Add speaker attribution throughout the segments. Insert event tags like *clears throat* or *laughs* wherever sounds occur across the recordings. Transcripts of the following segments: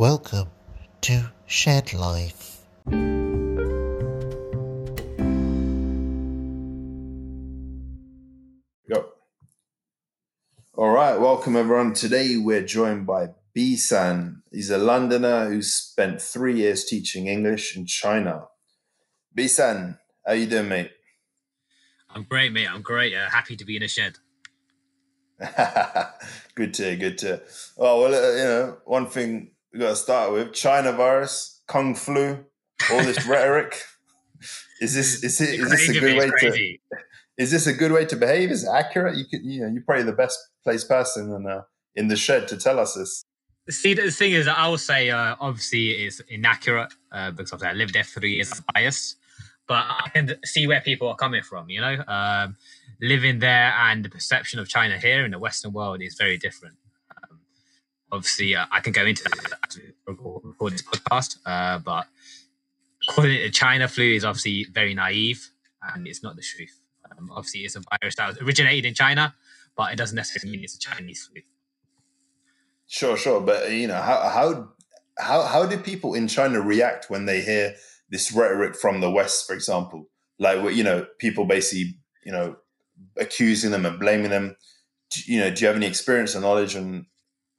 Speaker 1: Welcome to Shed Life.
Speaker 2: Go. All right, welcome everyone. Today we're joined by B-San. He's a Londoner who's spent three years teaching English in China. B-San, how you doing, mate?
Speaker 3: I'm great, mate. I'm great. Uh, happy to be in a shed. *laughs*
Speaker 2: good to hear, good to hear. Oh, well, uh, you know, one thing we got to start with China virus, Kung flu, all this *laughs* rhetoric. Is this is it is this a good way to is this a good way to behave? Is it accurate? You could you know you're probably the best placed person in uh, in the shed to tell us this.
Speaker 3: See, the thing is, I would say uh, obviously it's inaccurate uh, because obviously I lived there for three years, biased, but I can see where people are coming from. You know, um, living there and the perception of China here in the Western world is very different. Obviously, uh, I can go into this record this podcast, uh, but calling it a China flu is obviously very naive and it's not the truth. Um, obviously, it's a virus that originated in China, but it doesn't necessarily mean it's a Chinese flu.
Speaker 2: Sure, sure, but you know how how how how do people in China react when they hear this rhetoric from the West, for example? Like, you know, people basically, you know, accusing them and blaming them. Do, you know, do you have any experience or knowledge and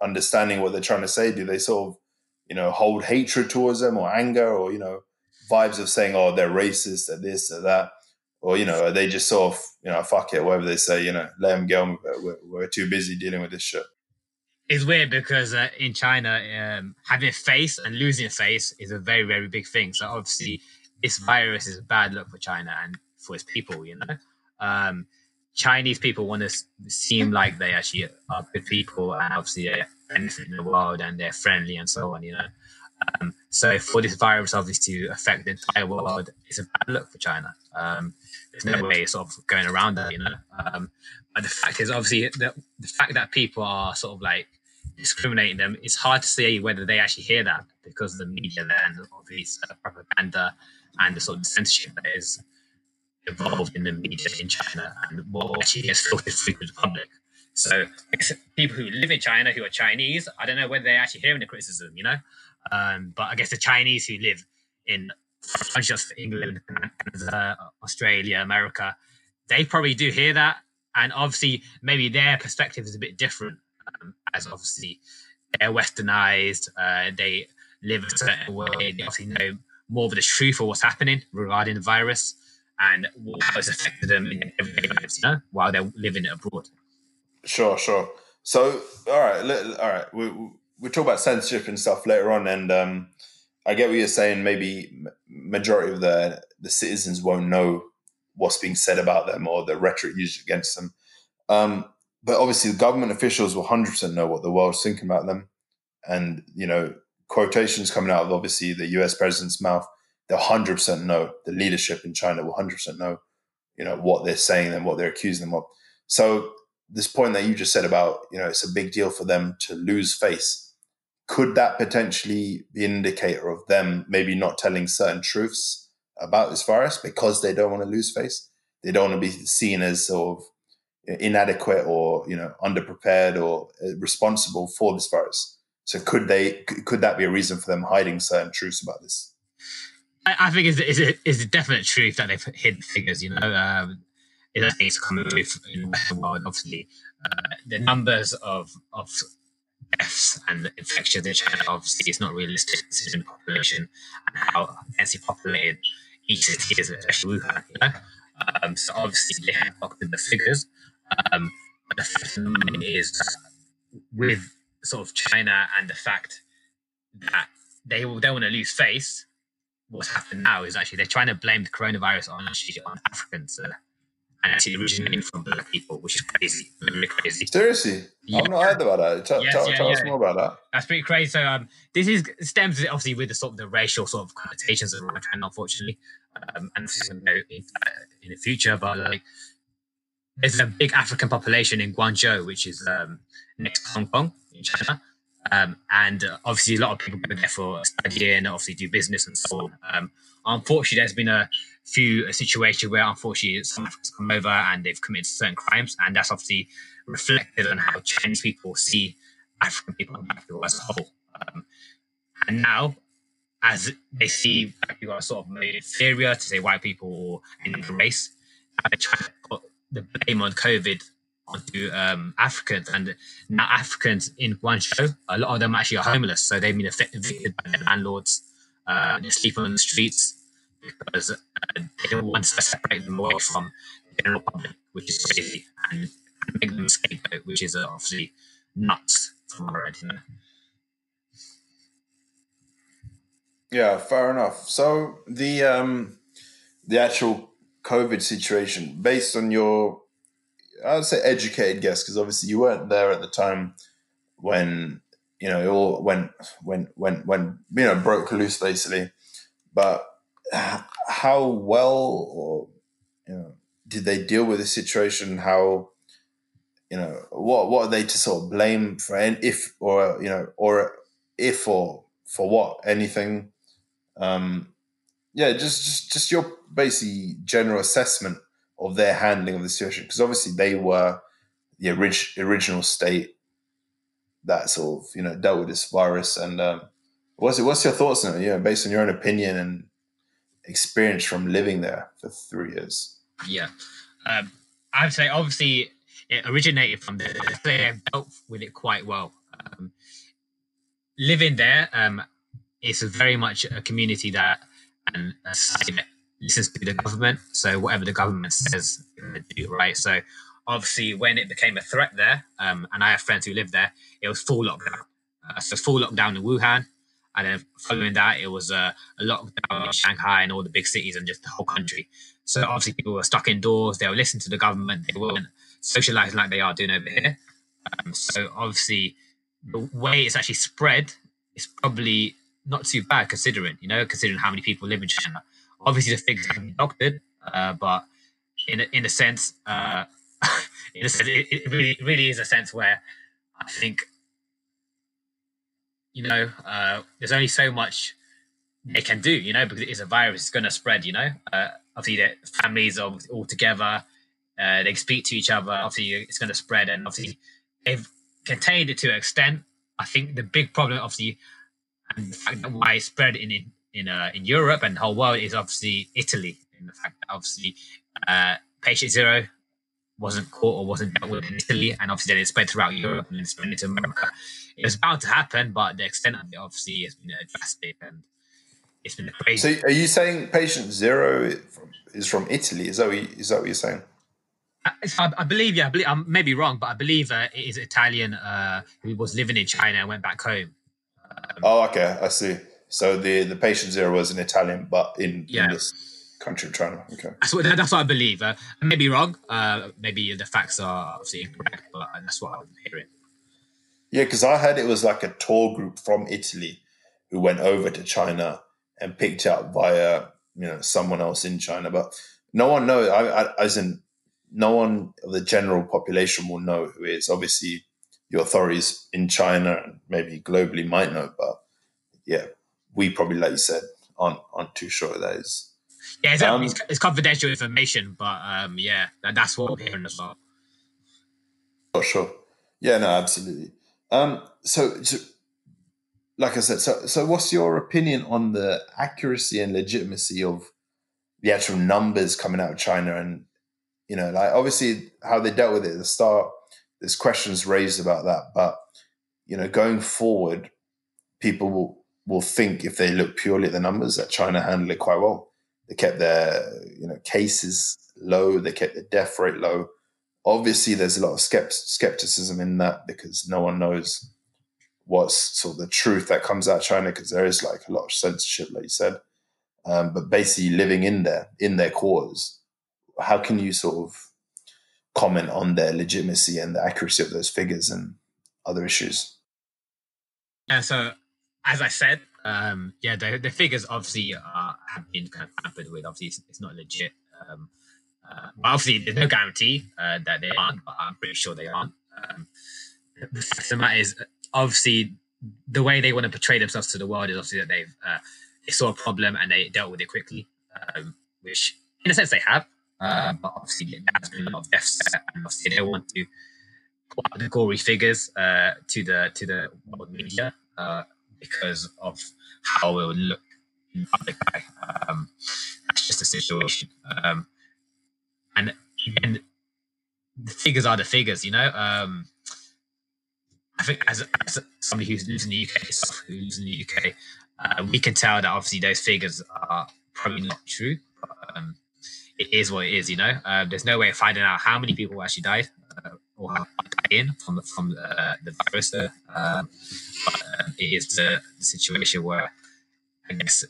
Speaker 2: understanding what they're trying to say? Do they sort of, you know, hold hatred towards them or anger or you know, vibes of saying, "Oh, they're racist," or this or that, or you know, are they just sort of, you know, fuck it, whatever they say, you know, let them go. We're, we're too busy dealing with this shit.
Speaker 3: It's weird because uh, in China, um, having face and losing face is a very, very big thing. So obviously, this virus is a bad look for China and for its people. You know, um, Chinese people want to seem like they actually are good people and obviously they're benefiting the world and they're friendly and so on. You know, um, so for this virus obviously to affect the entire world, it's a bad look for China. Um, there's no way sort of going around that, you know. Um, but the fact is, obviously, the, the fact that people are sort of like discriminating them, it's hard to see whether they actually hear that because of the media there and all these uh, propaganda and the sort of censorship that is involved in the media in China and what actually gets through to the public. So people who live in China who are Chinese, I don't know whether they're actually hearing the criticism, you know. Um, but I guess the Chinese who live in just England, Canada, Australia, America, they probably do hear that, and obviously maybe their perspective is a bit different, um, as obviously they're westernized, uh, they live a certain way, they obviously know more of the truth of what's happening regarding the virus and what has affected them in everyday lives, you know, while they're living abroad.
Speaker 2: Sure, sure. So, all right, all right, we, we talk about censorship and stuff later on, and um, I get what you're saying. Maybe majority of the the citizens won't know what's being said about them or the rhetoric used against them. Um, but obviously, the government officials will hundred percent know what the world's thinking about them, and you know, quotations coming out of obviously the U.S. president's mouth, they'll hundred percent know. The leadership in China will hundred percent know, you know, what they're saying and what they're accusing them of. So this point that you just said about, you know, it's a big deal for them to lose face could that potentially be an indicator of them maybe not telling certain truths about this virus because they don't want to lose face? They don't want to be seen as sort of inadequate or you know underprepared or uh, responsible for this virus. So could they could that be a reason for them hiding certain truths about this?
Speaker 3: I, think it's, it's, a, it's a definite truth that they've hidden figures. You know, um, it needs to come with in the world. Obviously, uh, the numbers of of deaths and infections in China, obviously, it's not realistic considering the population and how densely populated each city is, especially Wuhan. You know? Um, so obviously, they have doctored the figures. Um, but the fact of the is, with sort of China and the fact that they they want to lose face, what's happened now is actually they're trying to blame the coronavirus on actually on Africans. Uh, and actually originating from black people, which is crazy, really crarazy.
Speaker 2: Seriously, yeah. I've not heard about that. Tell, yes, tell, yeah, tell yeah. us more about that.
Speaker 3: That's pretty crazy. So, um, this is stems obviously with the sort of the racial sort of connotations of China, unfortunately, um, and this is in, in the future. But like, there's a big African population in Guangzhou, which is um, next to Hong Kong in China. Um, and uh, obviously, a lot of people go there for studying, and obviously, do business and so on. Um, unfortunately, there's been a few a situation where unfortunately some Africans come over and they've committed certain crimes, and that's obviously reflected on how Chinese people see African people and black people as a whole. Um, And now, as they see black people are sort of made inferior to say white people or any race, they're trying to put the blame on COVID onto um, Africans. And now Africans in Guangzhou, a lot of them actually are homeless, so they've been affected by their landlords. Uh, they're sleeping on the streets because uh, they don't want to separate them away from the general public, which is crazy, and, and make them scapegoat, which is uh, obviously nuts from our end.
Speaker 2: Yeah, fair enough. So the um the actual COVID situation, based on your I would say educated guess, because obviously you weren't there at the time when you know it all went when when when you know broke loose basically. But how well or you know did they deal with the situation? How you know what what are they to sort of blame for? And if or you know or if or for what anything? Um, yeah, just just just your basically general assessment of their handling of the situation because obviously they were the orig- original state that sort of you know dealt with this virus. And um, what's it what's your thoughts on it? Yeah based on your own opinion and experience from living there for three years.
Speaker 3: Yeah. Um, i'd say obviously it originated from there. They dealt with it quite well. Um, living there um, it's very much a community that and a society that listens to the government. So whatever the government says, do right. So obviously, when it became a threat there, um, and I have friends who live there, it was full lockdown. Uh, so full lockdown in Wuhan, and then following that, it was uh, a lockdown in Shanghai and all the big cities and just the whole country. So obviously, people were stuck indoors. They were listening to the government. They weren't socializing like they are doing over here. Um, so obviously, the way it's actually spread is probably not too bad considering, you know, considering how many people live in China obviously the figures can be doctored, uh, but in a, in a sense, uh, *laughs* in a sense, it, it, really really is a sense where I think you know uh, there's only so much they can do, you know, because it's a virus, it's going to spread, you know. Uh, obviously, the families are all together, uh, they speak to each other. Obviously, it's going to spread, and obviously, they've contained it to an extent. I think the big problem, obviously, and the fact that why it spread in, in in uh, in Europe and the whole world is obviously Italy. In the fact that obviously uh, patient zero wasn't caught or wasn't dealt with in Italy, and obviously then it spread throughout Europe and then spread into America. It was bound to happen, but the extent of it obviously has been drastic and it's been crazy.
Speaker 2: So, are you saying patient zero is from Italy? Is that what you, is that what you're saying?
Speaker 3: I, I, believe, yeah, I believe, I may be wrong, but I believe uh, it is Italian uh, who was living in China and went back home.
Speaker 2: Um, oh, okay, I see. So the the patient zero was in Italian, but in, yeah. in this country of China. Okay,
Speaker 3: that's what that's what I believe. Uh, I may be wrong. Uh, maybe the facts are obviously incorrect, but that's what I'm hearing.
Speaker 2: Yeah, because I heard it was like a tour group from Italy who went over to China and picked up via you know someone else in China, but no one knows. I, I, as in, no one of the general population will know who is. Obviously, the authorities in China and maybe globally might know, but yeah, we probably, like you said, aren't aren't too sure of those.
Speaker 3: Yeah, it's, um, it's, it's confidential information, but um, yeah, that, that's what we're hearing as well.
Speaker 2: For sure. Yeah, no, absolutely. Um, so, so, like I said, so so what's your opinion on the accuracy and legitimacy of the actual numbers coming out of China? And you know, like obviously how they dealt with it at the start. There's questions raised about that, but you know, going forward, people will will think if they look purely at the numbers that China handled it quite well. They kept their you know cases low, they kept the death rate low. Obviously, there's a lot of skepticism in that because no one knows what's sort of the truth that comes out of China because there is like a lot of censorship, like you said. Um, but basically, living in there, in their quarters, how can you sort of comment on their legitimacy and the accuracy of those figures and other issues?
Speaker 3: Yeah, so as I said, um, yeah, the, the figures obviously are, have been kind of tampered with. Obviously, it's, it's not legit. Um, uh, obviously, there's no guarantee uh, that they aren't, but I'm pretty sure they aren't. Um, the fact of the matter is, obviously, the way they want to portray themselves to the world is obviously that they've uh, they saw a problem and they dealt with it quickly, um, which in a sense they have. Uh, but obviously, there's been a lot of deaths, and obviously they want to put the gory figures uh, to the to the world media. Uh, because of how it would look in public eye. Um, that's just a situation. Um, and again, the figures are the figures, you know. Um, I think as, as somebody who's lives in the UK, who lives in the UK, uh, we can tell that obviously those figures are probably not true. But, um, it is what it is, you know. Um, there's no way of finding out how many people actually died uh, or how in from the, from the virus. Uh, um, but uh, it is the, the, situation where I guess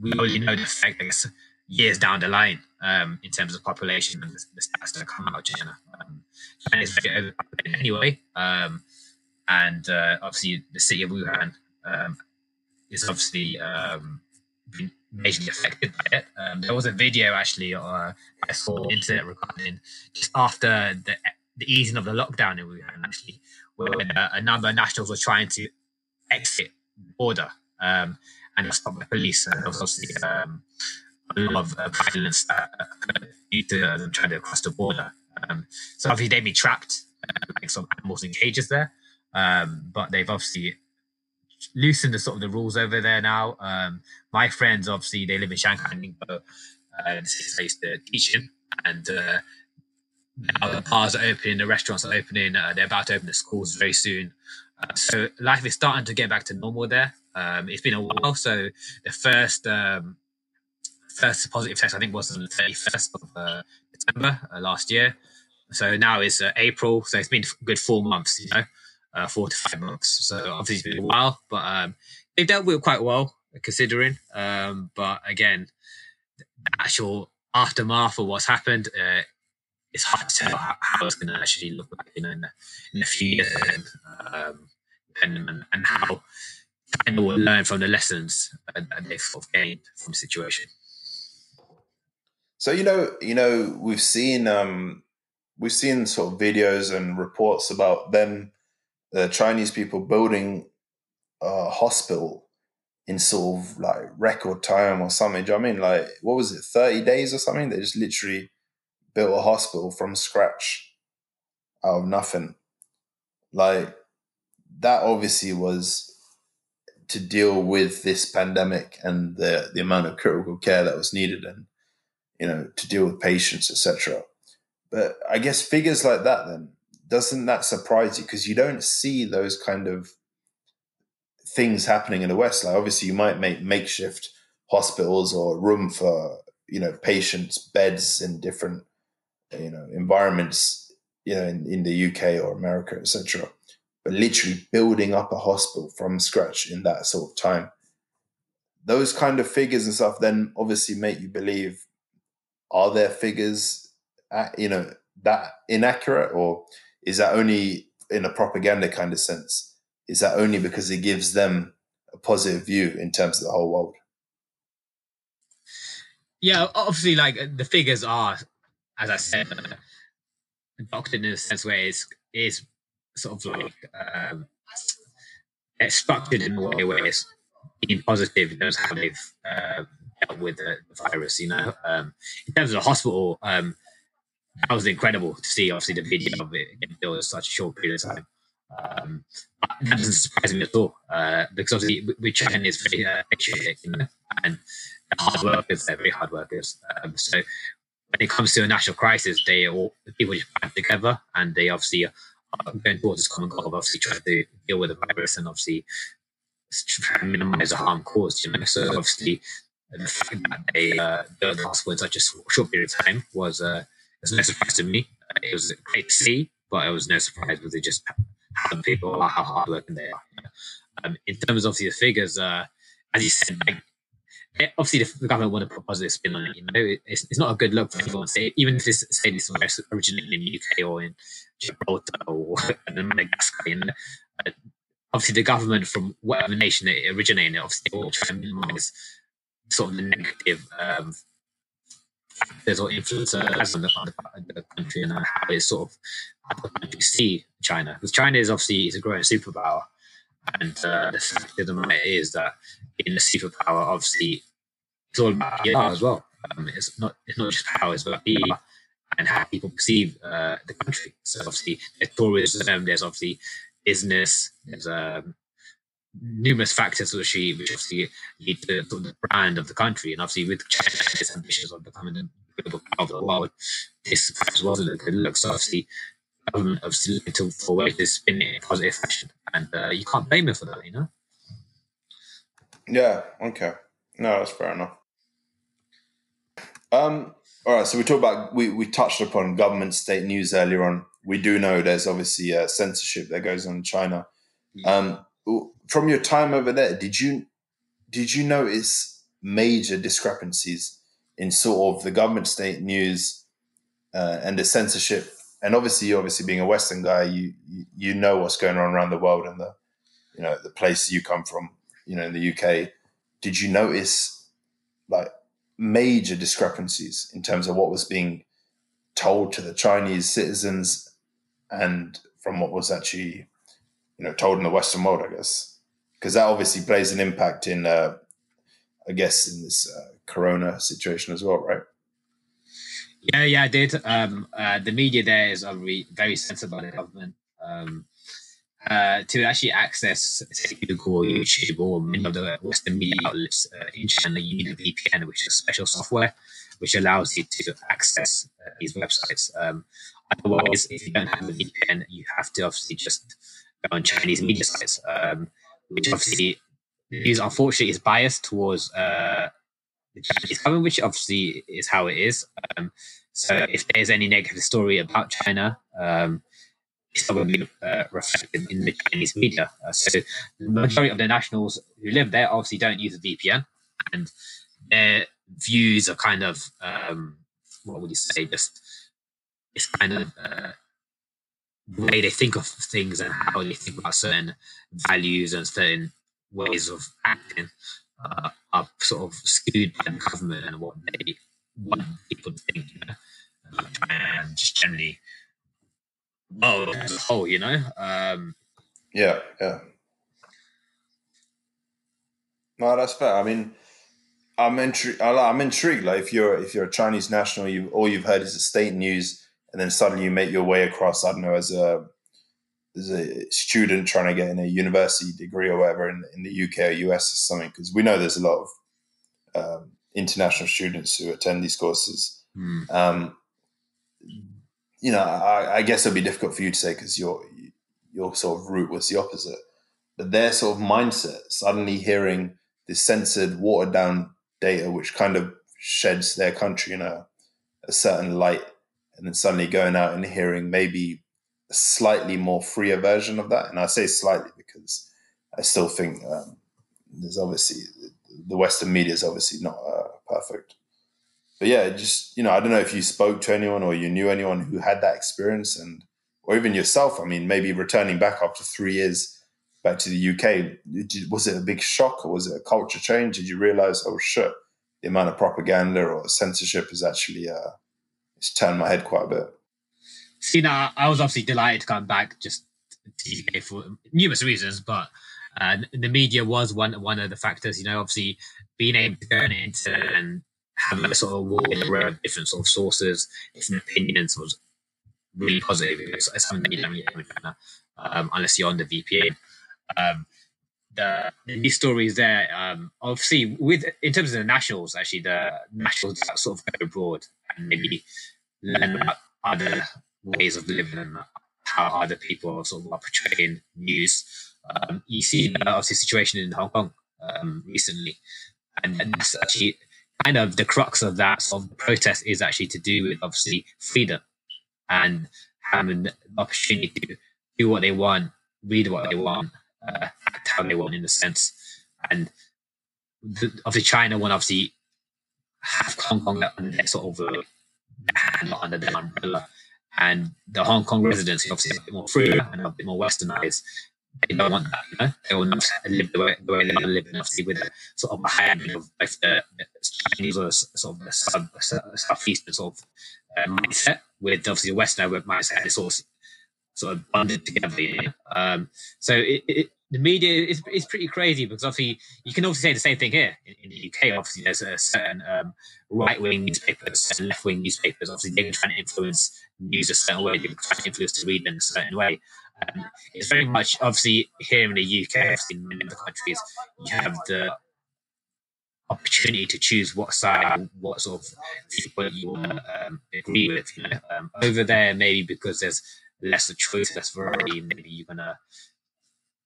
Speaker 3: we only know the effect. I guess years down the line um, in terms of population and the, the stats that come out of China. Um, China is very overpopulated anyway, um, and uh, obviously the city of Wuhan um, is obviously um, been majorly affected by it. Um, there was a video actually uh, I saw on the internet regarding just after the the easing of the lockdown in Wuhan actually, when uh, a number of nationals were trying to exit the border um, and stopped by police. And there was obviously um, a lot of uh, violence due to them trying to cross the border. Um, so obviously they'd be trapped uh, like some animals in cages there, um, but they've obviously loosened the sort of the rules over there now. Um, my friends obviously they live in Shanghai Ningbo, uh, the city I to teach in, and uh, now the bars are opening, the restaurants are opening, uh, they're about to open the schools very soon. Uh, so life is starting to get back to normal there. Um, it's been a while. So the first um, first positive test I think was on the 31st of uh, December uh, last year. So now it's uh, April. So it's been a good four months, you know, uh, four to five months. So obviously it's been a while, but um, they've dealt with it quite well considering. Um, but again, the actual aftermath of what's happened it's hard to tell how, it's going to actually look like you know, in, a, in a few years, um, and, and how China will learn from the lessons that they've gained from the situation.
Speaker 2: So you know, you know, we've seen um, we've seen sort of videos and reports about them, the Chinese people building a hospital in sort of like record time or something. Do you know I mean? Like, what was it, 30 days or something? They just literally built a hospital from scratch out of nothing. Like that obviously was to deal with this pandemic and the the amount of critical care that was needed and you know to deal with patients etc but i guess figures like that then doesn't that surprise you? Because you don't see those kind of things happening in the west. Like obviously you might make makeshift hospitals or room for you know patients beds in different you know environments you know in, in the UK or America etc but literally building up a hospital from scratch in that sort of time. Those kind of figures and stuff then obviously make you believe are there figures at, you know that inaccurate or is that only in a propaganda kind of sense? Is that only because it gives them a positive view in terms of the whole world?
Speaker 3: Yeah obviously like the figures are as I said, doctored in a sense where it's is sort of like um, it's structured in a way where it's being positive knows how they've uh, dealt with the, virus. You know, um, in terms of the hospital, um, that was incredible to see. Obviously, the video of it getting built in such a short period of time. Um, that doesn't surprise me at all uh, because obviously we China is very uh, patriotic, you know, and hard workers. They're very hard workers. Um, so when it comes to a national crisis, they all people just band together and they obviously are going towards this common goal of obviously trying to deal with the virus and obviously try to minimize the harm caused. You know, so obviously the fact that they uh, built such a short period of time was uh, no surprise to me. It was great to see, but it was no surprise because just how people are, how hard working they are. Um, in terms of the figures, uh, as you said, like, obviously the, government want to put a positive spin on it. You know, it's, it's not a good look for everyone. Say even if this say this virus originated in the UK or in Gibraltar or *laughs* in Madagascar, you know, uh, obviously the government from whatever nation it originated, obviously they will try and minimize sort of the negative um, factors or influences on the, on the, country and how it sort of how the country see China. Because China is obviously is a growing superpower. And uh, the fact of the matter is that in the superpower, obviously, it's all about PR as well. Um, it's not it's not just power; it's about PR and how people perceive uh, the country. So obviously, there's tourism, there's obviously business, there's um, numerous factors which, obviously lead to the brand of the country. And obviously, with China's ambitions of becoming the global power of the world, this perhaps wasn't a good look. So obviously, government of to for ways to spin it in a positive fashion, and uh, you can't blame them for that, you know.
Speaker 2: Yeah. Okay. No, that's fair enough. Um. All right. So we talked about we we touched upon government state news earlier on. We do know there's obviously uh, censorship that goes on in China. Um, from your time over there, did you did you notice major discrepancies in sort of the government state news uh, and the censorship? And obviously, obviously being a Western guy, you, you know what's going on around the world and the you know the place you come from. You know, in the UK, did you notice like major discrepancies in terms of what was being told to the Chinese citizens and from what was actually you know told in the Western world, I guess, because that obviously plays an impact in, uh, I guess, in this uh, Corona situation as well, right?
Speaker 3: Yeah, yeah, I did. Um, uh, the media there is very, very sensible by the government. Um, uh, to actually access Google YouTube or many of the Western media outlets uh, in China, you need a VPN, which is special software which allows you to access uh, these websites. Um, otherwise, if you don't have a VPN, you have to obviously just go on Chinese media sites, um, which obviously is unfortunately is biased towards uh, which obviously is how it is. Um, so if there's any negative story about China, um, it's probably uh, reflected in the Chinese media. Uh, so the majority of the nationals who live there obviously don't use a VPN, and their views are kind of um, what would you say? Just it's kind of uh, the way they think of things and how they think about certain values and certain ways of acting uh, are sort of skewed by the government and what they want people to think, you know, uh, and just generally, oh, as a whole, you know. Um,
Speaker 2: yeah, yeah. No, that's fair. I mean, I'm intrigued. I'm intrigued. Like, if you're if you're a Chinese national, you all you've heard is the state news and then suddenly you make your way across. I don't know as a as a student trying to get in a university degree or whatever in, in the UK or US or something, because we know there's a lot of um, international students who attend these courses. Mm. Um, you know, I, I, guess it'll be difficult for you to say because your your sort of route was the opposite, but their sort of mindset, suddenly hearing this censored, watered down data, which kind of sheds their country in a, a certain light and then suddenly going out and hearing maybe slightly more freer version of that. And I say slightly because I still think um, there's obviously the Western media is obviously not uh, perfect. But yeah, just you know, I don't know if you spoke to anyone or you knew anyone who had that experience, and or even yourself. I mean, maybe returning back after three years back to the UK, was it a big shock or was it a culture change? Did you realize, oh shit, the amount of propaganda or censorship is actually uh, it's turned my head quite a bit.
Speaker 3: See, now I was obviously delighted to come back just to UK for numerous reasons, but uh, the media was one one of the factors. You know, obviously being able to go into and have a sort of wide array of different sort of sources, different opinions was really positive. It's, it's something that you don't really um, unless you're on the VPN. Um, the, the stories there, um, obviously, with in terms of the nationals, actually, the nationals sort of go abroad and maybe learn about other ways of living and how other people are sort of are portraying news. Um, you see the obviously situation in Hong Kong um, recently, and, and that's actually kind of the crux of that sort of protest is actually to do with obviously freedom and having the opportunity to do what they want, read what they want, uh, act how they want in a sense. And the, obviously, China want obviously have Hong Kong under their sort of uh, hand, under their umbrella. And the Hong Kong residents, obviously a bit more free and a bit more westernized, they don't want that, you know? They will not live the way, the way they are living, obviously, with a sort of a high of both the Chinese or sort of the sub, southeastern sort of uh, mindset with obviously the Western mindset. It's all sort of bonded together, you know? Um, so it, it, the media is, is pretty crazy because obviously you can also say the same thing here in, in the UK. Obviously, there's a certain um, right wing newspapers and left wing newspapers. Obviously, they're trying to influence news a certain way. They're trying to influence the read in a certain way. And it's very much obviously here in the UK, obviously in many other countries, you have the opportunity to choose what side, what sort of people you want to um, agree with. You know, um, over there maybe because there's less choice, less variety. Maybe you're gonna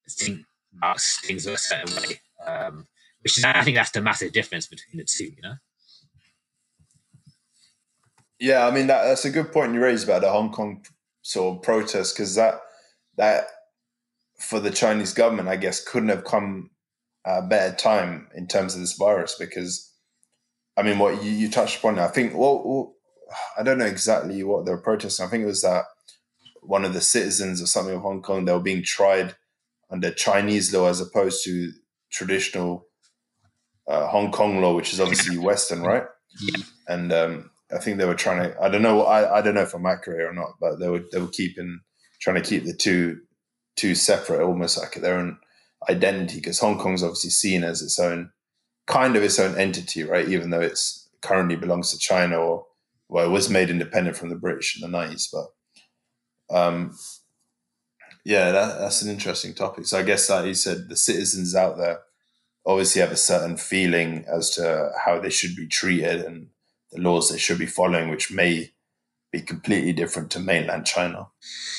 Speaker 3: think about things a certain way. Um, which is, I think, that's the massive difference between the two. You know.
Speaker 2: Yeah, I mean that, that's a good point you raised about the Hong Kong sort of protest because that that for the Chinese government, I guess, couldn't have come a better time in terms of this virus because, I mean, what you, you touched upon, I think, well, well, I don't know exactly what they were protesting. I think it was that one of the citizens or something of Hong Kong they were being tried under Chinese law as opposed to traditional uh, Hong Kong law, which is obviously Western, right?
Speaker 3: Yeah.
Speaker 2: And um, I think they were trying to. I don't know. I, I don't know if I'm accurate or not, but they were they were keeping trying to keep the two two separate, almost like their own identity, because Hong Kong's obviously seen as its own kind of its own entity, right? Even though it's currently belongs to China or well, it was made independent from the British in the nineties, but um, yeah, that, that's an interesting topic. So I guess that you said the citizens out there obviously have a certain feeling as to how they should be treated and the laws they should be following, which may be completely different to mainland China.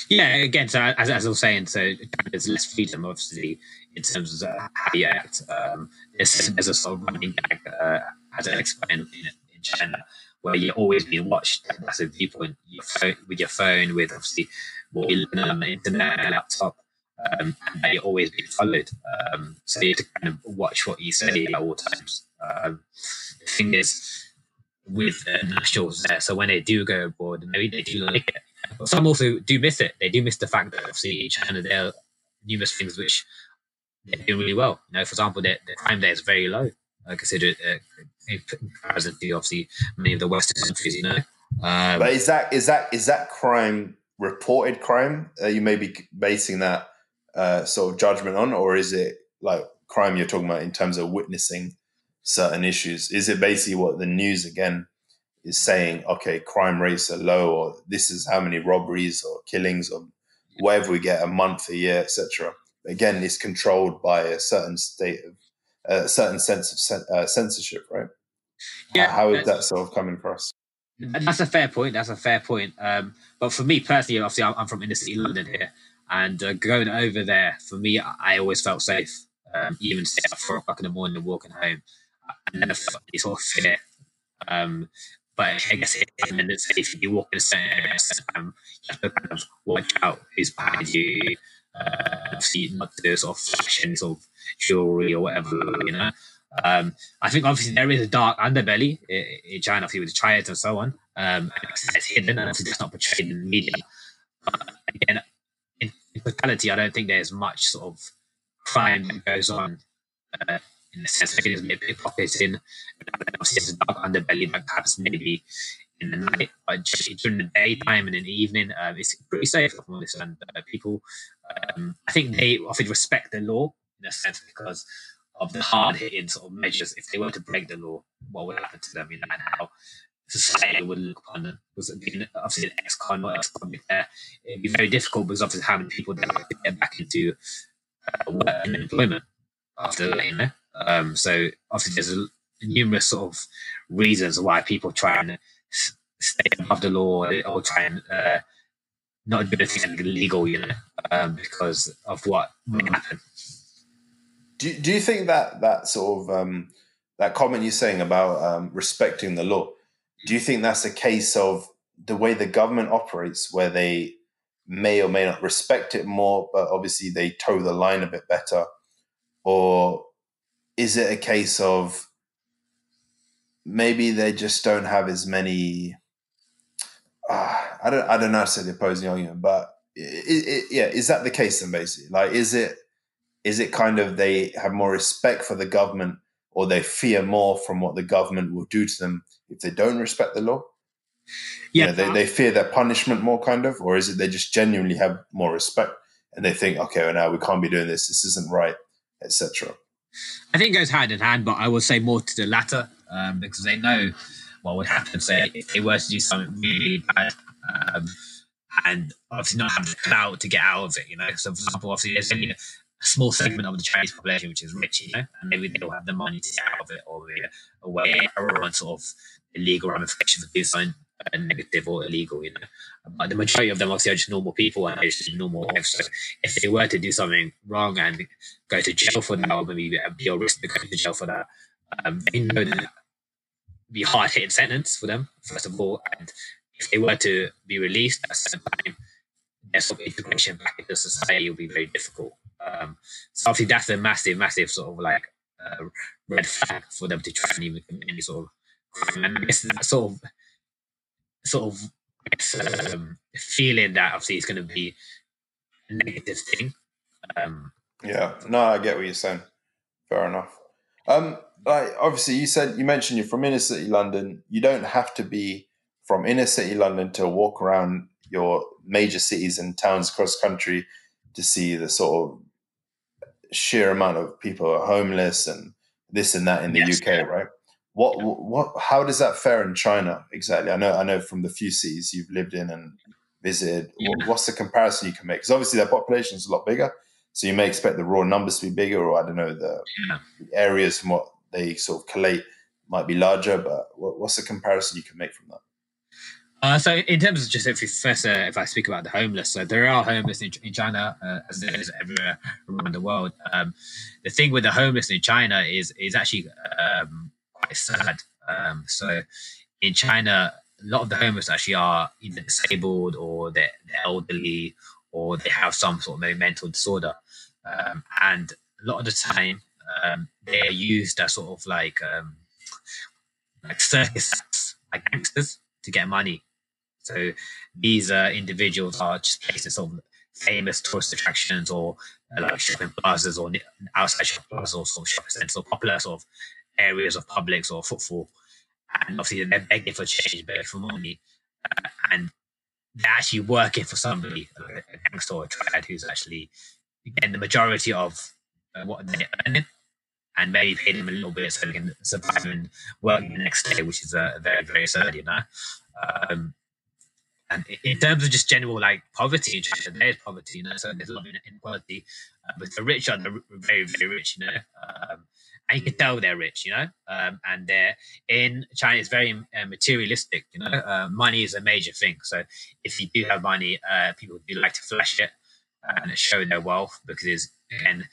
Speaker 3: Yeah, again, so as, as I was saying, so there's less freedom, obviously, in terms of how you act. Um, there's, there's a sort of running gag, uh, as I explained in, in China, where you're always being watched. That's a viewpoint your phone, with your phone, with obviously what learn on the internet, laptop. Um, and they always being followed. Um, so you have to kind of watch what you say at all times. Um, the thing is, with the nationals there, so when they do go abroad, maybe they do like it. But some also do miss it. They do miss the fact that obviously in China there are numerous things which they're doing really well. You know, for example, the, the crime there is very low. I consider uh, in obviously many of the Western countries. You know, um,
Speaker 2: but is that is that is that crime reported crime? You may be basing that uh, sort of judgment on, or is it like crime you're talking about in terms of witnessing certain issues? Is it basically what the news again is saying? Okay, crime rates are low, or this is how many robberies or killings or whatever we get a month, a year, etc. Again, it's controlled by a certain state of a certain sense of uh, censorship, right?
Speaker 3: Yeah,
Speaker 2: How, how is that sort of coming across?
Speaker 3: That's a fair point. That's a fair point. Um, but for me personally, obviously, I'm, I'm from inner city London here, and uh, going over there for me, I always felt safe. Um, even at four o'clock in the morning, walking home, I never felt any sort of fear. Um, but I guess and then say if you walk in a certain area, um, you have to kind of watch out who's behind you. Uh, to sort of sort of jewelry or whatever, you know. Um, I think obviously there is a dark underbelly in, in China, obviously with the triads and so on. Um, it's hidden, and that's not portrayed in the media. But again, in, in totality, I don't think there's much sort of crime that goes on uh, in the sense that there's maybe pickpocketing. Obviously, there's a dark underbelly that happens maybe in the night, during the daytime and in the evening, uh, it's pretty safe. And uh, people, um, I think they often respect the law in a sense because of the hard hitting sort of measures. If they were to break the law, what would happen to them, you know, and how society would look upon them. Because being obviously an ex-con or ex-convict there, it'd be very difficult because obviously how many people they have to get back into uh, work and employment after you know. Um, so obviously there's a, numerous sort of reasons why people try and stay above the law or, try and uh, not do anything illegal, you know, um, because of what may happen.
Speaker 2: Do, do you think that that sort of um, that comment you're saying about um, respecting the law? Do you think that's a case of the way the government operates, where they may or may not respect it more, but obviously they toe the line a bit better, or is it a case of maybe they just don't have as many? Uh, I don't. I don't know how to say the opposing argument, but it, it, yeah, is that the case then? Basically, like, is it is it kind of they have more respect for the government or they fear more from what the government will do to them if they don't respect the law?
Speaker 3: Yeah,
Speaker 2: you know, they, they fear their punishment more, kind of, or is it they just genuinely have more respect and they think, okay, well, now we can't be doing this, this isn't right, etc.
Speaker 3: I think it goes hand in hand, but I will say more to the latter um, because they know what would happen. So if they were to do something really bad, um, and obviously not have the clout to get out of it. You know, so for example, obviously there's only a small segment of the Chinese population which is rich, you know, and maybe they don't have the money to get out of it, or they're aware on sort of illegal ramifications of doing something negative or illegal, you know. But the majority of them obviously are just normal people and they're just normal. So if they were to do something wrong and go to jail for that, or maybe be a risk to go to jail for that, um, they know that be hard hitting sentence for them, first of all. And if they were to be released at certain time, their sort of integration back into society will be very difficult. Um, so obviously that's a massive, massive sort of like uh, red flag for them to try and even commit any sort of crime. And guess that sort of sort of um, feeling that obviously it's going to be a negative thing. Um,
Speaker 2: yeah, no, I get what you're saying. Fair enough. Um, like obviously, you said you mentioned you're from inner city London. You don't have to be from inner city London to walk around your major cities and towns across country to see the sort of sheer amount of people are homeless and this and that in the yes, UK, yeah. right? What what how does that fare in China exactly? I know I know from the few cities you've lived in and visited. Yeah. What's the comparison you can make? Because obviously their population is a lot bigger, so you may expect the raw numbers to be bigger, or I don't know the areas from what they sort of collate might be larger. But what's the comparison you can make from that?
Speaker 3: Uh, so in terms of just if first, uh, if I speak about the homeless, so there are homeless in, in China uh, as there is everywhere around the world. Um, the thing with the homeless in China is is actually um, quite sad. Um, so in China, a lot of the homeless actually are either disabled or they're, they're elderly or they have some sort of mental disorder, um, and a lot of the time um, they're used as sort of like um, like circus like gangsters to get money so these uh, individuals are just placed sort of famous tourist attractions or uh, like shopping plazas or outside shopping plazas or sort of shopping centers or popular sort of areas of publics or footfall. And obviously they're begging for change, begging for money. Uh, and they're actually working for somebody, like a gangster or a triad who's actually getting the majority of uh, what they're earning and maybe pay them a little bit so they can survive and work the next day, which is uh, very, very sad, you know. Um, and in terms of just general like poverty there is poverty, you know, so there's a lot of inequality. Uh, but the rich are the very, very rich, you know, um, and you can tell they're rich, you know, um, and they're in China. It's very uh, materialistic, you know. Uh, money is a major thing. So if you do have money, uh, people do like to flash it and show their wealth because again,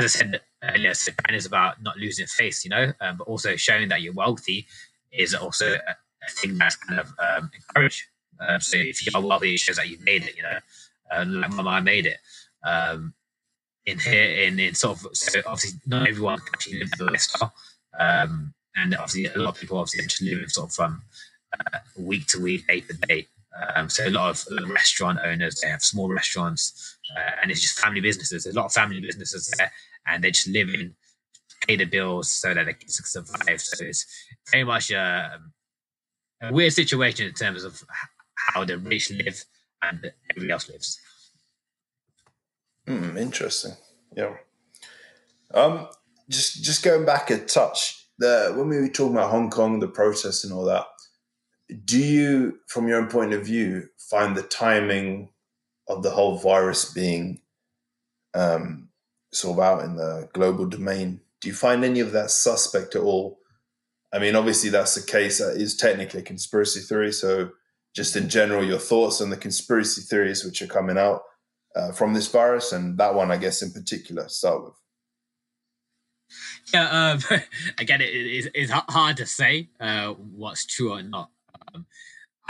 Speaker 3: as I said earlier, so China is about not losing face, you know, um, but also showing that you're wealthy is also a, thing that's kind of um, encouraged um, so if you are wealthy, it shows that you've made it. You know, uh, like Mama made it. Um, in here, in in sort of so obviously not everyone can actually live the lifestyle, um, and obviously a lot of people obviously just live sort of from uh, week to week, day to day. Um, so a lot of restaurant owners they have small restaurants, uh, and it's just family businesses. There's a lot of family businesses there, and they just live in pay the bills so that they can survive. So it's very much a, a weird situation in terms of how the rich live and everybody else lives.
Speaker 2: Hmm, interesting. Yeah. Um, just just going back a touch, the when we were talking about Hong Kong, the protests and all that, do you, from your own point of view, find the timing of the whole virus being um, sort of out in the global domain? Do you find any of that suspect at all? I mean, obviously, that's the case. That is technically a conspiracy theory. So, just in general, your thoughts on the conspiracy theories which are coming out uh, from this virus, and that one, I guess, in particular, start with.
Speaker 3: Yeah, um, *laughs* again, it is hard to say uh, what's true or not. Um,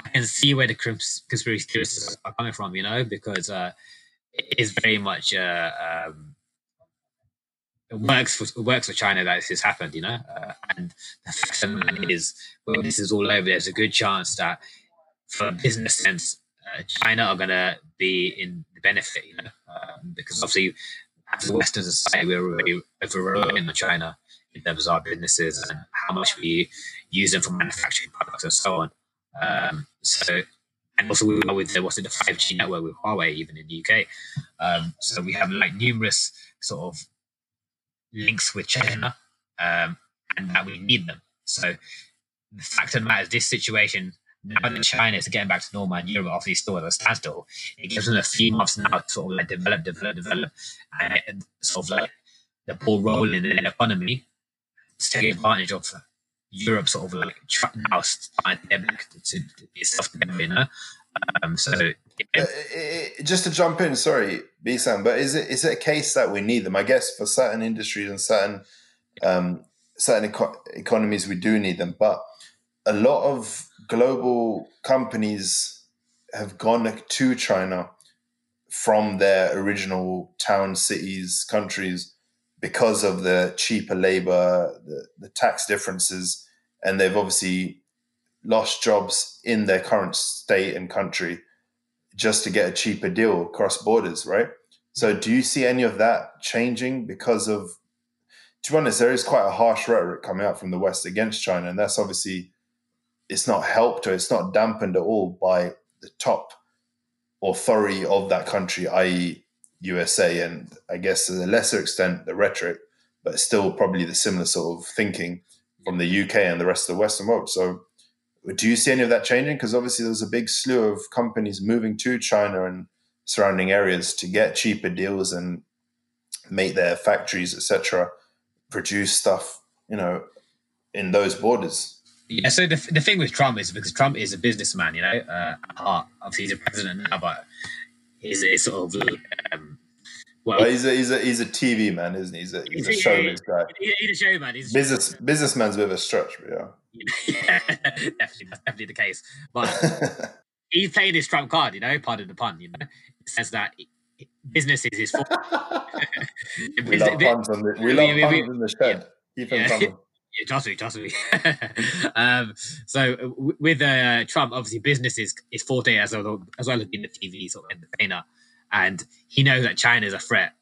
Speaker 3: I can see where the conspiracy theorists are coming from, you know, because uh, it is very much uh, um, it works for it works for China that this has happened, you know, uh, and the fact is when this is all over, there's a good chance that for a business sense, uh, China are going to be in the benefit, you know, um, because obviously as a Western society, we're already over on China in terms of our businesses and how much we use them for manufacturing products and so on. Um, so, and also we are with the, what's it, the 5G network with Huawei, even in the UK. Um, so we have like numerous sort of links with China, um, and that we need them. So the fact of the matter is, this situation now that China is getting back to normal and Europe obviously still at a standstill, it gives them a few months now to sort of like develop, develop, develop, and sort of like the ball rolling in the economy to take advantage of Europe sort of like now starting to back to itself together, you know. Um, so
Speaker 2: uh, just to jump in, sorry, Bisan, but is it is it a case that we need them? I guess for certain industries and certain um, certain eco- economies, we do need them. But a lot of global companies have gone to China from their original town, cities, countries because of the cheaper labor, the, the tax differences, and they've obviously lost jobs in their current state and country just to get a cheaper deal across borders, right? So, do you see any of that changing because of? To be honest, there is quite a harsh rhetoric coming out from the West against China, and that's obviously it's not helped or it's not dampened at all by the top authority of that country, i.e., USA, and I guess to a lesser extent the rhetoric, but still probably the similar sort of thinking from the UK and the rest of the Western world. So, do you see any of that changing? Because obviously there's a big slew of companies moving to China and surrounding areas to get cheaper deals and make their factories, etc., produce stuff, you know, in those borders.
Speaker 3: Yeah. So the, the thing with Trump is because Trump is a businessman, you know, uh, obviously he's a president now, but he's, he's sort of um,
Speaker 2: well, he's a he's a he's a TV man, isn't he? He's a he's, he's a showman guy.
Speaker 3: He's a showman. He's a
Speaker 2: business showman. businessman's a bit of a stretch, but yeah. *laughs*
Speaker 3: yeah, definitely, that's definitely the case. But *laughs* he's playing his trump card, you know. Pardon the pun, you know. It says that business is his *laughs* fault.
Speaker 2: we love puns on the we love puns in the shed. Yeah, Keep them coming.
Speaker 3: Yeah, trust me. *laughs* um, so with uh, Trump, obviously, business is, is forte as well, as well as being the TV sort of entertainer, and he knows that China is a threat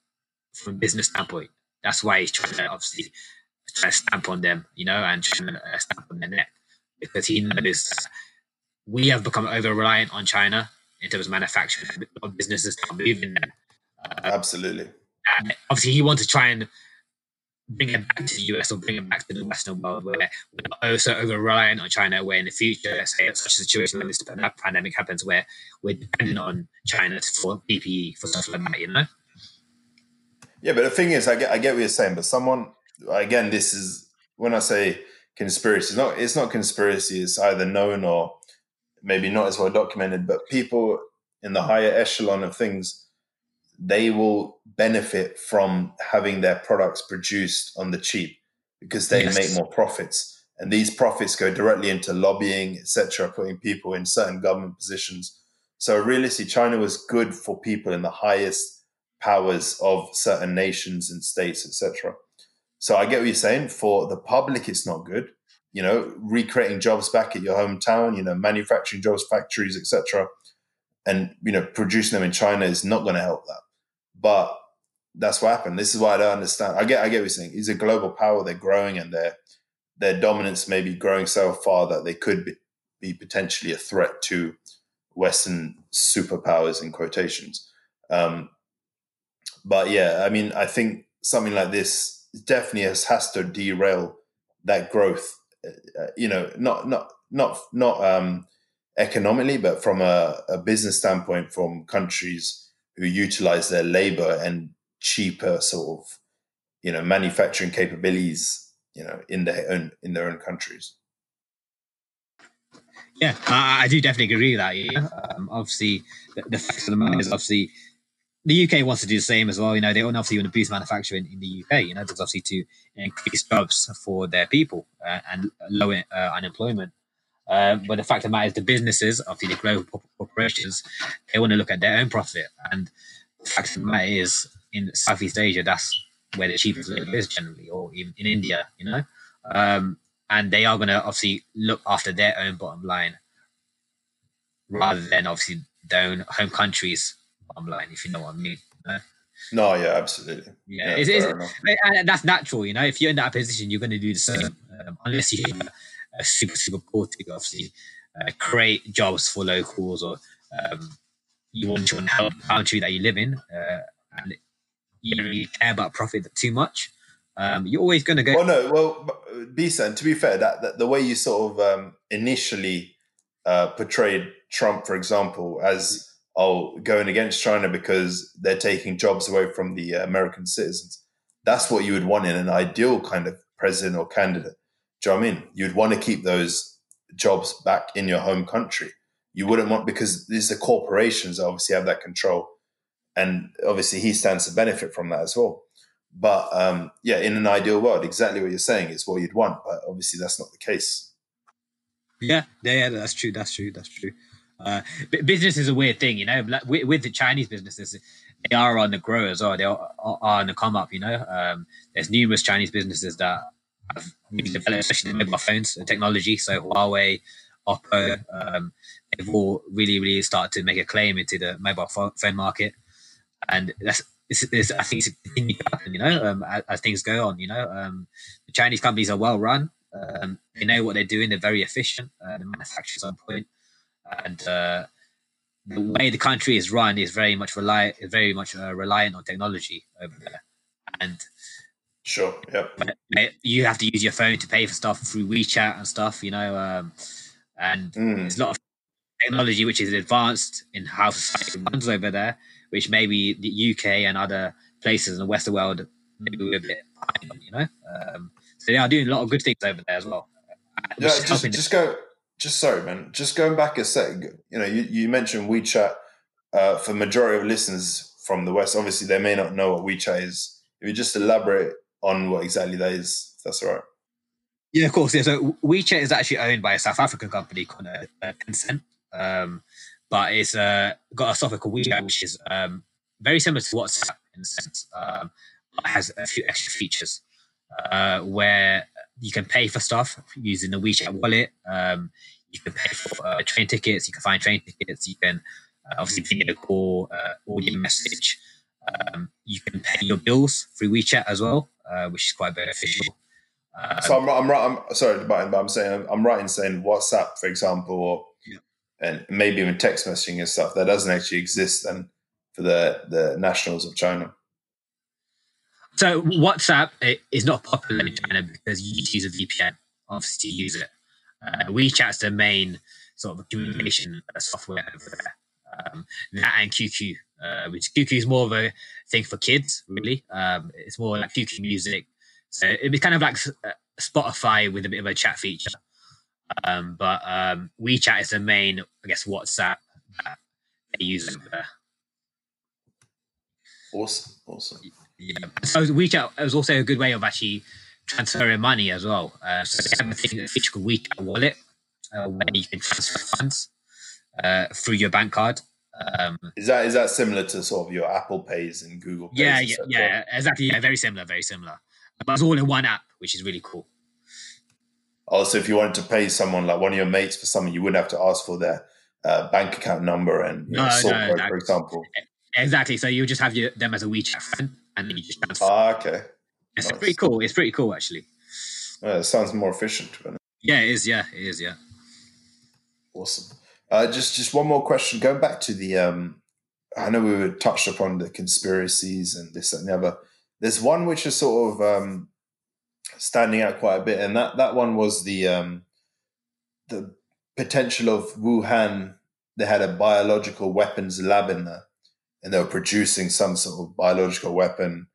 Speaker 3: from a business standpoint. That's why he's trying to obviously try to stamp on them, you know, and trying to uh, stamp on their neck because he knows we have become over reliant on China in terms of manufacturing. Of businesses are moving there.
Speaker 2: Uh, Absolutely.
Speaker 3: Obviously, he wants to try and bring it back to the US or bring it back to the Western world where we're also over reliant on China, where in the future, say, such a situation like this pandemic happens, where we're dependent on China for PPE, for stuff like that, you know?
Speaker 2: Yeah, but the thing is, I get, I get what you're saying, but someone, again, this is when I say conspiracy, it's not it's not conspiracy. It's either known or maybe not as well documented. But people in the higher echelon of things, they will benefit from having their products produced on the cheap because they yes. make more profits, and these profits go directly into lobbying, etc., putting people in certain government positions. So realistically, China was good for people in the highest powers of certain nations and states, etc. So I get what you're saying. For the public, it's not good. You know, recreating jobs back at your hometown. You know, manufacturing jobs, factories, etc. And you know, producing them in China is not going to help that. But that's what happened. This is why I don't understand. I get, I get what you're saying. It's a global power. They're growing, and their their dominance may be growing so far that they could be, be potentially a threat to Western superpowers in quotations. Um, but yeah, I mean, I think something like this definitely has, has to derail that growth. Uh, you know, not not not not um, economically, but from a, a business standpoint, from countries who utilize their labor and cheaper sort of you know manufacturing capabilities you know in their own in their own countries
Speaker 3: yeah i, I do definitely agree with that yeah um, obviously the, the fact of the matter is obviously the UK wants to do the same as well. You know, they obviously want to boost manufacturing in the UK. You know, because obviously to increase jobs for their people uh, and lower uh, unemployment. Uh, but the fact of the matter is, the businesses, obviously the global corporations, they want to look at their own profit. And the fact of the matter is, in Southeast Asia, that's where the cheapest labor is generally, or even in India. You know, um, and they are going to obviously look after their own bottom line rather than obviously their own home countries bottom line, if you know what I mean.
Speaker 2: No, yeah, absolutely.
Speaker 3: Yeah, yeah it's, it's, and that's natural. You know, if you're in that position, you're going to do the same, um, unless you super super poor to obviously uh, create jobs for locals or um, you want to help the country that you live in, uh, and you don't really care about profit too much. Um, you're always going to go.
Speaker 2: Well, no, well, Bisan, to be fair, that, that the way you sort of um, initially uh, portrayed Trump, for example, as oh going against China because they're taking jobs away from the American citizens. That's what you would want in an ideal kind of president or candidate. Do you know what I mean? You'd want to keep those jobs back in your home country. You wouldn't want because these are corporations obviously have that control, and obviously he stands to benefit from that as well. But um, yeah, in an ideal world, exactly what you're saying is what you'd want, but obviously that's not the case.
Speaker 3: Yeah, yeah, that's true. That's true. That's true. Uh, business is a weird thing, you know. Like with, with, the Chinese businesses, they are on the grow as well. They are, are on the come up, you know. Um, there's numerous Chinese businesses that have really developed, especially the mobile phones and technology. So Huawei, Oppo, um, they've all really, really started to make a claim into the mobile phone market, and that's it's, it's, I think it's continuing to happen, you know, um, as, as, things go on. You know, um, the Chinese companies are well run. Um, they know what they're doing. They're very efficient. Uh, the manufacturers are on point, and uh, the way the country is run is very much rely very much uh, reliant on technology over there. And
Speaker 2: sure,
Speaker 3: yeah, you have to use your phone to pay for stuff through WeChat and stuff. You know, um, and mm. there's a lot of technology which is advanced in how society runs over there which maybe the UK and other places in the Western world maybe we're a bit behind you know. Um, so they are doing a lot of good things over there as well.
Speaker 2: Yeah, just, just go. Just sorry, man. Just going back a sec. You know, you, you mentioned WeChat. Uh, for majority of listeners from the West, obviously they may not know what WeChat is. If you just elaborate on what exactly that is, that's if all right.
Speaker 3: Yeah, of course. Yeah, so WeChat is actually owned by a South African company called uh, uh Tencent. Um, but it's uh, got a software called WeChat, which is um, very similar to WhatsApp in a sense. Um, it has a few extra features uh, where you can pay for stuff using the WeChat wallet. Um, you can pay for uh, train tickets. You can find train tickets. You can uh, obviously video call, uh, audio message. Um, you can pay your bills through WeChat as well, uh, which is quite beneficial.
Speaker 2: Um, so I'm, I'm right. I'm sorry, but I'm saying I'm right in saying WhatsApp, for example, or and maybe even text messaging and stuff that doesn't actually exist then for the the nationals of China.
Speaker 3: So WhatsApp is not popular in China because you use a VPN, obviously, to use it. Uh, WeChat's the main sort of communication software over there. Um, that and QQ, uh, which QQ is more of a thing for kids, really. Um, it's more like QQ music. So it'd be kind of like uh, Spotify with a bit of a chat feature. Um, but um, WeChat is the main, I guess, WhatsApp that they use over there.
Speaker 2: Awesome, awesome.
Speaker 3: Yeah. So WeChat is also a good way of actually transferring money as well. Uh, so they have a thing, a feature called WeChat Wallet, uh, where you can transfer funds uh, through your bank card. Um,
Speaker 2: is that is that similar to sort of your Apple Pays and Google Pays?
Speaker 3: Yeah, yeah, yeah, exactly. Yeah, very similar, very similar. But it's all in one app, which is really cool.
Speaker 2: Also, if you wanted to pay someone like one of your mates for something, you wouldn't have to ask for their uh, bank account number and know, no, sort no, code, for example.
Speaker 3: Exactly. So you just have your, them as a WeChat friend, and then you just transfer.
Speaker 2: Ah, okay.
Speaker 3: It's nice. pretty cool. It's pretty cool, actually.
Speaker 2: Yeah, it sounds more efficient.
Speaker 3: Yeah, it is. Yeah, it is. Yeah.
Speaker 2: Awesome. Uh, just just one more question. Going back to the, um, I know we were touched upon the conspiracies and this and the other. There's one which is sort of um, standing out quite a bit, and that that one was the um, the potential of Wuhan. They had a biological weapons lab in there, and they were producing some sort of biological weapon,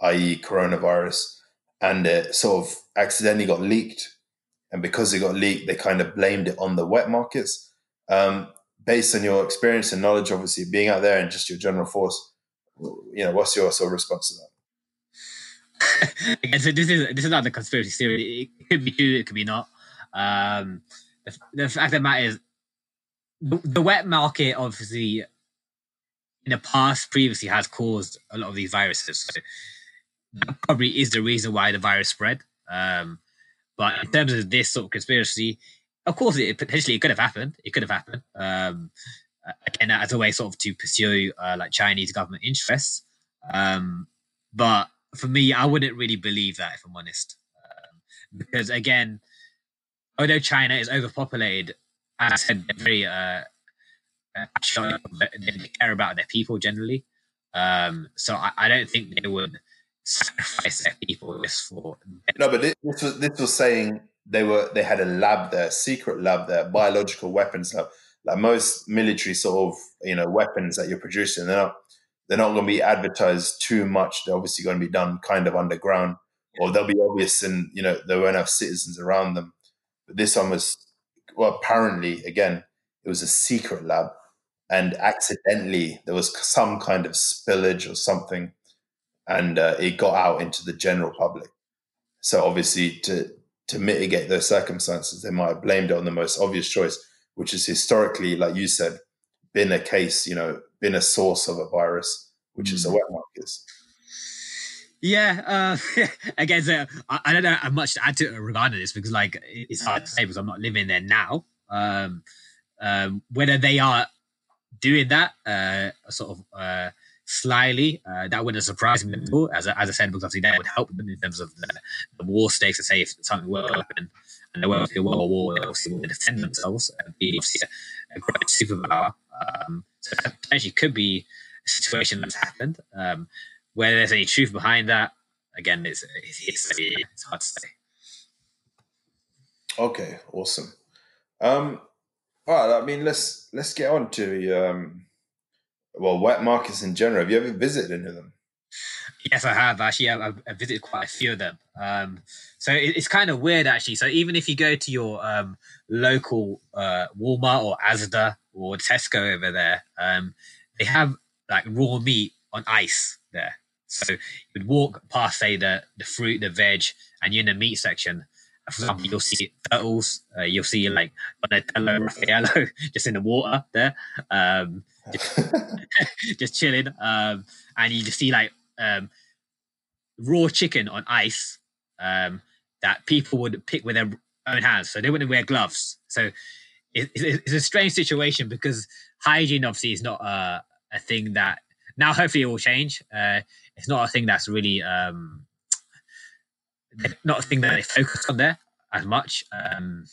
Speaker 2: i.e., coronavirus, and it sort of accidentally got leaked. And because it got leaked, they kind of blamed it on the wet markets. Um, based on your experience and knowledge, obviously being out there and just your general force, you know, what's your sort of response to that? *laughs*
Speaker 3: Again, so this is this is not the conspiracy theory. It could be true, it could be not. Um, the, the fact of the matter is, the, the wet market obviously in the past previously has caused a lot of these viruses. So that probably is the reason why the virus spread. Um, but in terms of this sort of conspiracy, of course, it potentially it could have happened. It could have happened. Um, again, as a way sort of to pursue uh, like Chinese government interests. Um, but for me, I wouldn't really believe that if I'm honest, um, because again, although China is overpopulated, as I said, they're very uh, uh they care about their people generally. Um, so I, I, don't think they would sacrifice their people just for.
Speaker 2: No, but this, was this was saying they were they had a lab there, secret lab there, biological weapons lab. Like most military sort of you know weapons that you're producing, they're not they're not going to be advertised too much. They're obviously going to be done kind of underground, or they'll be obvious, and you know there won't have citizens around them. But this one was well, apparently again it was a secret lab, and accidentally there was some kind of spillage or something, and uh, it got out into the general public. So obviously to to mitigate those circumstances, they might have blamed it on the most obvious choice, which is historically, like you said, been a case, you know, been a source of a virus, which is the wet markets.
Speaker 3: Yeah, uh, *laughs* again, so I, I, don't know how much to add to regarding this because, like, it's hard to say because I'm not living there now. Um, um, whether they are doing that uh, sort of uh, slyly, uh, that wouldn't surprise me at all. As, I, said, because obviously that would help them in terms of the, the war stakes. To say if something were to happen and they were to World War, they obviously would defend themselves and be obviously a, a great superpower. Um, so that potentially could be a situation that's happened. Um, whether there's any truth behind that, again, it's it's, it's hard to say.
Speaker 2: Okay, awesome. Um, all right, I mean, let's let's get on to um, well, wet markets in general. Have you ever visited any of them?
Speaker 3: Yes, I have actually. I've, visited quite a few of them. Um, so it, it's kind of weird actually. So even if you go to your um, local uh, Walmart or Asda or Tesco over there, um, they have like raw meat on ice there. So you would walk past, say, the, the fruit, the veg, and you're in the meat section. For example, you'll see turtles, uh, you'll see like Donatello, *laughs* Raffaello just in the water there, um, just, *laughs* *laughs* just, chilling. Um, and you just see like um, raw chicken on ice um, that people would pick with their own hands. So they wouldn't wear gloves. So it, it's a strange situation because hygiene obviously is not a, a thing that now hopefully it will change. Uh, it's not a thing that's really um, not a thing that they focus on there as much. Um,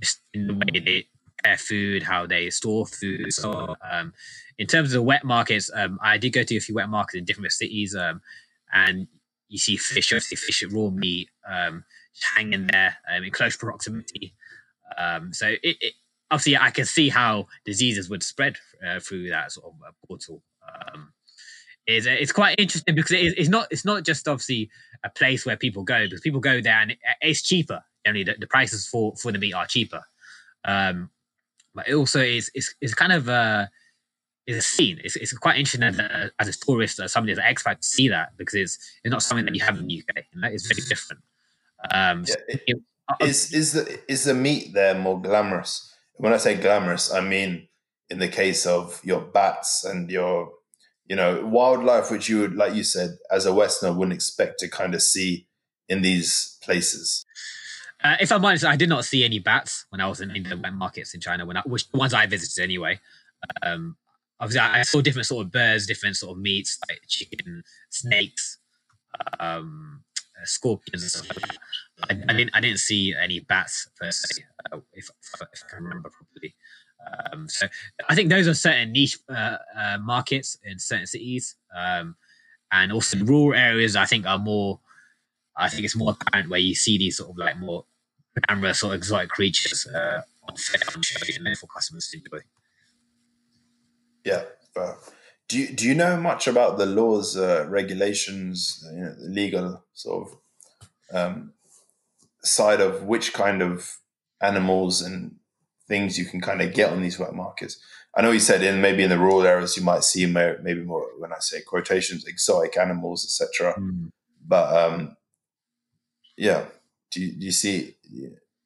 Speaker 3: just in the way they prepare food, how they store food. So, um, in terms of the wet markets, um, I did go to a few wet markets in different cities, um, and you see fish, obviously fish, raw meat, um, hanging there um, in close proximity. So it, it, obviously, I can see how diseases would spread uh, through that sort of uh, portal. Is it's quite interesting because it's not it's not just obviously a place where people go because people go there and it's cheaper. Only the, the prices for for the meat are cheaper. Um, but it also is it's, it's kind of a is a scene. It's, it's quite interesting as a, as a tourist or somebody as an expat to see that because it's it's not something that you have in the UK. You know? It's very different. Um,
Speaker 2: yeah, it, it, is is the is the meat there more glamorous? When I say glamorous, I mean in the case of your bats and your you know, wildlife which you would, like you said, as a Westerner, wouldn't expect to kind of see in these places.
Speaker 3: Uh, if I'm honest, I did not see any bats when I was in, in the wet markets in China. When I, which the ones I visited anyway. Um, obviously, I, saw different sort of birds, different sort of meats like chicken, snakes, um, scorpions, and stuff like that. I, I, didn't. I didn't see any bats per se, uh, if, if, I can remember properly. Um, so I think those are certain niche uh, uh, markets in certain cities, um, and also rural areas. I think are more. I think it's more apparent where you see these sort of like more glamorous or exotic creatures uh, on shows for customers to enjoy.
Speaker 2: Yeah. do you do you know much about the laws, uh, regulations, you know, the legal sort of um, side of which kind of animals and things you can kind of get on these wet markets. I know you said in maybe in the rural areas you might see maybe more when I say quotations exotic animals etc. Mm. But um, yeah, do you, do you see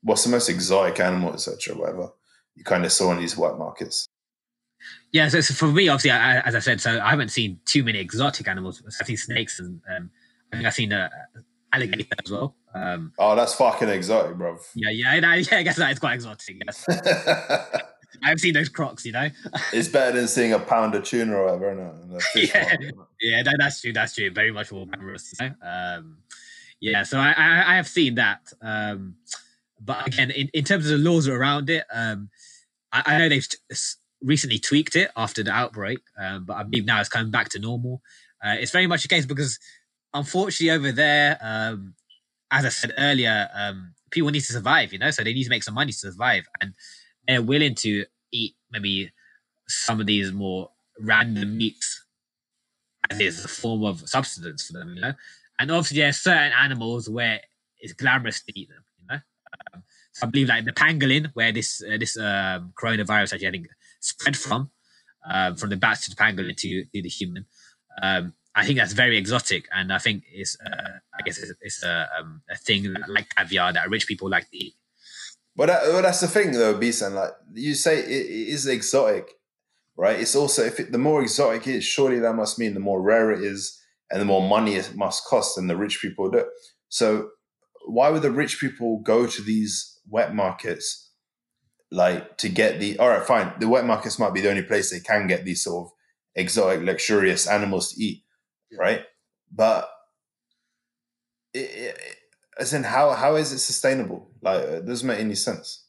Speaker 2: what's the most exotic animal etc. Whatever you kind of saw in these wet markets?
Speaker 3: Yeah, so, so for me, obviously, I, as I said, so I haven't seen too many exotic animals. I've seen snakes and um, I think I've seen a, alligator as well. Um,
Speaker 2: oh, that's fucking exotic, bro.
Speaker 3: Yeah, yeah, *laughs* yeah. I guess that is quite exotic. Yes. *laughs* I've seen those crocs, you know. *laughs*
Speaker 2: it's better than seeing a pound of tuna or whatever. No,
Speaker 3: yeah, yeah, that, that's true. That's true. Very much more glamorous. You know? um, yeah, so I, I, I, have seen that. Um, but again, in, in terms of the laws around it, um, I, I, know they've t- recently tweaked it after the outbreak, um, but I believe now it's coming back to normal. Uh, it's very much the case because unfortunately over there, um, as I said earlier, um, people need to survive, you know, so they need to make some money to survive, and they're willing to eat maybe some of these more random meats as is a form of substance for them, you know. And obviously, there are certain animals where it's glamorous to eat them, you know. Um, so I believe like the pangolin, where this uh, this um, coronavirus actually I think spread from, um, from the bats to the pangolin to, to the human. Um, I think that's very exotic, and I think it's uh, I guess it's, it's a, um, a thing like caviar that rich people like to eat.
Speaker 2: But that, well, that's the thing, though, Bisan. Like you say, it, it is exotic, right? It's also if it, the more exotic it is, surely that must mean the more rare it is, and the more money it must cost, and the rich people do. So why would the rich people go to these wet markets, like to get the? All right, fine. The wet markets might be the only place they can get these sort of exotic, luxurious animals to eat, right? But it, it, as in how how is it sustainable? Like it doesn't make any sense.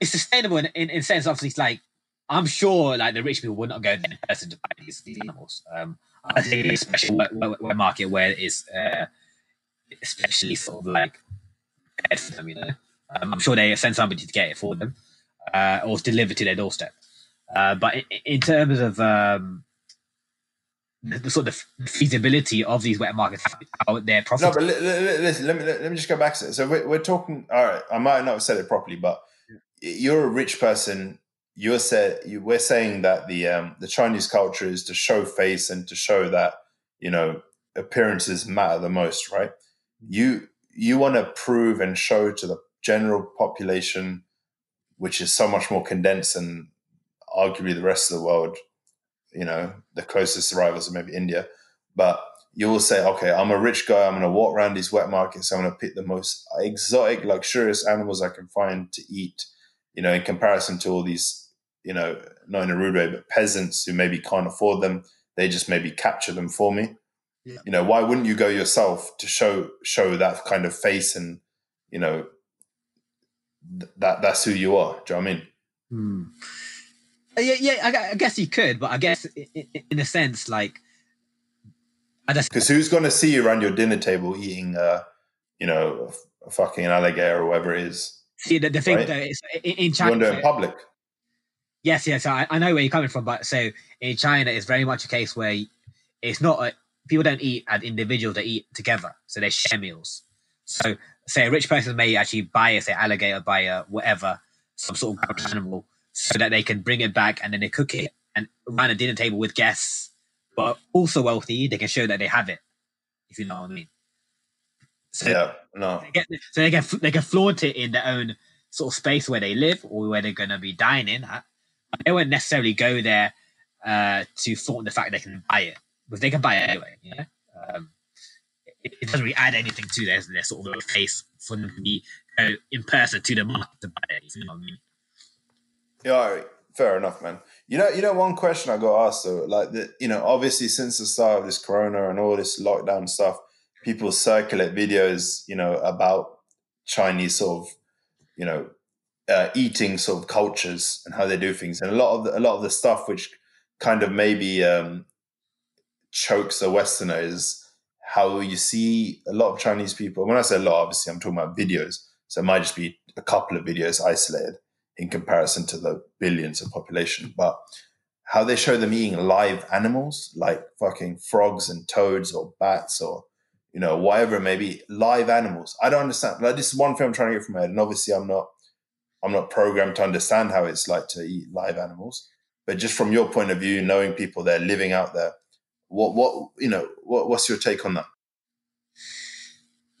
Speaker 3: It's sustainable in in, in sense. Obviously, it's like I'm sure like the rich people would not go there in person to buy these, these animals. Um, I think especially wet, wet market where it's uh, especially sort of like prepared for them. You know, um, I'm sure they send somebody to get it for them uh, or deliver to their doorstep. Uh, but in, in, terms of um, the, the, sort of feasibility of these wet markets, how they're profitable.
Speaker 2: No, but listen, let me let, me just go back to it. So we're, we're talking. All right, I might not have said it properly, but you're a rich person. You're said you, we're saying that the um, the Chinese culture is to show face and to show that you know appearances matter the most, right? You you want to prove and show to the general population, which is so much more condensed and arguably the rest of the world, you know, the closest rivals are maybe India. But you will say, okay, I'm a rich guy. I'm going to walk around these wet markets. I'm going to pick the most exotic, luxurious animals I can find to eat, you know, in comparison to all these, you know, not in a rude way, but peasants who maybe can't afford them. They just maybe capture them for me. Yeah. You know, why wouldn't you go yourself to show show that kind of face and, you know, th- that that's who you are. Do you know what I mean?
Speaker 3: Hmm. Uh, yeah, yeah. I, guess you could, but I guess in, a sense, like,
Speaker 2: I just because who's going to see you around your dinner table eating, uh, you know, a fucking alligator or whatever it is.
Speaker 3: See, the, the thing right? though is in China,
Speaker 2: you in public.
Speaker 3: Yes, yes, I, I know where you're coming from, but so in China, it's very much a case where it's not a, people don't eat as individuals; they eat together, so they share meals. So, say a rich person may actually buy a say alligator, buy a whatever, some sort of animal, so that they can bring it back and then they cook it and run a dinner table with guests, but also wealthy. They can show that they have it, if you know what I mean.
Speaker 2: So yeah, no.
Speaker 3: They get, so they can they can flaunt it in their own sort of space where they live or where they're going to be dining at. They won't necessarily go there uh, to flaunt the fact they can buy it, because they can buy it anyway. You know? um, it, it, doesn't really add anything to their, their sort of face for them to be uh, in person to the market to buy it. You know what I mean?
Speaker 2: Yeah, fair enough, man. You know, you know, one question I got asked though, like the, you know, obviously since the start of this corona and all this lockdown stuff, people circulate videos, you know, about Chinese sort of, you know, uh, eating sort of cultures and how they do things, and a lot of the, a lot of the stuff which kind of maybe um, chokes a Westerner is how you see a lot of Chinese people. When I say a lot, obviously I'm talking about videos, so it might just be a couple of videos isolated in comparison to the billions of population. But how they show them eating live animals like fucking frogs and toads or bats or you know whatever it may be, live animals. I don't understand. Like this is one thing I'm trying to get from my head, and obviously I'm not I'm not programmed to understand how it's like to eat live animals. But just from your point of view, knowing people they're living out there, what what you know, what, what's your take on that?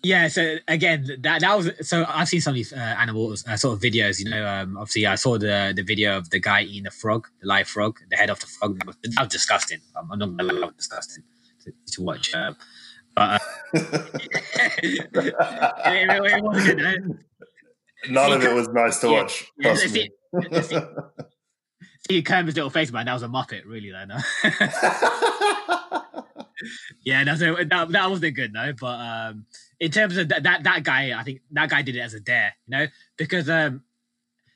Speaker 3: Yeah, so again, that that was so I've seen some of these uh, animals uh, sort of videos. You know, um, obviously I saw the the video of the guy eating the frog, the live frog, the head of the frog. That was, that was disgusting. I'm, I'm not gonna lie, disgusting to, to watch. Um, but uh, it,
Speaker 2: it, was good. None of it was nice to yeah, watch. Yeah, see,
Speaker 3: see, *laughs* see Kermit's little face, man. That was a muppet, really. Though, no? *laughs* *laughs* yeah, that's a, that that wasn't good, no. But um, in terms of that, that that guy, I think that guy did it as a dare, you know, because um.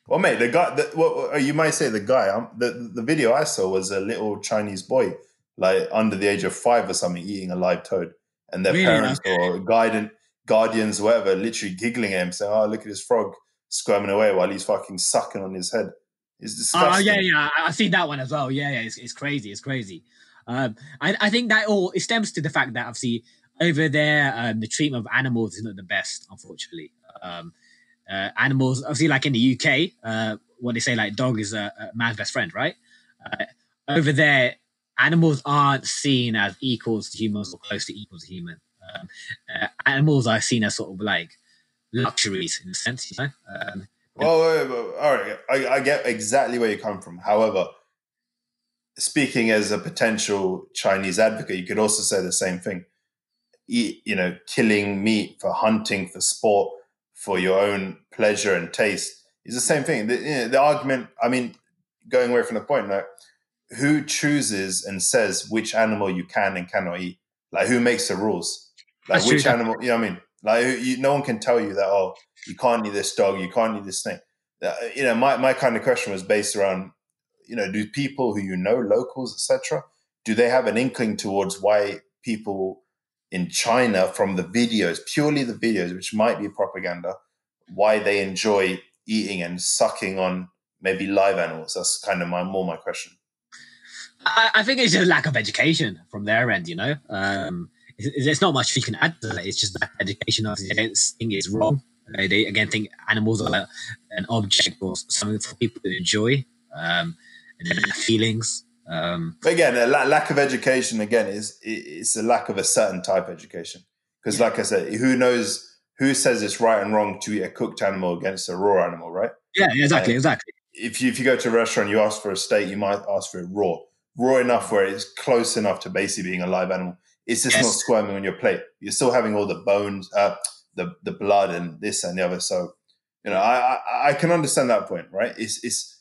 Speaker 2: Well, mate, the guy. The, well, you might say the guy. Um, the the video I saw was a little Chinese boy, like under the age of five or something, eating a live toad, and their really? parents okay. or guiding guardians, whatever, literally giggling at him, saying, "Oh, look at this frog squirming away while he's fucking sucking on his head." It's disgusting.
Speaker 3: Oh yeah, yeah, I've seen that one as well. Yeah, yeah, it's, it's crazy, it's crazy. Um, I, I think that all it stems to the fact that obviously over there, um, the treatment of animals is not the best, unfortunately. Um, uh, animals, obviously, like in the UK, uh, what they say, like dog is a, a man's best friend, right? Uh, over there, animals aren't seen as equals to humans or close to equal to human. Um, uh, animals are seen as sort of like luxuries in a sense, you know. Um,
Speaker 2: Well, wait, wait, wait, all right. I, I get exactly where you come from. However, speaking as a potential Chinese advocate, you could also say the same thing. Eat, you know, killing meat for hunting, for sport, for your own pleasure and taste is the same thing. The, you know, the argument, I mean, going away from the point, like, who chooses and says which animal you can and cannot eat? Like, who makes the rules? Like,
Speaker 3: That's true.
Speaker 2: which animal, you know what I mean? Like, you, no one can tell you that, oh, you can't eat this dog, you can't eat this thing. Uh, you know, my, my kind of question was based around, you know, do people who you know, locals, etc., do they have an inkling towards why people in China, from the videos, purely the videos, which might be propaganda, why they enjoy eating and sucking on maybe live animals? That's kind of my more my question.
Speaker 3: I, I think it's just lack of education from their end, you know. Um, it's not much we can add to that. It's just that education. of don't think it's wrong. They, again think animals are like an object or something for people to enjoy. Um, and then feelings. Um,
Speaker 2: But again, a la- lack of education again is it's a lack of a certain type of education. Because, like I said, who knows who says it's right and wrong to eat a cooked animal against a raw animal, right?
Speaker 3: yeah, exactly,
Speaker 2: Right.
Speaker 3: exactly.
Speaker 2: If you if you go to a restaurant, you ask for a steak, you might ask for it raw, raw enough where it's close enough to basically being a live animal. It's just
Speaker 3: Yes.
Speaker 2: not squirming on your plate. You're still having all the bones, uh, the the blood, and this and the other. So, you know, I I, I can understand that point, right? It's it's.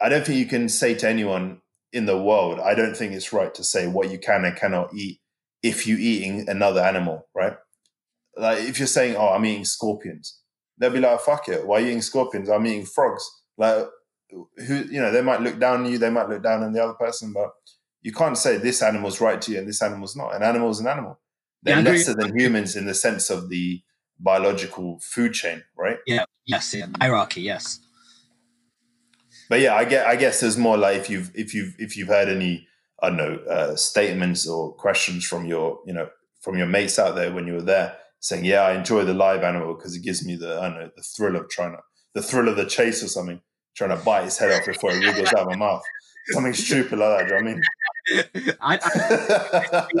Speaker 2: I don't think you can say to anyone in the world, I don't think it's right to say what you can and cannot eat if you're eating another animal, right? Like if you're saying, "Oh, I'm eating scorpions," they'll be like, "Fuck it, why are you eating scorpions? I'm eating frogs." Like, who you know, they might look down on you, they might look down on the other person, but you can't say this animal's right to you and this animal's not. An animal's an animal. They're
Speaker 3: Yeah,
Speaker 2: lesser than humans in the sense of the biological food chain, right? Yeah.
Speaker 3: Yes, yeah, hierarchy. Yes.
Speaker 2: But yeah, I get. I guess there's more like if you've if you've if you've heard any I don't know uh, statements or questions from your you know from your mates out there when you were there saying, yeah, I enjoy the live animal because it gives me the I don't know the thrill of trying to the thrill of the chase or something, trying to bite his head off before it wriggles out of my mouth, something stupid like that. Do you know
Speaker 3: I, I,
Speaker 2: what I mean? *laughs*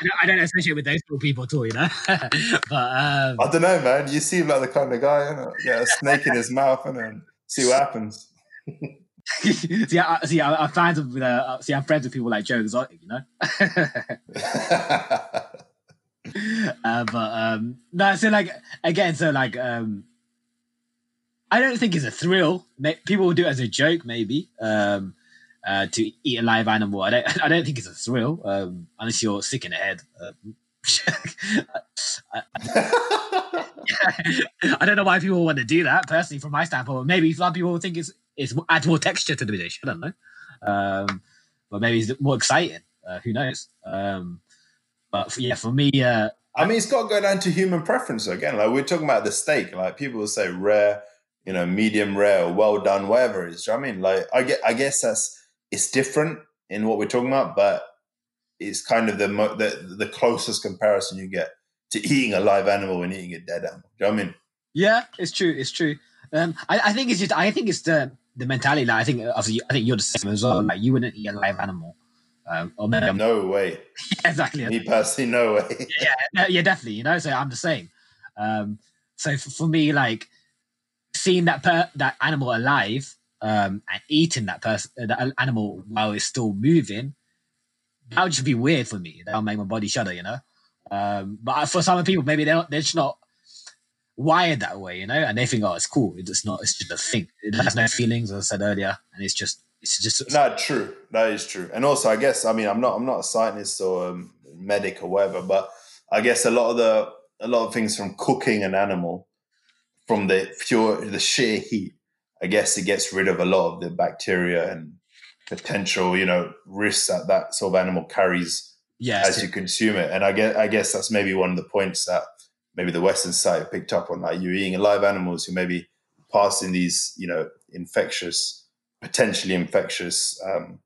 Speaker 3: I, don't, I don't associate with those sort of people at all, you know. *laughs* but um,
Speaker 2: I don't know, man. You seem like the kind of guy, you know, get a snake in his mouth and then see what happens. *laughs*
Speaker 3: see, I, see, I, I'm fans of. Uh, see, I'm friends with people like Joe Exotic, you know. *laughs* uh, but um, no, so like again, so like um, I don't think it's a thrill. People will do it as a joke, maybe. Um, uh, to eat a live animal, I don't. *laughs* I don't think it's a thrill, um, unless you're sick in the head. Um, I don't know why people want to do that. Personally, from my standpoint, maybe some people think it's it's adds more texture to the dish. I don't know, um, but maybe it's more exciting. Uh, who knows? Um, but for, yeah, for me, uh,
Speaker 2: I mean, it's got to go down to human preference again. Like we're talking about the steak. Like people will say rare, you know, medium rare, or well done, whatever it is. Do you know I mean, like I get, I guess that's it's different in what we're talking about, but it's kind of the mo- the the closest comparison you get to eating a live animal and eating a dead animal. Do you know what I mean?
Speaker 3: yeah, it's true. It's true. Um, I, I think it's just. I think it's the the mentality. Like I think, obviously, I think you're the same as well. Like you wouldn't eat a live animal, um, or maybe I'm
Speaker 2: No way. *laughs*
Speaker 3: exactly.
Speaker 2: Me personally, no way. *laughs*
Speaker 3: yeah, no, yeah, definitely. You know, so I'm the same. Um, so f- for me, like seeing that per- that animal alive um, and eating that person, uh, that animal while it's still moving, that would just be weird for me. That'll make my body shudder. You know. Um, but for some people, maybe they're they're just not wired that way. You know, and they think, oh, it's cool. It's not. It's just a thing. It has no feelings, as I said earlier, and it's just it's just
Speaker 2: No, true. That is true. And also, I guess I mean I'm not I'm not a scientist or um, medic or whatever, but I guess a lot of the a lot of things from cooking an animal from the pure the sheer heat. I guess it gets rid of a lot of the bacteria and potential you know risks that that sort of animal carries
Speaker 3: yeah.
Speaker 2: as you consume it. And I guess I guess that's maybe one of the points that maybe the Western side picked up on. Like you're eating live animals who maybe passing these, you know, infectious, potentially infectious, um,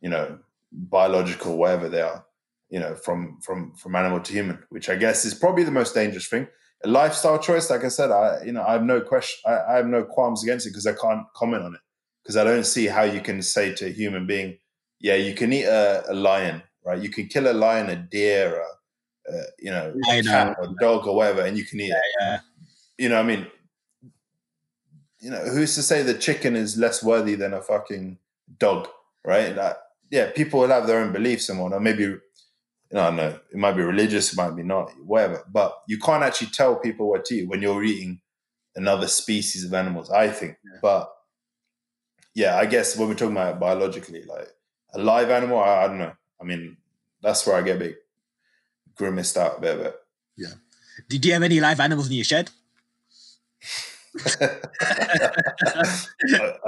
Speaker 2: you know, biological whatever they are, you know, from from from animal to human, which I guess is probably the most dangerous thing. A lifestyle choice, like I said, I you know I have no question, I, I have no qualms against it because I can't comment on it because I don't see how you can say to a human being, yeah, you can eat a, a lion, right? You can kill a lion, a deer, a, a you know,
Speaker 3: I
Speaker 2: a
Speaker 3: know.
Speaker 2: cat or dog or whatever, and you can eat it.
Speaker 3: Yeah.
Speaker 2: You know, I mean, you know, who's to say the chicken is less worthy than a fucking dog, right? Like, yeah, people will have their own beliefs and whatnot. Maybe, you know, I don't know, it might be religious, it might be not, whatever. But you can't actually tell people what to eat when you're eating another species of animals, I think. But yeah, I guess when we're talking about biologically, like a live animal, I, I don't know. I mean, that's where I get a bit grimaced out a bit. of it. Yeah.
Speaker 3: Did you have any live animals in your shed? *laughs*
Speaker 2: I,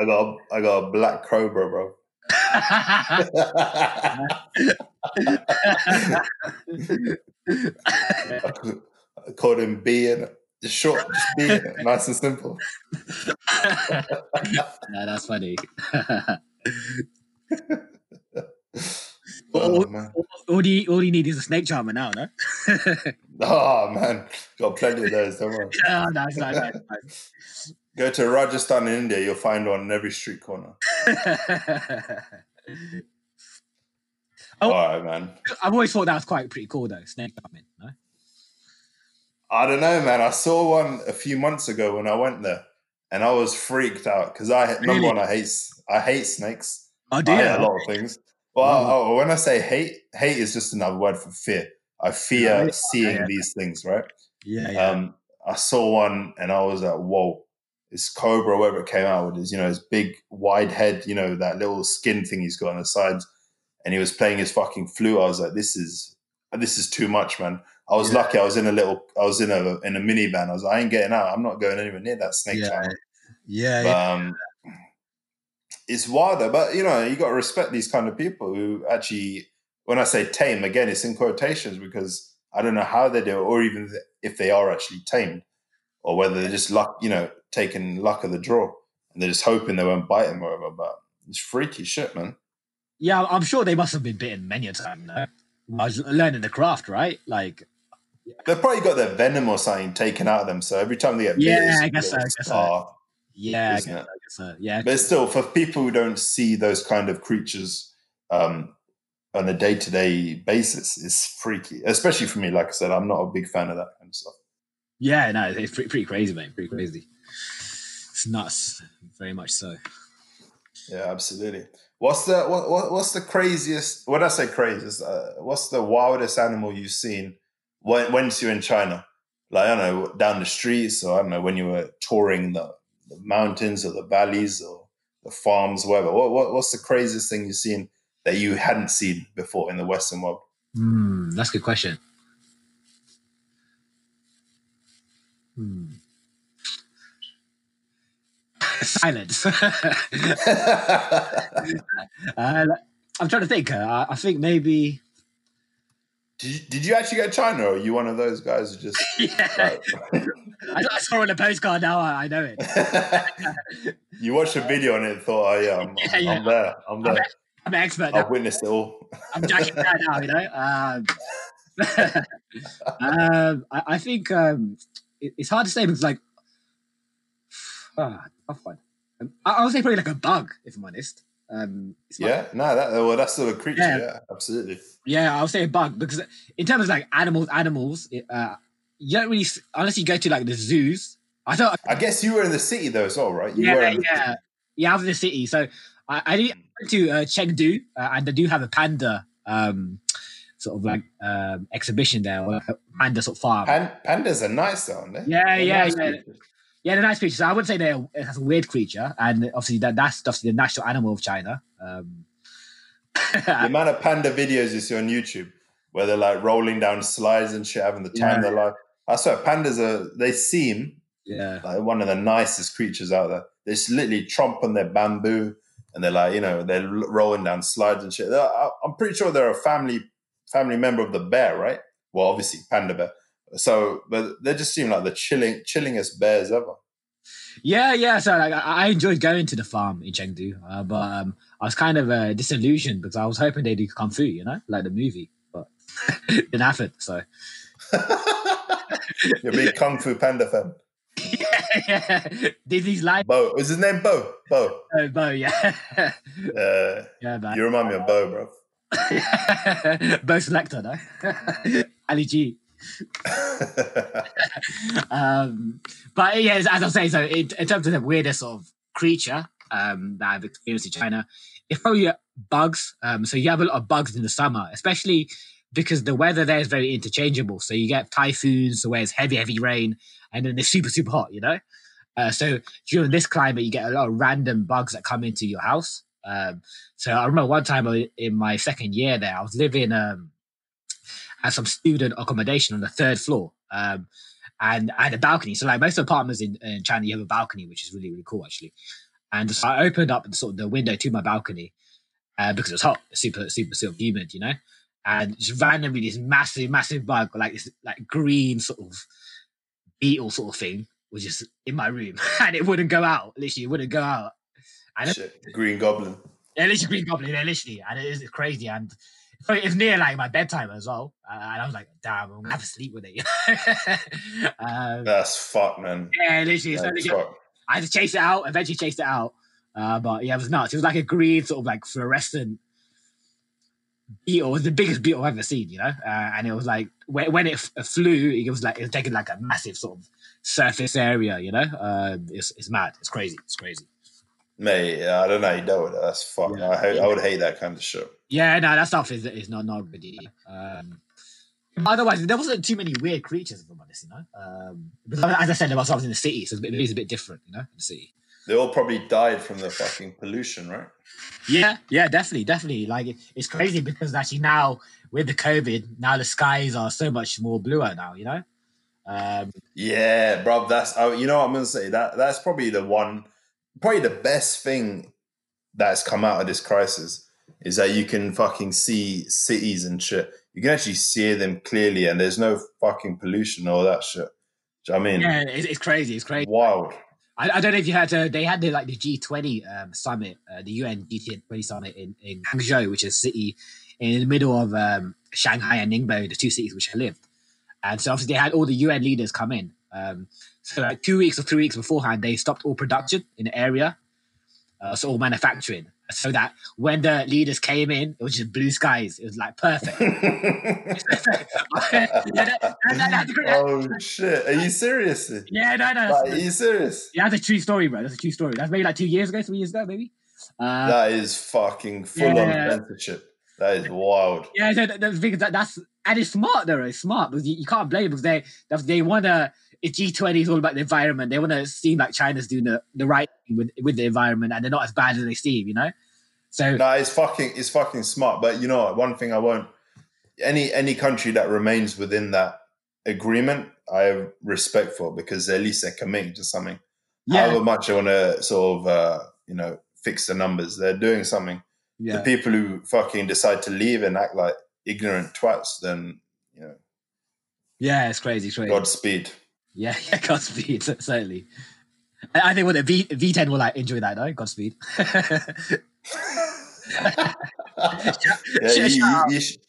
Speaker 2: got a, I got a black cobra, bro. *laughs* I called him B and just short, just B, nice and simple.
Speaker 3: yeah, that's funny. *laughs*
Speaker 2: Oh
Speaker 3: all,
Speaker 2: man,
Speaker 3: all, you, all you need is a snake charmer now, no? *laughs*
Speaker 2: oh man, got plenty of those. Don't worry.
Speaker 3: oh, nice, nice, nice, nice.
Speaker 2: Go to Rajasthan in India, you'll find one in every street corner. *laughs*
Speaker 3: Oh.
Speaker 2: All right, man.
Speaker 3: I've always thought that was quite pretty cool, though. Snake charming, no?
Speaker 2: I don't know, man. I saw one a few months ago when I went there, and I was freaked out because I number one, I hate I hate snakes.
Speaker 3: Oh, do
Speaker 2: I hate a lot of things. Well,
Speaker 3: Wow.
Speaker 2: oh, when I say hate, hate is just another word for fear. I fear
Speaker 3: Yeah, yeah,
Speaker 2: seeing
Speaker 3: yeah.
Speaker 2: these things, right?
Speaker 3: Yeah, yeah.
Speaker 2: Um, I saw one and I was like, whoa, this cobra, whatever it came out with, is, you know, his big wide head, you know, that little skin thing he's got on the sides. And he was playing his fucking flute. I was like, this is, this is too much, man. I was
Speaker 3: Yeah.
Speaker 2: lucky. I was in a little, I was in a, in a minivan. I was like, I ain't getting out. I'm not going anywhere near that snake
Speaker 3: Yeah,
Speaker 2: channel.
Speaker 3: yeah,
Speaker 2: But,
Speaker 3: yeah.
Speaker 2: um, it's wilder, but you know, you got to respect these kind of people who actually, when I say tame, again, it's in quotations because I don't know how they do it, or even if they are actually tamed, or whether they're just luck, you know, taking luck of the draw and they're just hoping they won't bite them or whatever. But it's freaky shit, man.
Speaker 3: Yeah, I'm sure they must have been bitten many a time, no? I was learning the craft, right? Like,
Speaker 2: They've probably got their venom or something taken out of them, so every time they get
Speaker 3: Yeah, I guess so, I guess so. Yeah, I guess,
Speaker 2: it?
Speaker 3: I guess so. Yeah,
Speaker 2: But still, for people who don't see those kind of creatures um, on a day to day basis, it's freaky. Especially for me, like I said, I'm not a big fan of that kind of stuff.
Speaker 3: yeah, no, it's pretty, pretty crazy, mate. Pretty crazy. It's nuts, very much so.
Speaker 2: Yeah, absolutely. What's the what, what what's the craziest? When I say craziest, uh, what's the wildest animal you've seen when once you're in China? Like I don't know, down the streets, or I don't know when you were touring the, the mountains or the valleys or the farms, whatever. What, what what's the craziest thing you've seen that you hadn't seen before in the Western world?
Speaker 3: Hmm, that's a good question. Hmm. *laughs* Silence. *laughs* uh, I'm trying to think. Uh, I think maybe.
Speaker 2: Did you, did you actually go to China, or are you one of those guys who just *laughs*
Speaker 3: Yeah,
Speaker 2: like, *laughs*
Speaker 3: I, I saw it on a postcard. Now I, I know it. *laughs*
Speaker 2: you watched a video on it and thought, oh yeah, I'm,
Speaker 3: Yeah, yeah.
Speaker 2: I'm there, I'm there,
Speaker 3: I'm an expert now.
Speaker 2: I've witnessed it all.
Speaker 3: I'm jacking that now, you know. Um, um, I, I think um, it, it's hard to say because, like, *sighs* ah, tough one. Um, I, I would say probably like a bug, if I'm honest. Um,
Speaker 2: Yeah, no, that well, that's still a creature.
Speaker 3: Yeah.
Speaker 2: Yeah, absolutely.
Speaker 3: yeah, I would say a bug because in terms of like animals, animals, uh, you don't really unless you go to like the zoos. I thought,
Speaker 2: I guess you were in the city though as well, right? You
Speaker 3: yeah,
Speaker 2: were in
Speaker 3: yeah, yeah, I was in the city, so I, I went to uh, Chengdu, uh, and they do have a panda. Um, Sort of like um, exhibition there, or like a panda sort of farm.
Speaker 2: Pan- pandas are nice, though, aren't they?
Speaker 3: Yeah,
Speaker 2: They're
Speaker 3: yeah,
Speaker 2: nice
Speaker 3: yeah.
Speaker 2: creatures.
Speaker 3: Yeah, they're nice creatures. I wouldn't say they're that's a weird creature, and obviously that that's obviously the national animal of China. Um, *laughs*
Speaker 2: The amount of panda videos you see on YouTube where they're like rolling down slides and shit, having the time
Speaker 3: Yeah.
Speaker 2: of their life. I swear, pandas are. They seem
Speaker 3: yeah,
Speaker 2: like one of the nicest creatures out there. They just literally tromp on their bamboo, and they're like, you know, they're rolling down slides and shit. They're- I'm pretty sure they're a family family member of the bear, right? Well, obviously panda bear, So, but they just seem like the chilling, chillingest bears ever.
Speaker 3: Yeah, yeah. So like, I I enjoyed going to the farm in Chengdu, uh, but um, I was kind of uh, disillusioned because I was hoping they do kung fu, you know, like the movie, but it *laughs* didn't happen. So *laughs* *laughs*
Speaker 2: You're a big Kung Fu Panda fan.
Speaker 3: yeah, Disney's live,
Speaker 2: Bo. Is his name Bo? Bo.
Speaker 3: uh, Bo, yeah,
Speaker 2: Uh,
Speaker 3: yeah, man.
Speaker 2: you remind me of Bo, bro.
Speaker 3: Bo Selecta, no, Ali G. um, but yeah, as I was saying, so in, in terms of the weirdest sort of creature um, that I've experienced in China, it's probably uh, bugs. Um, so you have a lot of bugs in the summer, especially because the weather there is very interchangeable. So you get typhoons where it's heavy, heavy rain, and then it's *laughs* super, super hot. You know, uh, so during this climate, you get a lot of random bugs that come into your house. Um, so I remember one time in my second year there, I was living um, some student accommodation on the third floor. Um, and I had a balcony. So like most apartments in, in China, you have a balcony, which is really, really cool actually. And so I opened up the sort of the window to my balcony uh, because it was hot, super, super, super humid, you know. And just randomly, this massive, massive bug, like this, like green sort of beetle sort of thing, was just in my room, *laughs* and it wouldn't go out. Literally, it wouldn't go out. And
Speaker 2: Shit, Green Goblin.
Speaker 3: yeah, literally Green Goblin, yeah, literally, and it is crazy. And *laughs* it's near like my bedtime as well, uh, and I was like, "Damn, I'm gonna have to sleep with it." *laughs* um,
Speaker 2: That's fuck, man.
Speaker 3: yeah, literally. So literally. I had to chase it out. Eventually, chased it out. Uh, but yeah, it was nuts. It was like a green sort of like fluorescent beetle. It was the biggest beetle I've ever seen, you know. Uh, and it was like when, when it f- flew, it was like it was taking like a massive sort of surface area, you know. Um, it's it's mad. It's crazy. It's crazy.
Speaker 2: Mate, I don't know you know it. That's fuck.
Speaker 3: Yeah.
Speaker 2: I, hate, I would hate that kind of shit.
Speaker 3: Yeah, no, that stuff is is not not really. Um, otherwise, there wasn't too many weird creatures, if I'm honest, you know. Um, as I said, there was something in the city, so it's a bit, it's a bit different, you know, in the city.
Speaker 2: They all probably died from the fucking pollution, right?
Speaker 3: Yeah, yeah, definitely, definitely. Like it, it's crazy because actually now with the COVID, now the skies are so much more bluer now, you know. Um,
Speaker 2: Yeah, bro. That's oh, you know what I'm gonna say. That that's probably the one, probably the best thing that's come out of this crisis is that you can fucking see cities and shit. You can actually see them clearly, and there's no fucking pollution or that shit. Do you know what I mean?
Speaker 3: yeah, it's, it's crazy. It's crazy.
Speaker 2: Wild.
Speaker 3: I, I don't know if you had to. They had the like the G20 um, summit, uh, the UN G20 summit in, in Hangzhou, which is a city in the middle of um, Shanghai and Ningbo, the two cities which I lived. And so obviously they had all the UN leaders come in. Um, so like two weeks or three weeks beforehand, they stopped all production in the area, uh, so all manufacturing, so that when the leaders came in, it was just blue skies. It was like perfect. *laughs*
Speaker 2: oh shit! Are you serious?
Speaker 3: yeah, no, no.
Speaker 2: Like, are you serious?
Speaker 3: Yeah, that's a true story, bro. That's a true story. That's maybe like two years ago, three years ago, maybe. Uh,
Speaker 2: That is fucking full on
Speaker 3: Yeah.
Speaker 2: censorship. That is wild.
Speaker 3: yeah, the, the, the thing that that's and it's smart though. It's smart because you, you can't blame because they they- they want to. G twenty is all about the environment. They want to seem like China's doing the, the right thing with with the environment, and they're not as bad as they seem. You know. So
Speaker 2: No, it's fucking it's fucking smart. But you know what? One thing I won't any any country that remains within that agreement, I have respect for because at least they're committing to something.
Speaker 3: yeah,
Speaker 2: However much I want to sort of uh, you know fix the numbers, they're doing something. The people who fucking decide to leave and act like ignorant twats, then you know,
Speaker 3: yeah. It's crazy. It's crazy.
Speaker 2: Godspeed.
Speaker 3: Yeah, *laughs* yeah. Godspeed. *laughs* Certainly. I think what the V V ten will like enjoy that though. Godspeed. *laughs*
Speaker 2: Yeah, you, you, you should.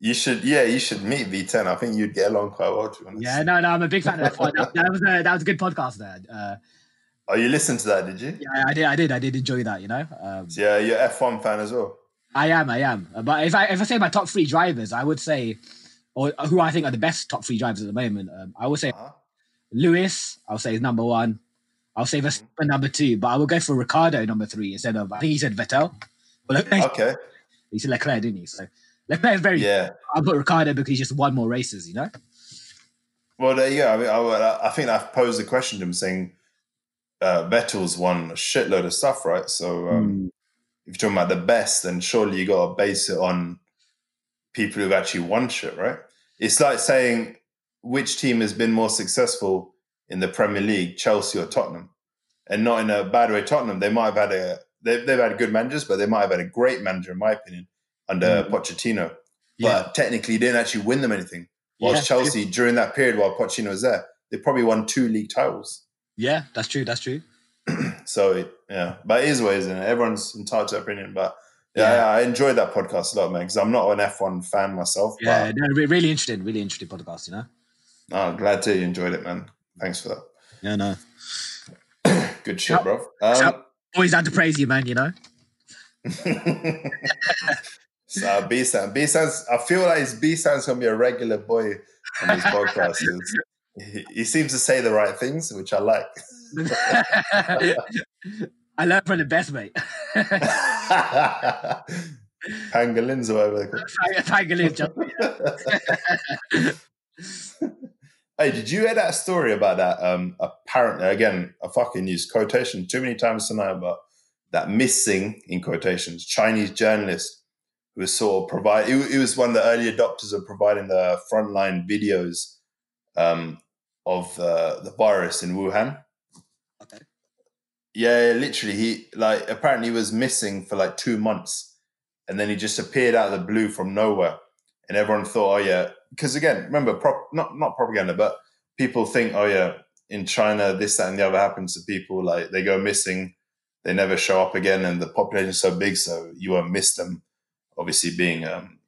Speaker 2: You should, yeah, you should meet V10. I think you'd get along quite well. To
Speaker 3: yeah, no, no. I'm a big fan of that. That, that was a that was a good podcast there. Uh,
Speaker 2: Oh, you listened to that, did you?
Speaker 3: yeah, I did, I did, I did enjoy that. You know. Um,
Speaker 2: Yeah, you're F1 fan as well.
Speaker 3: I am, I am. But if I if I say my top three drivers, I would say, or who I think are the best top three drivers at the moment, um, I would say
Speaker 2: Uh-huh.
Speaker 3: Lewis. I'll say is number one. I'll say Verstappen number two, but I will go for Ricciardo number three instead of I think he said Vettel. Well,
Speaker 2: Okay.
Speaker 3: he said Leclerc, didn't he? So Leclerc is very.
Speaker 2: Yeah.
Speaker 3: I'll put Ricciardo because he's just won more races. You know.
Speaker 2: Well, there you go. I mean, I, I think I've posed the question to him saying uh, Vettel's won a shitload of stuff, right? So um, if you're talking about the best, then surely you got to base it on people who've actually won shit, right? It's like saying which team has been more successful in the Premier League, Chelsea or Tottenham, and not in a bad way. Tottenham, they might have had a they've, they've had good managers, but they might have had a great manager, in my opinion, under
Speaker 3: Mm.
Speaker 2: Pochettino.
Speaker 3: Yeah.
Speaker 2: But technically, he didn't actually win them anything. Whilst
Speaker 3: Yeah,
Speaker 2: Chelsea, during that period while Pochettino was there, they probably won two league titles.
Speaker 3: Yeah, that's true. That's true. *clears throat*
Speaker 2: So yeah, but it is what it is, and everyone's entitled to their opinion. But yeah,
Speaker 3: Yeah.
Speaker 2: I enjoyed that podcast a lot, man, because I'm not an F1 fan myself.
Speaker 3: Yeah, no, re- really interesting. Really interesting podcast. You know.
Speaker 2: No, glad to you enjoyed it, man. Thanks for that.
Speaker 3: Yeah, no. *coughs*
Speaker 2: Good shit,
Speaker 3: Shout-
Speaker 2: bro. Um,
Speaker 3: Always had to praise you, man. You know. *laughs*
Speaker 2: so Bisan, B San's. I feel like his Bisan's gonna be a regular boy on this podcast. He, he seems to say the right things, which I like. *laughs*
Speaker 3: I learned from the best, mate. *laughs*
Speaker 2: Pangolins or whatever. they're
Speaker 3: Pangolin, just
Speaker 2: called. Hey, did you hear that story about that? Um, apparently, again, I fucking used quotation too many times tonight, but that missing in quotations Chinese journalist who was sort of provide. He, he was one of the early adopters of providing the frontline videos um, of the the virus in Wuhan.
Speaker 3: Okay.
Speaker 2: Yeah, yeah, literally, he like apparently was missing for like two months, and then he just appeared out of the blue from nowhere, and everyone thought, oh yeah, because again, remember, prop, not not propaganda, but people think, oh yeah, in China, this that and the other happens to people, like they go missing, they never show up again, and the population is so big, so you won't miss them. Obviously, being um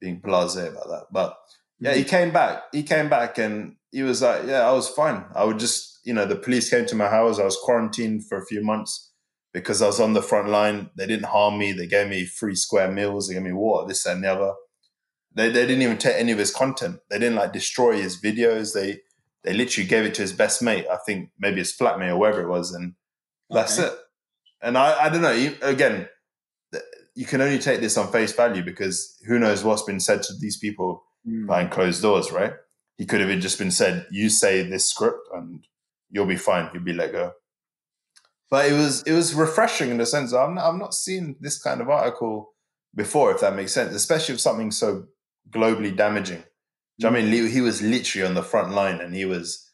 Speaker 2: being blasé about that, but yeah, he came back. He came back, and he was like, yeah, I was fine. I would just you know, the police came to my house. I was quarantined for a few months because I was on the front line. They didn't harm me. They gave me free square meals. They gave me water, this and the other. They, they didn't even take any of his content. They didn't like destroy his videos. They they literally gave it to his best mate. I think maybe his flatmate or whatever it was, and that's it. And I, I don't know. You, again, you can only take this on face value because who knows what's been said to these people
Speaker 3: Mm.
Speaker 2: behind closed doors, right? He could have just been said, "You say this script, and you'll be fine. You'll be let go." But it was it was refreshing in the sense that I'm not, I'm not seeing this kind of article before, if that makes sense, especially if something so globally damaging. Do you know what I mean? He- He was literally on the front line, and he was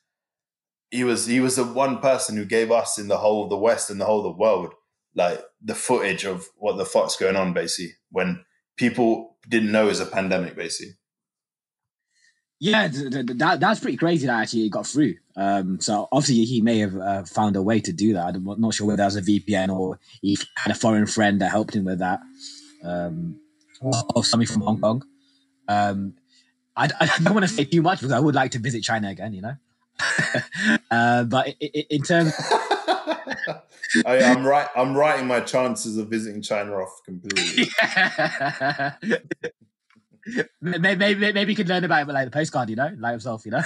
Speaker 2: he was he was the one person who gave us in the whole of the West and the whole of the world like the footage of what the fuck's going on, basically, when people didn't know it was a pandemic, basically.
Speaker 3: Yeah, th- th- that that's pretty crazy that actually it got through. Um, so obviously he may have uh, found a way to do that. I'm not sure whether that was a VPN or he had a foreign friend that helped him with that, um, or something from Hong Kong. Um, I, *laughs* I don't want to say too much because I would like to visit China again, you know. *laughs* uh, but in terms, *laughs*
Speaker 2: I, I'm right. I'm writing my chances of visiting China off completely.
Speaker 3: maybe, maybe maybe you could learn about it like the postcard, you know, like himself, you know.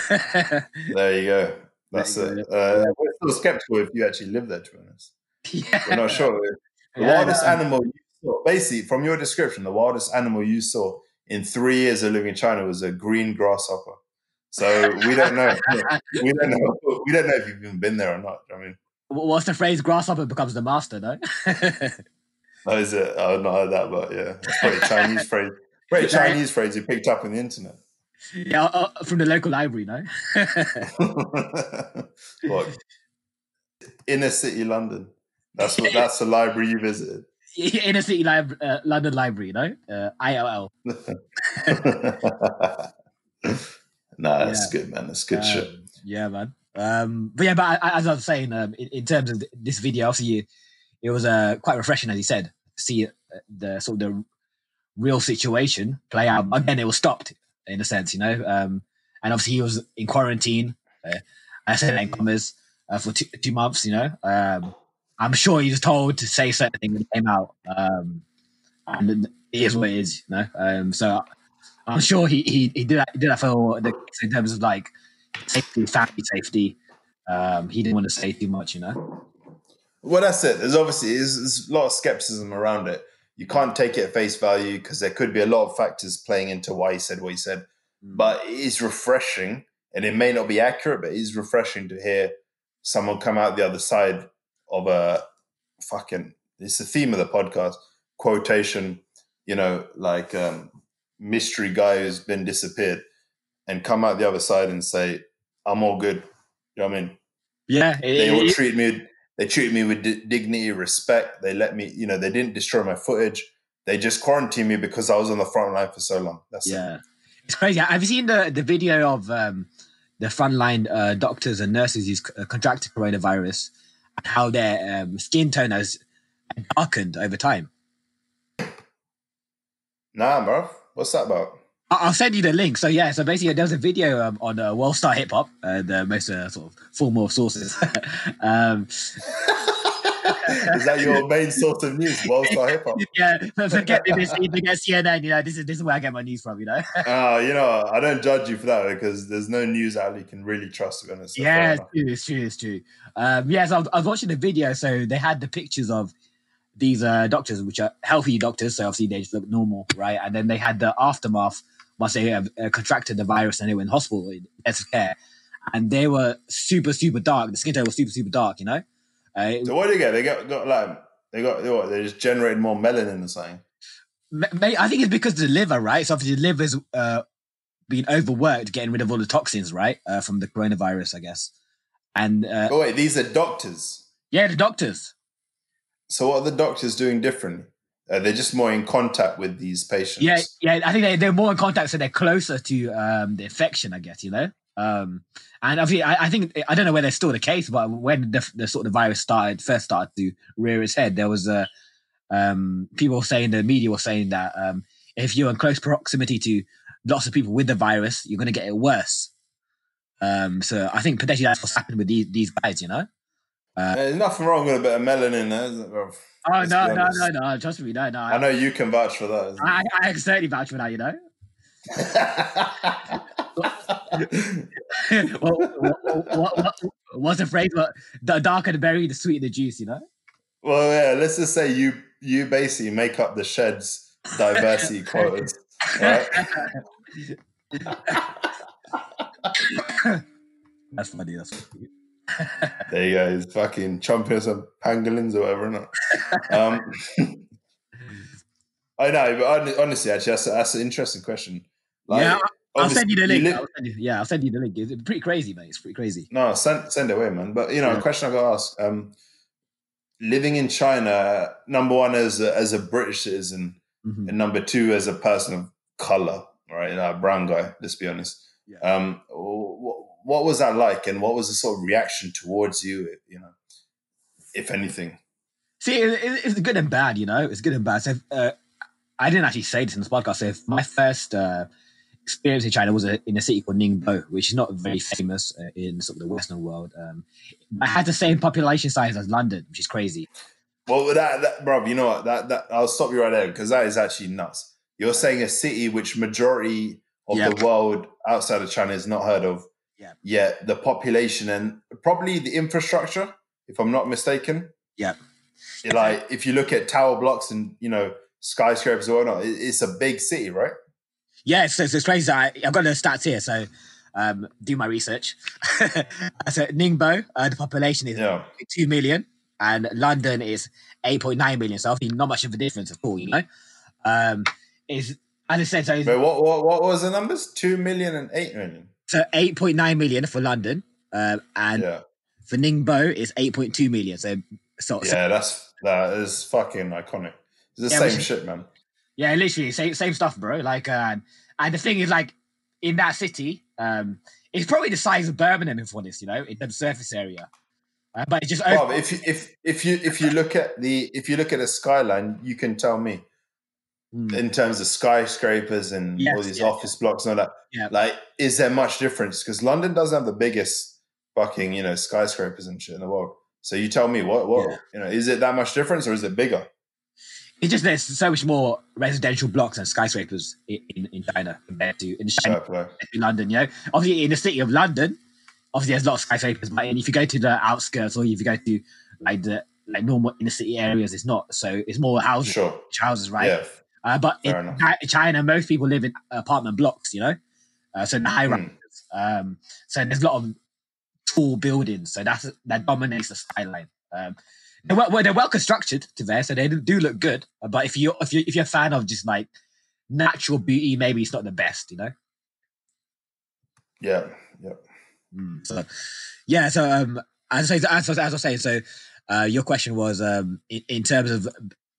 Speaker 2: There you go. That's
Speaker 3: you
Speaker 2: it. Uh, we're still skeptical if you actually live there. To be honest,
Speaker 3: yeah.
Speaker 2: we're not sure. The
Speaker 3: Yeah,
Speaker 2: wildest
Speaker 3: no.
Speaker 2: animal you saw, basically, from your description, the wildest animal you saw in three years of living in China was a green grasshopper. So we don't know. *laughs* we don't know. We don't know if you've even been there or not. I mean,
Speaker 3: What's the phrase? Grasshopper becomes the master, no?
Speaker 2: that *laughs* is it. I've not heard that, but yeah, it's probably a Chinese *laughs* phrase. Very Chinese phrase you picked up on the internet.
Speaker 3: yeah, uh, from the local library, no?
Speaker 2: what? Inner city London. That's what. That's the library you visited. *laughs*
Speaker 3: Inner City Lib- uh, London Library, no? Uh, ILL. *laughs* *laughs*
Speaker 2: nah, that's good, man. That's good shit.
Speaker 3: Um, yeah, man. Um, but yeah, but I, as I was saying, um, in, in terms of this video, obviously, it was uh, quite refreshing, as you said, see uh, the sort of the real situation play out. Again, it was stopped in a sense, you know. Um, and obviously, he was in quarantine. Uh, I said in commas uh, for two, two months, you know. Um, I'm sure he was told to say certain things when he came out. Um, and it is what it is, you know. Um, so I'm sure he, he, he did that, he did that for the in terms of like safety, family safety. Um, he didn't want to say too much, you know.
Speaker 2: Well, that's it. There's obviously there's, there's a lot of skepticism around it. You can't take it at face value because there could be a lot of factors playing into why he said what he said. But it is refreshing, and it may not be accurate, but it is refreshing to hear someone come out the other side of a fucking. It's the theme of the podcast quotation. You know, like um, mystery guy who's been disappeared, and come out the other side and say, "I'm all good." You know what I mean?
Speaker 3: yeah,
Speaker 2: they
Speaker 3: it-
Speaker 2: all
Speaker 3: it-
Speaker 2: treat me they treated me with di- dignity respect they let me you know they didn't destroy my footage they just quarantined me because i was on the front line for so long that's it
Speaker 3: yeah. It's crazy. Have you seen the the video of um, the frontline uh, doctors and nurses who's uh, contracted coronavirus how their um, skin tone has darkened over time?
Speaker 2: Nah, bro. What's that about?
Speaker 3: I- I'll send you the link. So yeah, so basically there was a video um, on uh, World Star Hip Hop, uh, the most uh, sort of formal of sources. *laughs* um,
Speaker 2: Is that your main source of news? World Star Hip Hop. *laughs*
Speaker 3: yeah, forget BBC, forget CNN. You know, this is this is where I get my news from. You know.
Speaker 2: Uh, *laughs* you know, I don't judge you for that because there's no news outlet you can really trust. To be honest.
Speaker 3: Yeah, it's true, it's true, it's true. Um, yeah, so I was, I was watching the video. So they had the pictures of these uh, doctors, which are healthy doctors. So obviously they just look normal, right? And then they had the aftermath once they have uh, contracted the virus and they were in hospital in intensive care, and they were super, super dark. The skin tone was super, super dark. You know. Uh,
Speaker 2: So what do you get? They got got like they got they what? They just generated more melanin or something.
Speaker 3: Ma- ma- I think it's because of the liver, right? So obviously the liver's uh, being overworked, getting rid of all the toxins, right, uh, from the coronavirus, I guess. And uh,
Speaker 2: Oh wait, these are doctors.
Speaker 3: yeah, the doctors.
Speaker 2: So what are the doctors doing different? Uh, they're just more in contact with these patients.
Speaker 3: Yeah, yeah. I think they, they're more in contact, so they're closer to um, the infection, I guess, you know? Um, and obviously, I, I think, I don't know whether it's still the case, but when the, the sort of virus started, first started to rear its head, there was a, um, people saying, the media was saying that um, if you're in close proximity to lots of people with the virus, you're going to get it worse. Um, so I think potentially that's what's happened with these, these guys, you know?
Speaker 2: Uh, There's nothing wrong with a bit of melanin there, is it, bro?
Speaker 3: Oh, no, no, no, no. Trust me, no, no.
Speaker 2: I know you can vouch for that. isn't
Speaker 3: I, I certainly vouch for that, you know? *laughs*
Speaker 2: it?
Speaker 3: what, what, what, what, what's the phrase? What, the darker the berry, the sweeter the juice, you know?
Speaker 2: well, yeah. Let's just say you you basically make up the shed's diversity *laughs* quotas, right?
Speaker 3: That's funny. That's funny.
Speaker 2: There you go. He's fucking chomping some pangolins or whatever, innit? Um, *laughs* I know, but honestly, actually, that's, that's an interesting question. Like,
Speaker 3: yeah, I'll send you the link.
Speaker 2: li-
Speaker 3: I'll send you, yeah, I'll send you the link. It's pretty crazy, mate. It's pretty crazy.
Speaker 2: no, send send it away, man. But you know,
Speaker 3: Yeah.
Speaker 2: a question I got to ask: um, living in China, number one as a, as a British citizen,
Speaker 3: Mhm.
Speaker 2: and number two as a person of color, right? You know, a brown guy. Let's be honest.
Speaker 3: Yeah.
Speaker 2: Um, what, what was that like, and what was the sort of reaction towards you? You know, if anything.
Speaker 3: See, it, it- it's good and bad, you know? It's good and bad. So, uh, I didn't actually say this in this podcast. So, if my first uh, experience in China was a, in a city called Ningbo, which is not very famous uh, in sort of the Western world. Um, it had the same population size as London, which is crazy.
Speaker 2: Well, that, that bro, you know what? That that I'll stop you right there because that is actually nuts. You're saying a city which majority of the world outside of China is not heard of.
Speaker 3: Yeah.
Speaker 2: Yet the population and probably the infrastructure, if I'm not mistaken.
Speaker 3: Yeah.
Speaker 2: Like if you look at tower blocks and you know skyscrapers or whatnot, it's a big city, right?
Speaker 3: Yeah, so, so it's crazy. I, I've got the stats here, so um, do my research. *laughs* so Ningbo, uh, the population is
Speaker 2: Yeah.
Speaker 3: 2 million, and London is 8.9 million. So obviously not much of a difference at all, you know? Um, is as I said, so,
Speaker 2: But what what what was the numbers? Two million and eight million.
Speaker 3: so 8.9 million for London, um, and
Speaker 2: yeah.
Speaker 3: for Ningbo is 8.2 million. So, so, so
Speaker 2: Yeah, that's that is fucking iconic. It's the
Speaker 3: Yeah,
Speaker 2: same shit, man.
Speaker 3: Yeah, literally same same stuff, bro. Like, uh, and the thing is, like, in that city, um, it's probably the size of Birmingham, if honest, you know, in the surface area. Uh, but it's just
Speaker 2: Bob, if you if if you if you look at the if you look at the skyline, you can tell me
Speaker 3: Mm.
Speaker 2: in terms of skyscrapers and all these
Speaker 3: yeah,
Speaker 2: office blocks and all that.
Speaker 3: Yeah.
Speaker 2: Like, is there much difference? Because London doesn't have the biggest fucking you know skyscrapers and shit in the world. So you tell me what what
Speaker 3: Yeah.
Speaker 2: you know is it that much difference or is it bigger?
Speaker 3: It's just there's so much more residential blocks and skyscrapers in, in, in China compared to in, China,
Speaker 2: Fair play.
Speaker 3: in London. You know, obviously in the city of London, obviously there's a lot of skyscrapers, but if you go to the outskirts or if you go to like the like normal inner city areas, it's not. So it's more houses,
Speaker 2: Sure.
Speaker 3: houses, right?
Speaker 2: Yeah.
Speaker 3: Uh, but in
Speaker 2: enough.
Speaker 3: China, most people live in apartment blocks, you know, uh, so the high
Speaker 2: Hmm.
Speaker 3: rises. Um, so there's a lot of tall buildings, so that's that dominates the skyline. Um, they're well, well, they're well constructed to there, so they do look good. But if you if you if you're a fan of just like natural beauty, maybe it's not the best, you know.
Speaker 2: Yeah. Yeah.
Speaker 3: Mm, So yeah, so um, as I, as, as I was saying, so uh, your question was um, in, in terms of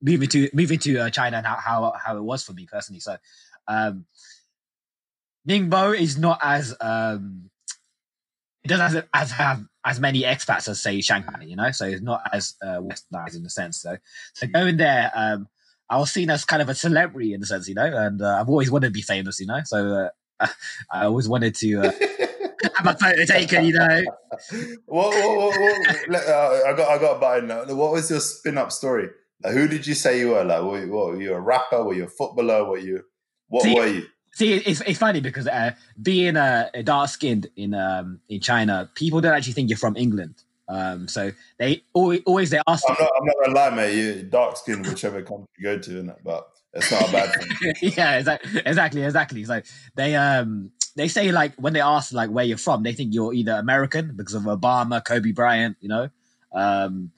Speaker 3: moving to moving to uh, China and how, how how it was for me personally. So um, Ningbo is not as um, it doesn't as, as have as many expats as say Shanghai, you know, so it's not as uh, westernized in the sense. So, so going there, um, I was seen as kind of a celebrity in the sense, you know, and uh, I've always wanted to be famous, you know, so uh, *laughs* I always wanted to uh, *laughs* have a photo taken, you know. *laughs*
Speaker 2: what, what, what, what, uh, I got, I got a button now. What was your spin-up story? Like, who did you say you were? Like, were you, what, were you a rapper? Were you a footballer? Were you? What
Speaker 3: See-
Speaker 2: were you?
Speaker 3: See, it's, it's funny because uh, being uh, dark skinned in um, in China, people don't actually think you're from England. Um, so they always, always they ask.
Speaker 2: I'm not, I'm not gonna lie, mate. You dark skinned, whichever country you go to, innit? but it's not a bad thing. *laughs*
Speaker 3: yeah, exactly, exactly, exactly. So they um they say like when they ask like where you're from, they think you're either American because of Obama, Kobe Bryant, you know. Um,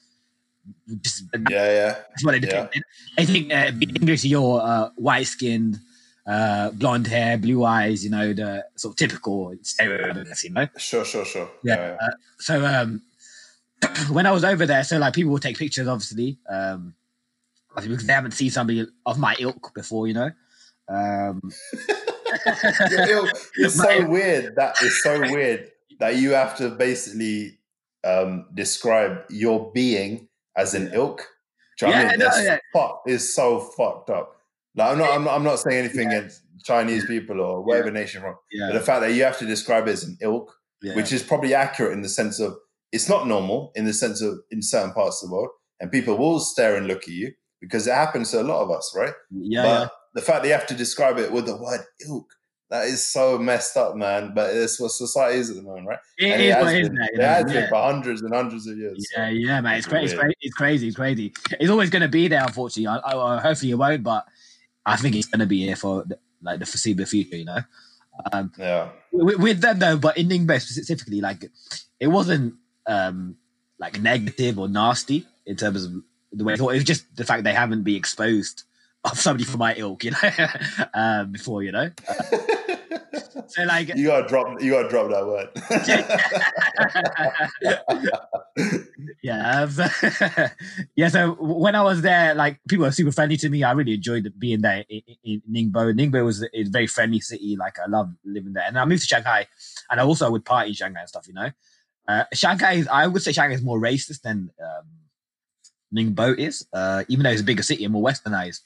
Speaker 3: just,
Speaker 2: Yeah, yeah.
Speaker 3: that's what they think. I think uh, being English, you're uh, white skinned, uh, blonde hair, blue eyes. You know the sort of typical stereotypes. You know.
Speaker 2: Sure, sure, sure.
Speaker 3: Yeah. Uh, so um, *clears throat* when I was over there, so like people will take pictures, obviously, um, because they haven't seen somebody of my ilk before, you know. Um, *laughs* *laughs*
Speaker 2: it's so weird. That is so weird that you have to basically um, describe your being as an ilk. Do you know I
Speaker 3: Yeah,
Speaker 2: mean?
Speaker 3: no, yeah.
Speaker 2: fuck is so fucked up. Like I'm not, I'm not, I'm not saying anything against Chinese people or whatever nation from, but the fact that you have to describe it as an ilk,
Speaker 3: yeah,
Speaker 2: which is probably accurate in the sense of it's not normal in the sense of in certain parts of the world, and people will stare and look at you because it happens to a lot of us, right?
Speaker 3: yeah,
Speaker 2: but
Speaker 3: yeah.
Speaker 2: the fact that you have to describe it with the word ilk, that is so messed up, man. But it's what society is at the moment, right?
Speaker 3: It
Speaker 2: And
Speaker 3: is
Speaker 2: has
Speaker 3: what it is,
Speaker 2: been,
Speaker 3: mate,
Speaker 2: it has been
Speaker 3: yeah.
Speaker 2: for hundreds and hundreds of years. so-
Speaker 3: Yeah, yeah, man. It's, cra- it's,
Speaker 2: weird.
Speaker 3: cra- it's crazy. It's crazy. It's always going to be there, unfortunately. I, I, I- hopefully it won't, but I think it's going to be here for like the foreseeable future. You know, um,
Speaker 2: yeah.
Speaker 3: with, with them though, but in Ningbo specifically, like it wasn't um like negative or nasty in terms of the way. It was just the fact they haven't been exposed of somebody from my ilk, you know, *laughs* um, before, you know. *laughs* *laughs* So like,
Speaker 2: you gotta drop. You gotta drop that word. *laughs*
Speaker 3: yeah, *laughs* yeah. So when I was there, like people were super friendly to me. I really enjoyed being there in, in Ningbo. Ningbo was a very friendly city. Like I love living there. And I moved to Shanghai, and I also would party in Shanghai and stuff. You know, uh, Shanghai is. I would say Shanghai is more racist than um, Ningbo is, uh, even though it's a bigger city and more westernized.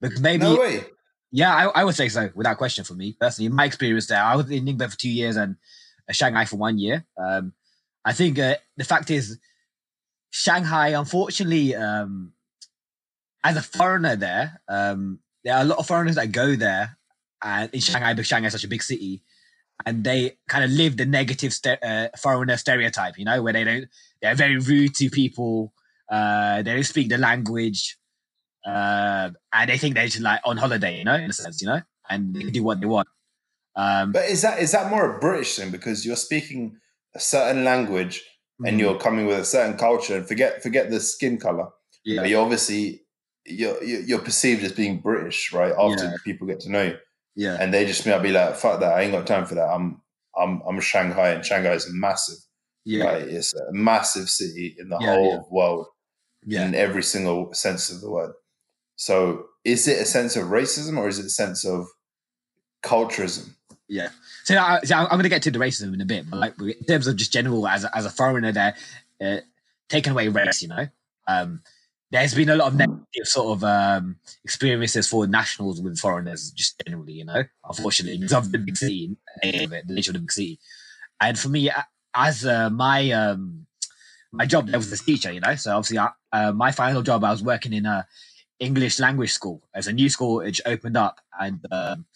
Speaker 3: Because maybe
Speaker 2: no way.
Speaker 3: Yeah, I, I would say so without question for me personally. My experience there, I was in Ningbo for two years and uh, Shanghai for one year. Um, I think uh, the fact is, Shanghai, unfortunately, um, as a foreigner there, um, there are a lot of foreigners that go there and in Shanghai because Shanghai is such a big city, and they kind of live the negative ste- uh, foreigner stereotype, you know, where they don't, they're very rude to people, uh, they don't speak the language, uh, and they think they're just like on holiday, you know, in a sense, you know, and they do what they want. Um,
Speaker 2: But is that is that more a British thing because you're speaking a certain language
Speaker 3: Mm.
Speaker 2: and you're coming with a certain culture and forget forget the skin color.
Speaker 3: yeah,
Speaker 2: But you obviously you're you're you're perceived as being British, right? After
Speaker 3: Yeah.
Speaker 2: people get to know you,
Speaker 3: yeah,
Speaker 2: and they just might be like, "Fuck that! I ain't got time for that." I'm I'm I'm Shanghai, and Shanghai is massive.
Speaker 3: yeah,
Speaker 2: Right? It's a massive city in the
Speaker 3: Yeah,
Speaker 2: whole
Speaker 3: yeah.
Speaker 2: world
Speaker 3: yeah.
Speaker 2: in every single sense of the word. So, is it a sense of racism or is it a sense of culturism?
Speaker 3: Yeah. So, I, so I'm going to get to the racism in a bit, but like in terms of just general as a, as a foreigner there, uh, taking away race, you know, um, there's been a lot of negative sort of um, experiences for nationals with foreigners, just generally, you know, unfortunately, because of the big city, the nature of the big city. And for me, as uh, my um, my job there was as a teacher, you know, so obviously, I, uh, my final job, I was working in a English language school. as a new school which opened up, and um,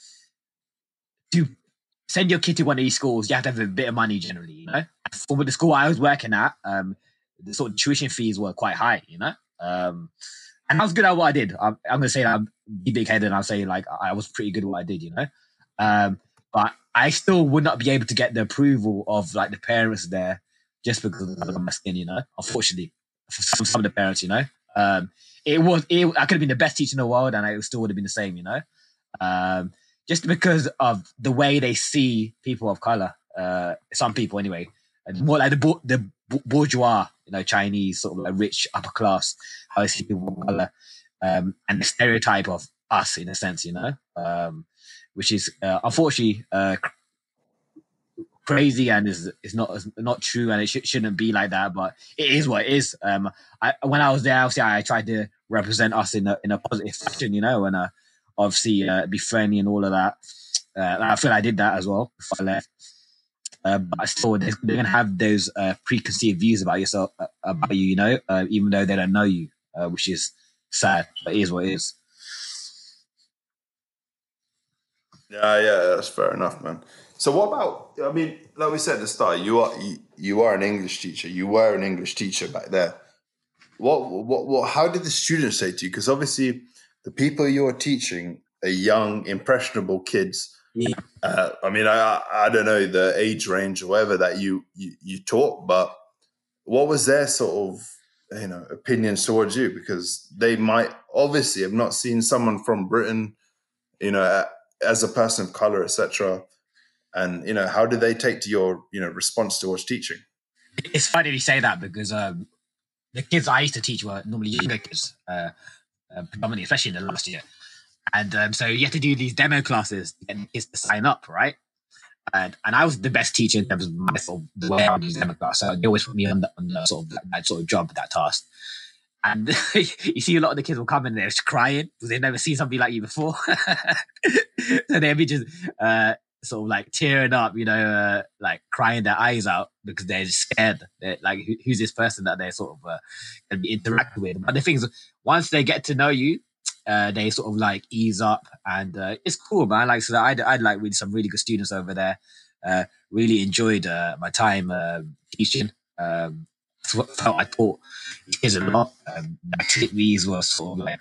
Speaker 3: to send your kid to one of these schools, you have to have a bit of money generally, you know. For the school I was working at, um, the sort of tuition fees were quite high, you know. Um, and I was good at what I did. I'm, I'm gonna say that I'm big headed and I'll say like I was pretty good at what I did, you know. Um, but I still would not be able to get the approval of like the parents there just because of my skin, you know. Unfortunately, for some, some of the parents, you know. Um, it was it, I could have been the best teacher in the world and I still would have been the same, you know. Um, just because of the way they see people of color. Uh, some people, anyway, and more like the the bourgeois, you know, Chinese sort of like rich upper class, how they see people of color, um, and the stereotype of us in a sense, you know. Um, which is uh, unfortunately uh, crazy and is is not not true, and it sh- shouldn't be like that. But it is what it is. Um, I when I was there, obviously, I tried to represent us in a in a positive fashion, you know, and uh, obviously uh, be friendly and all of that. Uh, I feel I did that as well before I left. Uh, but still, they're, gonna have those uh, preconceived views about yourself, uh, about you, you know, even though they don't know you, which is sad, but it is what it is.
Speaker 2: Yeah, yeah, that's fair enough, man. So what about? I mean, like we said at the start, you are you, you are an English teacher. You were an English teacher back there. What what what? How did the students say to you? Because obviously, the people you're teaching are young, impressionable kids.
Speaker 3: Yeah.
Speaker 2: Uh, I mean, I I- I don't know the age range or whatever that you you, you taught, but what was their sort of you know opinions towards you? Because they might obviously have not seen someone from Britain, you know, as a person of color, etc. And you know, how do they take to your you know response towards teaching?
Speaker 3: It's funny you say that because um, the kids I used to teach were normally younger kids, uh, uh, predominantly, especially in the last year. And um, so you have to do these demo classes get kids to sign up, right? And and I was the best teacher in terms of my sort of the way I do demo class. So they always put me on the, on the sort of that, sort of job, that task. And *laughs* you see a lot of the kids will come in there just crying because they've never seen somebody like you before. *laughs* so they'll be just uh, sort of like tearing up, you know, uh, like crying their eyes out because they're scared. They're like, who, who's this person that they're sort of uh, going to be interacting with? But the thing is, once they get to know you, uh, they sort of like ease up and uh, it's cool, man. Like, so I would like really some really good students over there. Uh, really enjoyed uh, my time um teaching. Um, felt I taught kids a lot. Um, activities were sort of like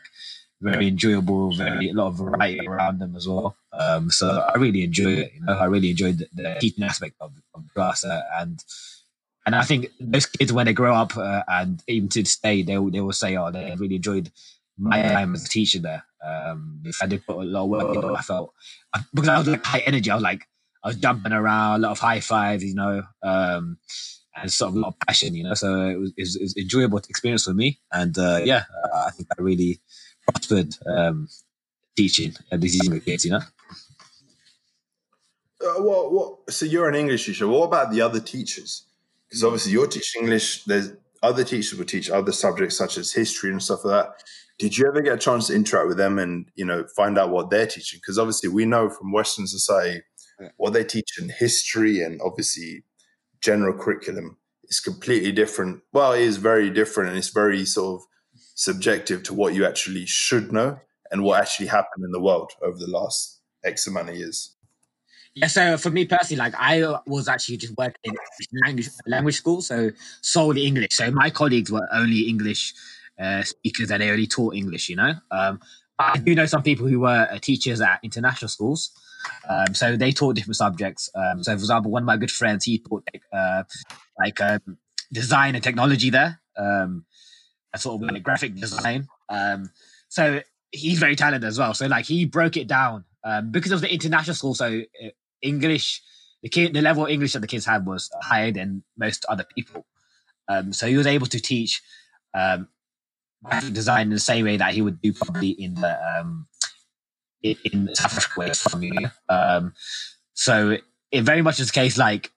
Speaker 3: very enjoyable, very a lot of variety around them as well. Um, so I really enjoyed it. You know, I really enjoyed the, the teaching aspect of, of the class, uh, and and I think those kids when they grow up uh, and even to this day, they they will say, oh, they really enjoyed my time as a teacher there. Um, if I did put a lot of work it, I felt because I was like high energy. I was like I was jumping around, a lot of high fives, you know. Um, and sort of a lot of passion, you know. So it was, it was, it was an enjoyable experience for me, and uh, yeah, I think I really prospered um, teaching uh, these kids, you know.
Speaker 2: Uh, what what? So you're an English teacher. What about the other teachers? Because obviously you're teaching English. There's other teachers will teach other subjects such as history and stuff like that. Did you ever get a chance to interact with them and you know find out what they're teaching? Because obviously we know from Western society
Speaker 3: Yeah.
Speaker 2: what they teach in history and obviously general curriculum is completely different. Well, it is very different and it's very sort of subjective to what you actually should know and what actually happened in the world over the last X amount of years.
Speaker 3: Yeah, so for me personally, like I was actually just working in language language school, so solely English. So my colleagues were only English uh, speakers, and they only taught English. You know, um, I do know some people who were uh, teachers at international schools, um, so they taught different subjects. Um, so, for example, one of my good friends he taught like, uh, like um, design and technology there, um, a sort of like graphic design. Um, so he's very talented as well. So like he broke it down um, because of the international school. So English, the kid, the level of English that the kids had was higher than most other people. Um, so he was able to teach um, graphic design in the same way that he would do probably in the um, in, South Africa from you. Um, so it very much is the case like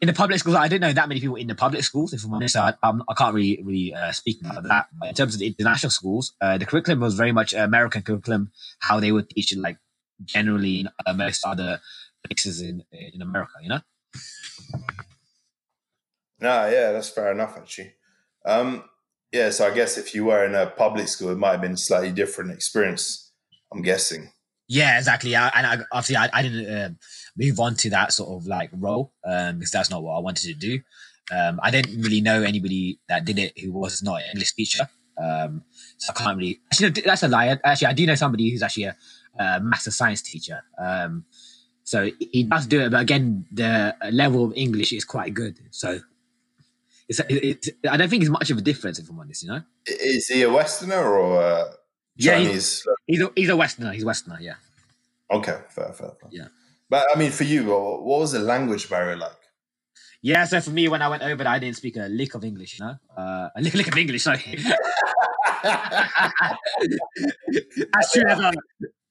Speaker 3: in the public schools. I didn't know that many people in the public schools. If I'm honest, I, I'm, I can't really really uh, speak about that. But in terms of the international schools, uh, the curriculum was very much American curriculum. How they would teach like generally in uh, most other places in in America. You know.
Speaker 2: No, yeah, that's fair enough, actually. Um, yeah, so I guess if you were in a public school, it might have been a slightly different experience. I'm guessing.
Speaker 3: Yeah, exactly. I, and I, obviously, I, I didn't uh, move on to that sort of like role um, because that's not what I wanted to do. Um, I didn't really know anybody that did it who was not an English teacher. Um, so I can't really. Actually, that's a lie. Actually, I do know somebody who's actually a, a maths and science teacher. Um, so he does do it, but again, the level of English is quite good. So it's, it's, I don't think it's much of a difference, if I'm honest. You know.
Speaker 2: Is he a Westerner or a
Speaker 3: Yeah, he-
Speaker 2: Chinese?
Speaker 3: He's a, he's a Westerner. He's a Westerner. Yeah.
Speaker 2: okay, fair, fair, fair.
Speaker 3: Yeah.
Speaker 2: But I mean, for you, what was the language barrier like?
Speaker 3: Yeah, so for me, when I went over there, I didn't speak a lick of English, you know? Uh, a lick, lick of English, sorry. *laughs* as true as, uh,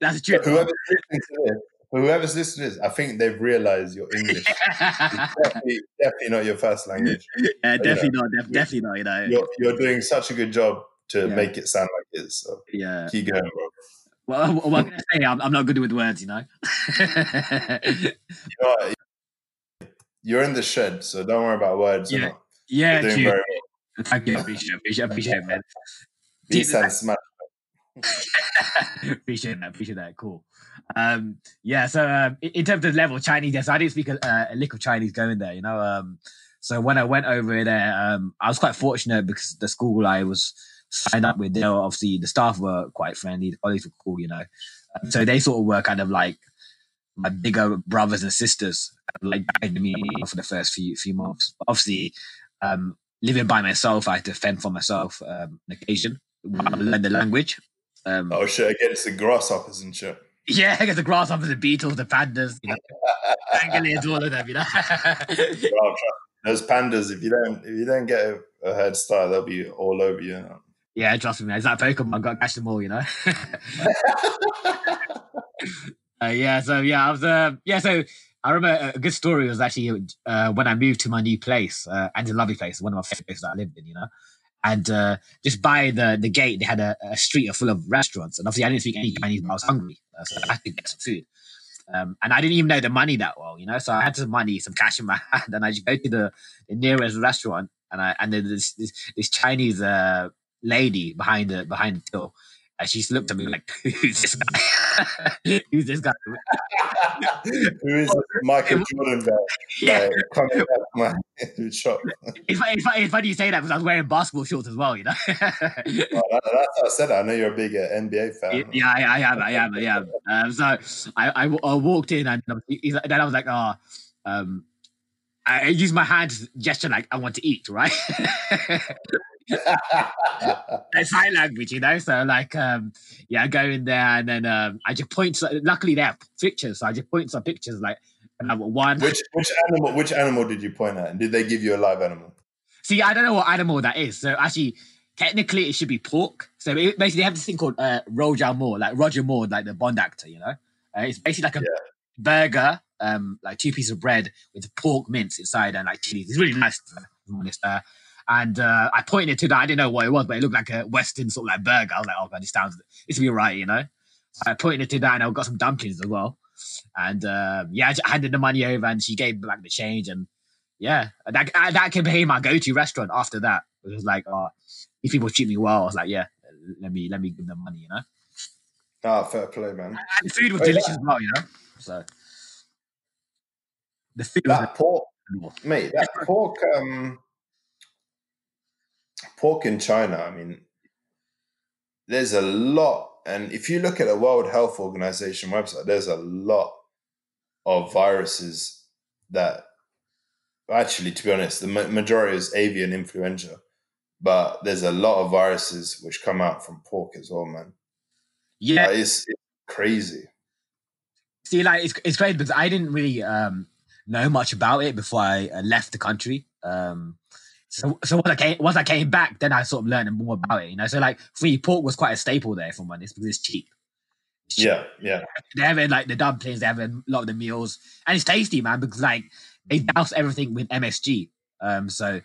Speaker 3: That's true.
Speaker 2: Whoever's listening to this, whoever's listening to this, I think they've realized your English is definitely, *laughs* definitely not your first language.
Speaker 3: yeah, definitely not. Def- definitely not. You know.
Speaker 2: You're, you're doing such a good job to
Speaker 3: Yeah.
Speaker 2: make it sound like it. So
Speaker 3: Yeah.
Speaker 2: keep going, bro.
Speaker 3: Well, what I'm gonna say, I'm, I'm not good with words. You know.
Speaker 2: You know? You're in the shed, so don't worry about words.
Speaker 3: Yeah,
Speaker 2: Yeah.
Speaker 3: yeah,
Speaker 2: You're doing very well.
Speaker 3: Thank you. Appreciate, appreciate, appreciate, man.
Speaker 2: Nissan Smash. *laughs*
Speaker 3: appreciate that. Appreciate that. Cool. Um, yeah. So um, in terms of level Chinese, yes, I didn't speak a, a lick of Chinese going there. You know. Um, so when I went over there, um, I was quite fortunate because the school I was signed up with, they were obviously the staff were quite friendly, the colleagues were cool. You know. Um, so they sort of were kind of like my bigger brothers and sisters, like guided me for the first few few months. But obviously, um, living by myself, I had to fend for myself um, on occasion. while I learned the language. Um,
Speaker 2: Oh shit! Against the grasshoppers and shit.
Speaker 3: yeah, I guess the grasshoppers, the beetles, the pandas, you *laughs* know, pangolins, all of them, you know.
Speaker 2: Those pandas, if you don't, if you don't get a, a head start, they'll be all over you. know.
Speaker 3: yeah, trust me, man. It's like Pokemon, got to catch them all, you know. *laughs* uh, yeah, so yeah, I was, uh, yeah, so I remember a good story was actually uh, when I moved to my new place, uh, and a lovely place, one of my favorite places that I lived in, you know. And uh, just by the, the gate, they had a, a street full of restaurants. And obviously, I didn't speak any Chinese, but I was hungry. Uh, so I had to get some food. Um, and I didn't even know the money that well, you know. So I had some money, some cash in my *laughs* hand, and I just go to the, the nearest restaurant, and I and then this this, this Chinese uh, lady behind the behind the till, and she just looked at me like, *laughs* "Who's this guy? *laughs* Who's this guy?" *laughs*
Speaker 2: Who is Michael Jordan guy?
Speaker 3: Yeah,
Speaker 2: Like, coming back to my shop.
Speaker 3: it's, funny- it's, funny, it's funny you say that because I was wearing basketball shorts as well, you know.
Speaker 2: Oh, that, that's how I said it. I know you're a big uh, NBA fan.
Speaker 3: yeah, I, I am, I am, I am. Um, so I, I, I walked in and then I was like, oh, um, I I used my hand gesture like I want to eat, right? *laughs* It's sign language, you know. So like, um, yeah, I go in there and then um, I just point. To, luckily, they have pictures, so I just point some pictures like number one.
Speaker 2: which which animal which animal did you point at? And did they give you a live animal?
Speaker 3: See, I don't know what animal that is. So actually, technically, it should be pork. So it, basically, they have this thing called uh, roujiamo, like Roger Moore, like the Bond actor. You know, uh, it's basically like a
Speaker 2: Yeah.
Speaker 3: burger, um, like two pieces of bread with pork mince inside and like chilies. It's really nice. To be honest. Uh, and uh, I pointed to that. I didn't know what it was, but it looked like a Western sort of like burger. I was like, oh god, this sounds this will be right, you know. I pointed to that, and I got some dumplings as well. And um, yeah, I just handed the money over, and she gave back the change, and yeah, that that became my go-to restaurant after that. It was like, oh, these people treat me well. I was like, yeah, let me let me give them money, you know.
Speaker 2: Ah, fair play, man.
Speaker 3: And the food was
Speaker 2: Oh, yeah.
Speaker 3: delicious as well, you know. So the food was
Speaker 2: That pork,
Speaker 3: incredible.
Speaker 2: mate. That pork, um, pork in China. I mean, there's a lot, and if you look at the World Health Organization website, there's a lot of viruses that actually, to be honest, the majority is avian influenza, but there's a lot of viruses which come out from pork as well, man.
Speaker 3: yeah.
Speaker 2: Like, it's, it's crazy.
Speaker 3: See, like it's it's crazy because I didn't really um know much about it before I uh, left the country. Um, so so once I came once I came back, then I sort of learned more about it. You know, so like free pork was quite a staple there for one. It's because it's cheap. It's cheap.
Speaker 2: Yeah, yeah.
Speaker 3: They have it like the dumplings. They have a lot of the meals, and it's tasty, man. Because like they douse everything with MSG. Um, so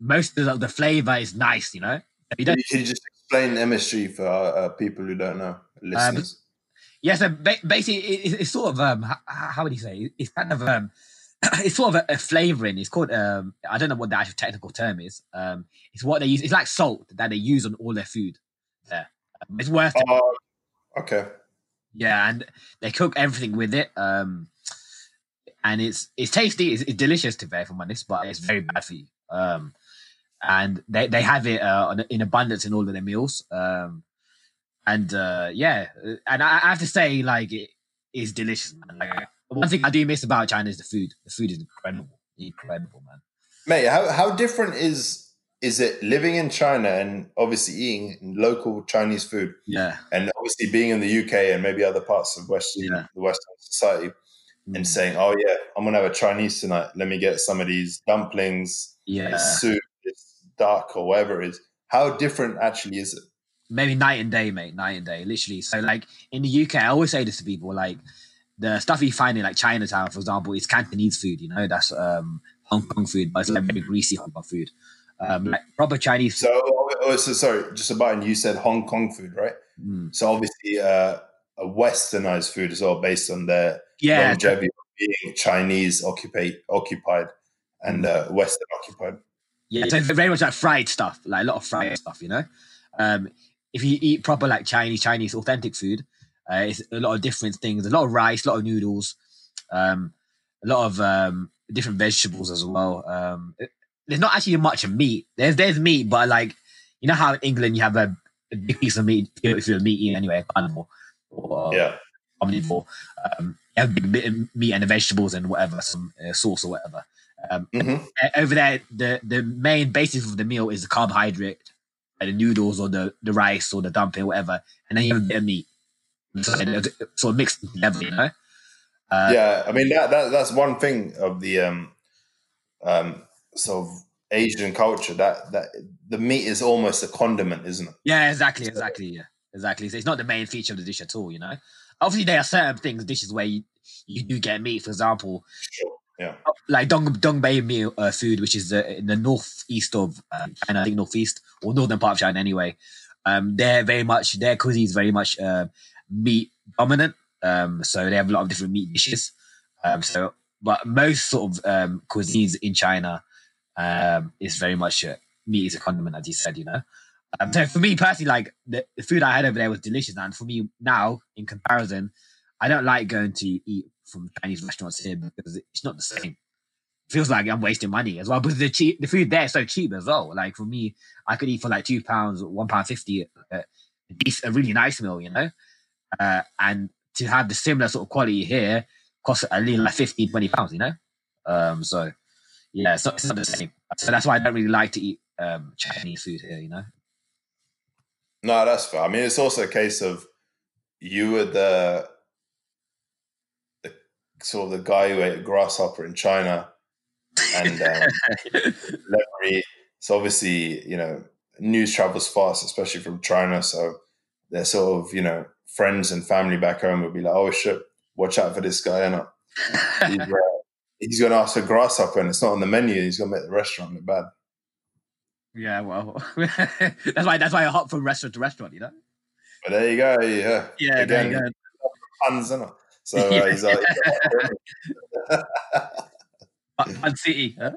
Speaker 3: most of the, the flavor is nice. You know, you don't
Speaker 2: Can you just explain MSG for uh, uh, people who don't know, listeners?
Speaker 3: Yeah, so ba- basically, it, it- it's sort of um, how, how would you say? It's kind of um, *clears throat* it's sort of a, a flavoring. It's called um, I don't know what the actual technical term is. Um, it's what they use. It's like salt that they use on all their food. There, um, it's worth it.
Speaker 2: Oh, okay.
Speaker 3: Yeah, and they cook everything with it. Um, and it's it's tasty. It's, it's delicious to be fair, if I'm but it's very bad for you. Um, and they they have it uh, in abundance in all of their meals. Um, and uh, yeah, uh, and I, I have to say, like, it is delicious. Man. Like, one thing I do miss about China is the food. The food is incredible, incredible, man.
Speaker 2: Mate, how, how different is is it living in China and obviously eating local Chinese food
Speaker 3: Yeah,
Speaker 2: and obviously being in the UK and maybe other parts of Western
Speaker 3: Yeah.
Speaker 2: the Western society and
Speaker 3: Mm.
Speaker 2: saying, Oh yeah, I'm gonna have a Chinese tonight. Let me get some of these dumplings,
Speaker 3: yeah.
Speaker 2: this soup, this duck or whatever it is. How different actually is it?
Speaker 3: maybe night and day, mate. Night and day, literally. So like in the UK, I always say this to people, like the stuff you find in like Chinatown, for example, is Cantonese food. You know, that's um Hong Kong food, but it's like very greasy Hong Kong food. Um, like proper Chinese.
Speaker 2: So, oh, so sorry, just a about you said Hong Kong food, right?
Speaker 3: Mm.
Speaker 2: So obviously, uh, a westernized food as well, based on their
Speaker 3: Yeah,
Speaker 2: longevity of being Chinese occupied, occupied, and uh, Western occupied.
Speaker 3: Yeah, so very much like fried stuff, like a lot of fried stuff, you know. Um, if you eat proper like Chinese, Chinese authentic food, uh, it's a lot of different things, a lot of rice, a lot of noodles, um, a lot of um, different vegetables as well. Um, it- there's not actually much meat. There's there's meat, but like you know how in England you have a, a big piece of meat if you're a meat eater anyway, carnivore or
Speaker 2: Yeah,
Speaker 3: omnivore. Um, you have a big bit of meat and the vegetables and whatever, some uh, sauce or whatever. Um,
Speaker 2: hmm
Speaker 3: uh, over there, the the main basis of the meal is the carbohydrate, like the noodles or the, the rice or the dumpling, whatever, and then you have a bit of meat. So of mixed together, you know. Uh,
Speaker 2: yeah. I mean that, that that's one thing of the um, um, sort of Asian culture that that the meat is almost a condiment, isn't it?
Speaker 3: yeah, exactly, exactly, yeah, exactly. So it's not the main feature of the dish at all, you know. Obviously, there are certain things, dishes where you, you do get meat. For example,
Speaker 2: Sure. Yeah.
Speaker 3: like Dong Dongbei meal uh, food, which is the, in the northeast of um, China, I think northeast or northern part of China anyway. Um, they're very much their cuisine is very much uh, meat dominant. Um, so they have a lot of different meat dishes. Um, so, but most sort of um, cuisines in China um, is very much uh, meat is a condiment, as you said. You know. Um, so for me personally, like the, food I had over there was delicious, and for me now, in comparison, I don't like going to eat from Chinese restaurants here because it's not the same. It feels like I'm wasting money as well. But the cheap, the food there is so cheap as well. Like for me, I could eat for like two pounds, one pound fifty, uh, a, a really nice meal, you know. Uh, and to have the similar sort of quality here costs at least like 15, 20 pounds, you know. Um, so yeah, it's not, it's not the same. So that's why I don't really like to eat um Chinese food here, you know.
Speaker 2: No, that's fair. I mean, it's also a case of you were the, the sort of the guy who ate a grasshopper in China, and um. *laughs* So obviously, you know, news travels fast, especially from China. So they're sort of, you know, friends and family back home would be like, "Oh shit, watch out for this guy!" And he's, *laughs* uh, he's going to ask for grasshopper, and it's not on the menu. He's going to make the restaurant look bad.
Speaker 3: yeah, well, *laughs* that's why that's why I hop from restaurant to restaurant, you know.
Speaker 2: But there you go. Yeah,
Speaker 3: Yeah, there you go.
Speaker 2: puns, innit? So *laughs* uh, he's like,
Speaker 3: Fun City, huh?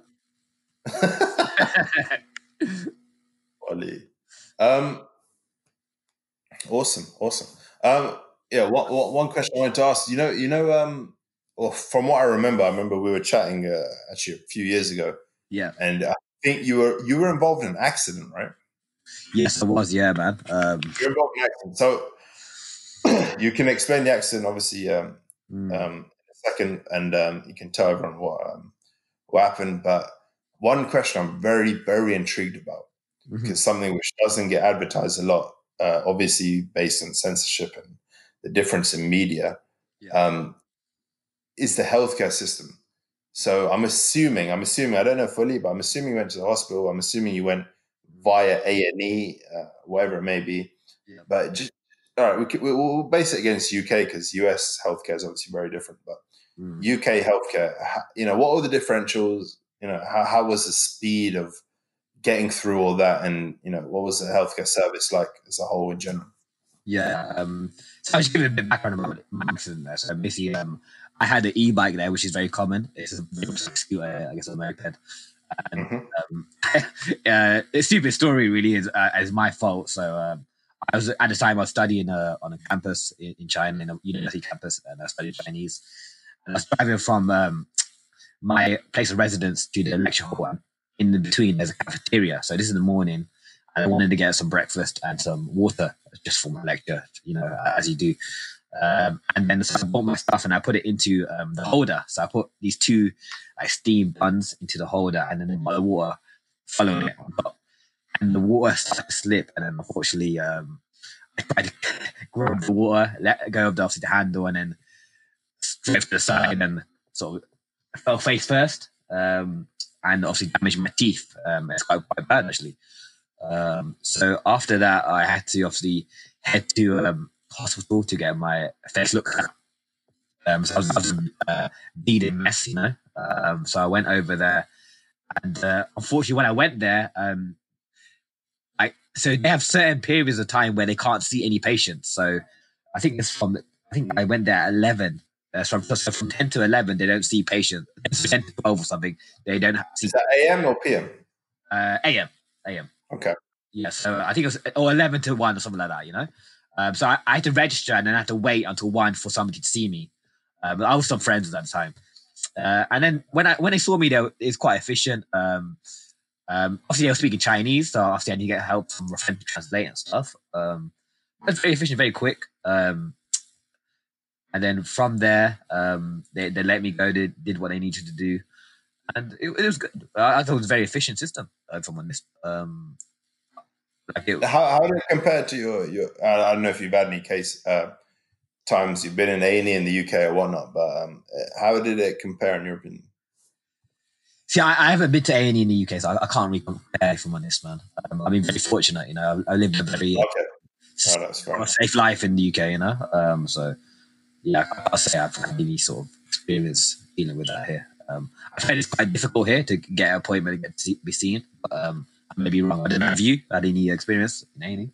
Speaker 2: Ollie. Um, awesome, awesome. Um, yeah, one, one question I wanted to ask. You know, you know, um, well, from what I remember, I remember we were chatting uh, actually a few years ago,
Speaker 3: yeah.
Speaker 2: and I think you were you were involved in an accident, right?
Speaker 3: Yes, I was. Yeah, man. Um,
Speaker 2: You're involved in an accident, so *clears throat* you can explain the accident, obviously, um,
Speaker 3: mm,
Speaker 2: um, in a second, and um, you can tell everyone what um, what happened. But one question I'm very very intrigued about.
Speaker 3: mhm.
Speaker 2: because something which doesn't get advertised a lot, uh, obviously based on censorship and the difference in media,
Speaker 3: Yeah.
Speaker 2: um, is the healthcare system. So I'm assuming, I'm assuming, I don't know fully, but I'm assuming you went to the hospital. I'm assuming you went via A and E, uh, whatever it may be.
Speaker 3: Yeah.
Speaker 2: But just all right, we we- we'll base it against UK because US healthcare is obviously very different. But
Speaker 3: Mm.
Speaker 2: UK healthcare, you know, what were the differentials? You know, how, how was the speed of getting through all that, and you know, what was the healthcare service like as a whole in general?
Speaker 3: Yeah. Um, so I'll just give you a bit of background about my accident there. So basically, um, I had an e-bike there, which is very common. It's a very much like scooter, I guess, a moped. And
Speaker 2: Mhm.
Speaker 3: um, *laughs* uh, a stupid story really is uh, is my fault. So um, I was at the time I was studying uh, on a campus in, in China, in a university campus, and I studied Chinese. And I was driving from um, my place of residence to the lecture hall. In between, there's a cafeteria. So this is the morning, and I wanted to get some breakfast and some water just for my lecture, you know, as you do. Um, and then so I bought my stuff and I put it into um, the holder. So I put these two like steam buns into the holder, and then the water following it on top. And the water started to slip, and then unfortunately, um, I tried to grab the water, let go of the, the handle, and then straight to the side, and sort of fell face first, um, and obviously damaged my teeth. Um, it's quite quite bad actually. Um, so after that, I had to obviously head to um, hospital to get my face looked at. Um, so I was, I was uh, bleeding mess, you know. Um, so I went over there, and uh, unfortunately, when I went there, um, I so they have certain periods of time where they can't see any patients. So I think it's from I think I went there at eleven. Uh, so, from, so from ten to eleven, they don't see patients. *laughs* Ten to twelve or something, they don't see
Speaker 2: Is that AM or PM?
Speaker 3: uh, AM. AM.
Speaker 2: Okay.
Speaker 3: Yeah, so I think it was or eleven to one or something like that, you know. Um, so I, I had to register and then I had to wait until one for somebody to see me. Uh, but I was some friends at the time, uh, and then when I when they saw me, they were, it was quite efficient. Um, um, obviously, they were speaking Chinese, so obviously I need to get help from a friend to translate and stuff. Um, it was very efficient, very quick. Um, and then from there, um, they they let me go. They did what they needed to do, and it, it was good. I, I thought it was a very efficient system. Uh, if I'm honest, um, like it,
Speaker 2: How, how did it compare to your your? I I don't know if you've had any case uh, times you've been in A and E in the UK or whatnot, but um, how did it compare in your opinion?
Speaker 3: See, I, I haven't been to A and E in the UK, so I, I can't really compare. If I'm honest, man, um, I mean, very fortunate. You know, I, I lived a very
Speaker 2: Okay, oh, that's fair.
Speaker 3: a safe life in the UK. You know, um, so yeah, I'll say I've had any sort of experience dealing with that here. Um, I find it's quite difficult here to get an appointment and get to be seen. But, um, I may be wrong. I know if you had any experience in A and E.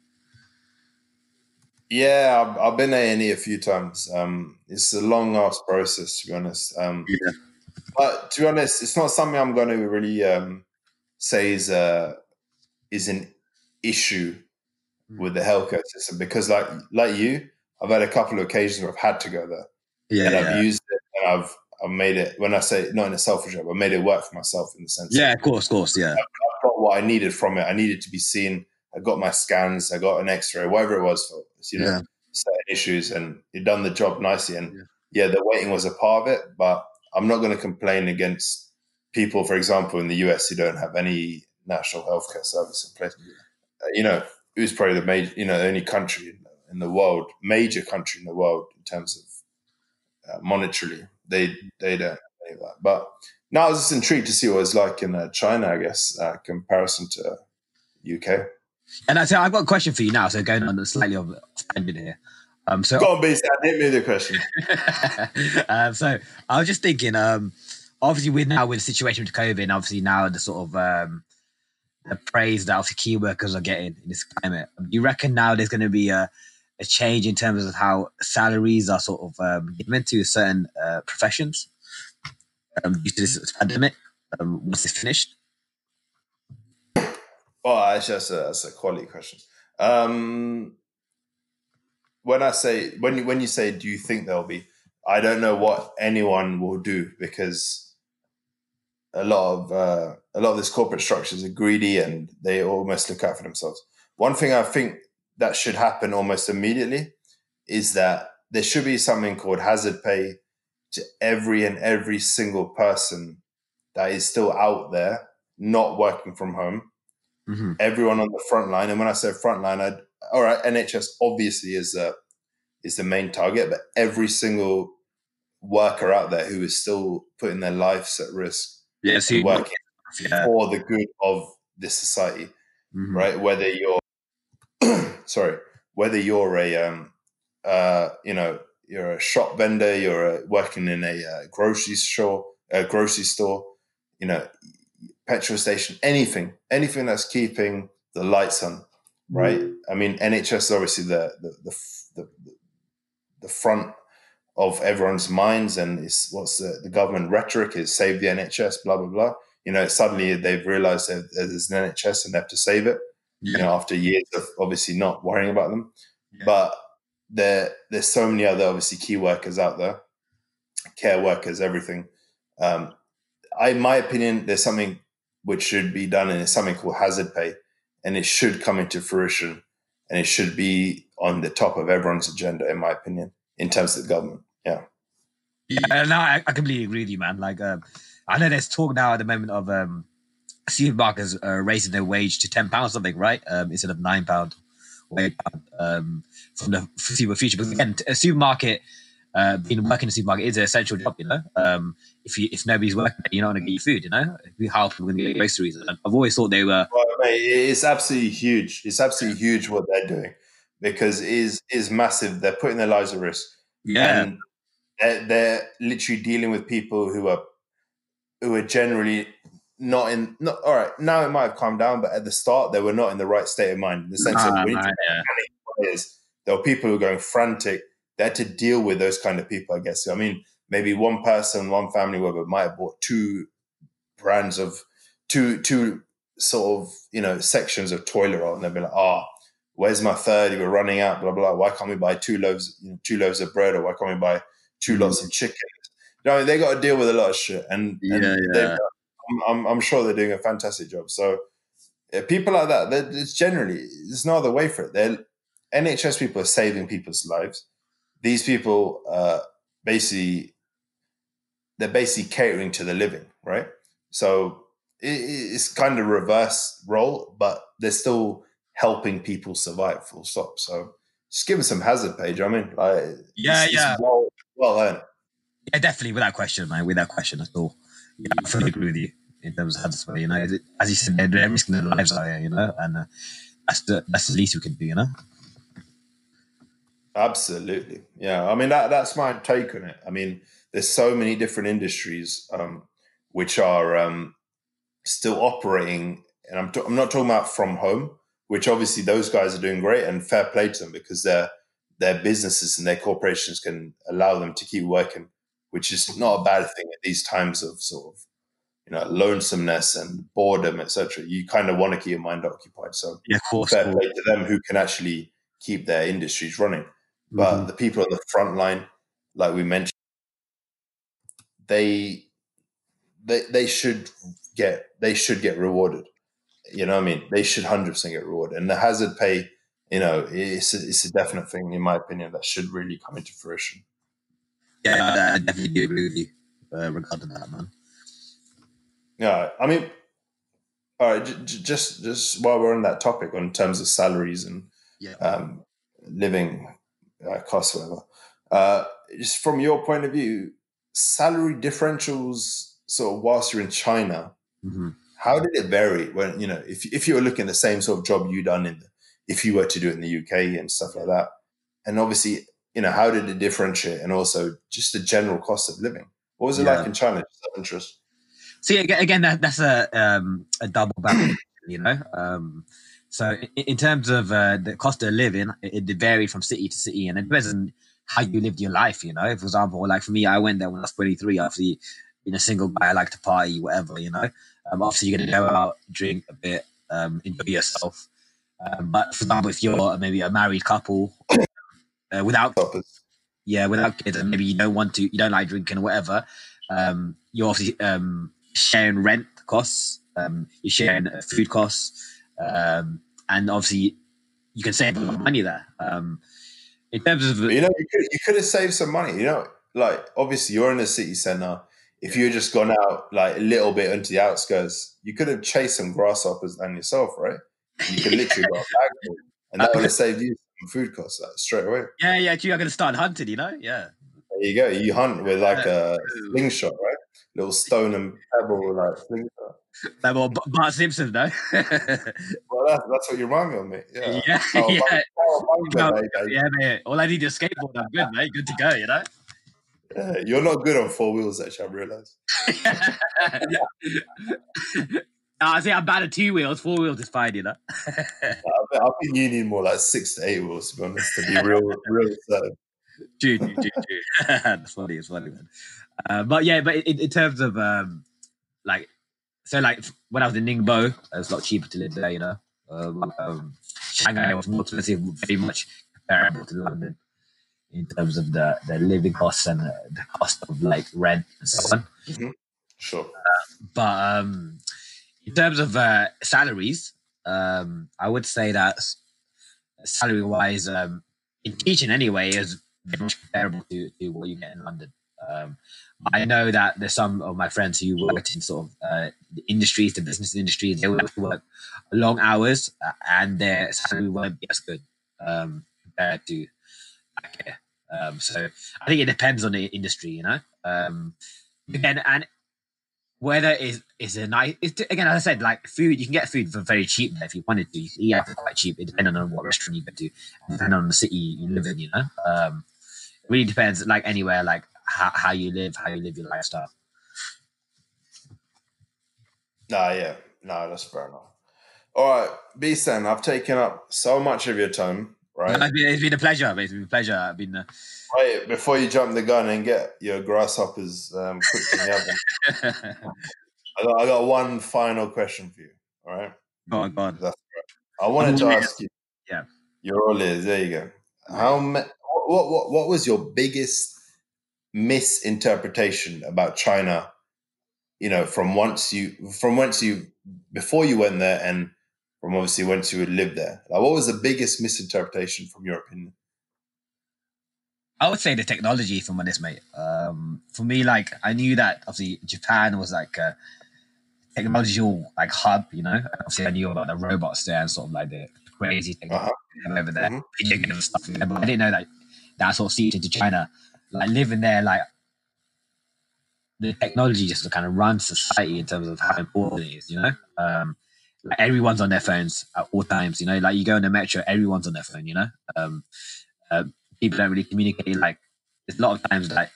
Speaker 2: Yeah, I've, I've been A and E a few times. Um, it's a long ass process to be honest. Um,
Speaker 3: Yeah.
Speaker 2: but to be honest, it's not something I'm going to really um, say is a is an issue with the healthcare system because, like like you, I've had a couple of occasions where I've had to go there
Speaker 3: Yeah,
Speaker 2: and
Speaker 3: yeah,
Speaker 2: I've used it and I've I've made it. When I say not in a selfish way, I've made it work for myself in the sense.
Speaker 3: yeah. Of course, of course, yeah.
Speaker 2: I got what I needed from it. I needed to be seen. I got my scans. I got an X-ray, whatever it was for you know
Speaker 3: Yeah.
Speaker 2: certain issues, and it done the job nicely. And
Speaker 3: Yeah.
Speaker 2: yeah. the waiting was a part of it, but I'm not going to complain against people, for example, in the US who don't have any national healthcare service in place. You know, it was probably the major, you know, the only country in, the world, major country in the world in terms of uh, monetarily. They they don't have any of that. But now I was just intrigued to see what it's like in uh, China, I guess, uh, comparison to UK.
Speaker 3: And I say I've got a question for you now. So going on slightly of a tangent here. Um, so
Speaker 2: Go on, Bisan, hit me with the question. *laughs*
Speaker 3: um, so I was just thinking, um, obviously with now with the situation with COVID, and obviously now the sort of um, the praise that obviously key workers are getting in this climate. Do you reckon now there's going to be a, a change in terms of how salaries are sort of um, given to certain uh, professions um, due to this pandemic? Um, once it's finished,
Speaker 2: Oh, actually, that's a, that's a quality question. Um, when I say when you when you say, do you think there'll be? I don't know what anyone will do because a lot of uh, a lot of these corporate structures are greedy and they almost look out for themselves. One thing I think that should happen almost immediately is that there should be something called hazard pay to every and every single person that is still out there, not working from home
Speaker 3: mm-hmm.
Speaker 2: everyone on the front line. And when I say front line, I all right, NHS obviously is uh, is the main target, but every single worker out there who is still putting their lives at risk
Speaker 3: yeah, so
Speaker 2: working
Speaker 3: yeah,
Speaker 2: for the good of this society,
Speaker 3: mhm.
Speaker 2: right? Whether you're *clears throat* sorry, whether you're a um, uh, you know you're a shop vendor, you're uh working in a uh, grocery store, a grocery store, you know, petrol station, anything, anything that's keeping the lights on, right? I mean, NHS is obviously the the the, the, the front of everyone's minds, and it's what's the, the government rhetoric is save the NHS, blah blah blah. You know, suddenly they've realised that there's an NHS and they have to save it. You know, after years of obviously not worrying about them,
Speaker 3: Yeah.
Speaker 2: but there there's so many other obviously key workers out there, care workers, everything. Um, I, in my opinion, there's something which should be done, and it's something called hazard pay, and it should come into fruition, and it should be on the top of everyone's agenda, in my opinion, in terms of the government. Yeah,
Speaker 3: Yeah, no, I, I completely agree with you, man. Like, um, I know there's talk now at the moment of um, supermarkets uh, raising their wage to ten pounds something, right? Um, instead of nine pound or eight pound um, from the foreseeable future. But again, a supermarket, uh, being working in a supermarket is an essential job. You know, um, if you if nobody's working, you're not going to get your food. You know, how people going to get groceries. And I've always thought they were
Speaker 2: well, mate, it's absolutely huge. It's absolutely huge what they're doing because it is is massive. They're putting their lives at risk.
Speaker 3: Yeah.
Speaker 2: And they're, they're literally dealing with people who are who are generally not in not all right. Now it might have calmed down, but at the start they were not in the right state of mind. In the sense
Speaker 3: Nah,
Speaker 2: of we need
Speaker 3: man,
Speaker 2: to
Speaker 3: yeah.
Speaker 2: players, there were people who were going frantic. They had to deal with those kind of people, I guess. I mean, maybe one person, one family member might have bought two brands of two two sort of you know sections of toilet roll, and they'll be like, "Ah, where's my third? We're running out. Blah blah. Why can't we buy two loaves, you know, two loaves of bread, or why can't we buy two
Speaker 3: Mhm.
Speaker 2: lots of chicken?" You know, they got to deal with a lot of shit, and, and
Speaker 3: Yeah,
Speaker 2: they-
Speaker 3: yeah.
Speaker 2: I'm, I'm, I'm sure they're doing a fantastic job. So yeah, people like that, it's generally there's no other way for it. They're NHS people are saving people's lives. These people, uh, basically, they're basically catering to the living, right? So it, it's kind of reverse role, but they're still helping people survive. Full stop. So just give them some hazard pay. do you know what I mean, like,
Speaker 3: Yeah,
Speaker 2: it's,
Speaker 3: yeah.
Speaker 2: it's well, well earned.
Speaker 3: Yeah, definitely, without question, man. Without question at all. Yeah, I fully agree with you in terms of way. You know, as you said, they're risking their lives out here. You know, and uh, that's the that's the least we can do. You know.
Speaker 2: Absolutely. Yeah. I mean, that that's my take on it. I mean, there's so many different industries um, which are um, still operating, and I'm, t- I'm not talking about from home, which obviously those guys are doing great and fair play to them because their their businesses and their corporations can allow them to keep working, which is not a bad thing at these times of sort of you know lonesomeness and boredom, etc. You kind of want to keep your mind occupied. So
Speaker 3: Yeah, of course.
Speaker 2: fair play to them who can actually keep their industries running but
Speaker 3: Mhm.
Speaker 2: the people on the front line, like we mentioned, they they they should get they should get rewarded. You know what I mean? They should hundred percent get rewarded. And the hazard pay, you know, it's a, it's a definite thing in my opinion that should really come into fruition.
Speaker 3: yeah, I, I definitely agree with you uh, regarding that, man.
Speaker 2: Yeah, I mean, all right, j- j- just just while we're on that topic, on terms of salaries and
Speaker 3: Yeah.
Speaker 2: um, living uh, costs, whatever. Uh, just from your point of view, salary differentials, sort of whilst you're in China,
Speaker 3: hmm
Speaker 2: how did it vary? When you know, if if you were looking at the same sort of job you done in, the, if you were to do it in the UK and stuff like that, and obviously, you know, how did it differentiate, and also just the general cost of living? What was it
Speaker 3: Yeah.
Speaker 2: like in China? Just interest.
Speaker 3: See, again, again that, that's a um, a double battle, you know. Um, so, in, in terms of uh, the cost of living, it, it varied from city to city, and it depends on how you lived your life. You know, for example, like for me, I went there when I was twenty three. Obviously, you know, single guy, I like to party, whatever. You know, um, obviously you're gonna go out, drink a bit, um, enjoy yourself. Um, but for example, if you're maybe a married couple uh, without yeah, without kids, and maybe you don't want to, you don't like drinking or whatever, um, you're obviously um, sharing rent costs, um, you're sharing uh, food costs, um, and obviously you can save a lot of money there. Um, in terms of
Speaker 2: you know, you could, you could have saved some money. You know, like obviously you're in the city center. If you had just gone out like a little bit into the outskirts, you could have chased some grasshoppers and yourself, right? You could *laughs* literally bag and that would have saved you some food costs like, straight away.
Speaker 3: yeah, yeah, you're going to start hunting, you know, yeah.
Speaker 2: There you go. You hunt with like a slingshot, right? Little stone and pebble like slingshot.
Speaker 3: Like, well, Bart Simpson, though. *laughs*
Speaker 2: Well, that's, that's what you remind me of, mate. Yeah.
Speaker 3: yeah,
Speaker 2: Oh,
Speaker 3: yeah,
Speaker 2: oh,
Speaker 3: No, oh,
Speaker 2: mate, mate.
Speaker 3: yeah. All I need is a skateboard. I'm good, mate. Good to go, you know.
Speaker 2: Yeah, You're not good on four wheels, actually. I've realized. *laughs*
Speaker 3: I say I'm bad at two wheels. Four wheels is fine, you know. *laughs*
Speaker 2: I, bet, I think you need more like six to eight wheels, to be honest, to be real, real certain.
Speaker 3: True, true, true, true. it's funny, it's funny, man. Uh, but yeah, but in, in terms of um, like, so like when I was in Ningbo, it was a lot cheaper to live there, you know. Um, um, Shanghai was more expensive, very much comparable to London in terms of the, the living costs and the, the cost of like rent and so on.
Speaker 2: Sure.
Speaker 3: But um, in terms of uh, salaries, um, I would say that salary wise, um, in teaching anyway, is much comparable to, to what you get in London. Um, I know that there's some of my friends who worked in sort of uh, the industries, the business industries, they would have to work long hours uh, and their salary won't be as good um, compared to back here. Um, so I think it depends on the industry, you know. Um, again, and weather is is a nice. Again, as I said, like food, you can get food for very cheap if you wanted to. You can eat out for quite cheap, depending on what restaurant you go to, depending on the city you live in. You know, um, really depends. Like anywhere, like how, how you live, how you live your lifestyle.
Speaker 2: Nah, yeah, no, that's fair enough. All right, Bisan, I've taken up so much of your time, right?
Speaker 3: It's been, it's been a pleasure. It's been a pleasure. I've been. Uh,
Speaker 2: Wait, before you jump the gun and get your grasshoppers um, cooked in the oven, *laughs* I got, I got one final question for you. All right,
Speaker 3: go on, go on.
Speaker 2: that's right. I wanted to ask you.
Speaker 3: Yeah.
Speaker 2: You're all ears. There you go. How? ma- What? What? What was your biggest misinterpretation about China? You know, from once you, from once you, before you went there, and from obviously once you would live there. Like, what was the biggest misinterpretation from your opinion?
Speaker 3: I would say the technology, from honest, mate. Um, for me, like I knew that obviously Japan was like a technological like hub, you know. Obviously, I knew about the robots there and sort of like the crazy technology
Speaker 2: Uh-huh.
Speaker 3: over there,
Speaker 2: Mhm.
Speaker 3: and stuff. But I didn't know that that sort of seeped into China. Like living there, like the technology just kind of runs society in terms of how important it is, you know. Um, like everyone's on their phones at all times, you know. Like you go in the metro, everyone's on their phone, you know. Um, uh, people don't really communicate. Like there's a lot of times like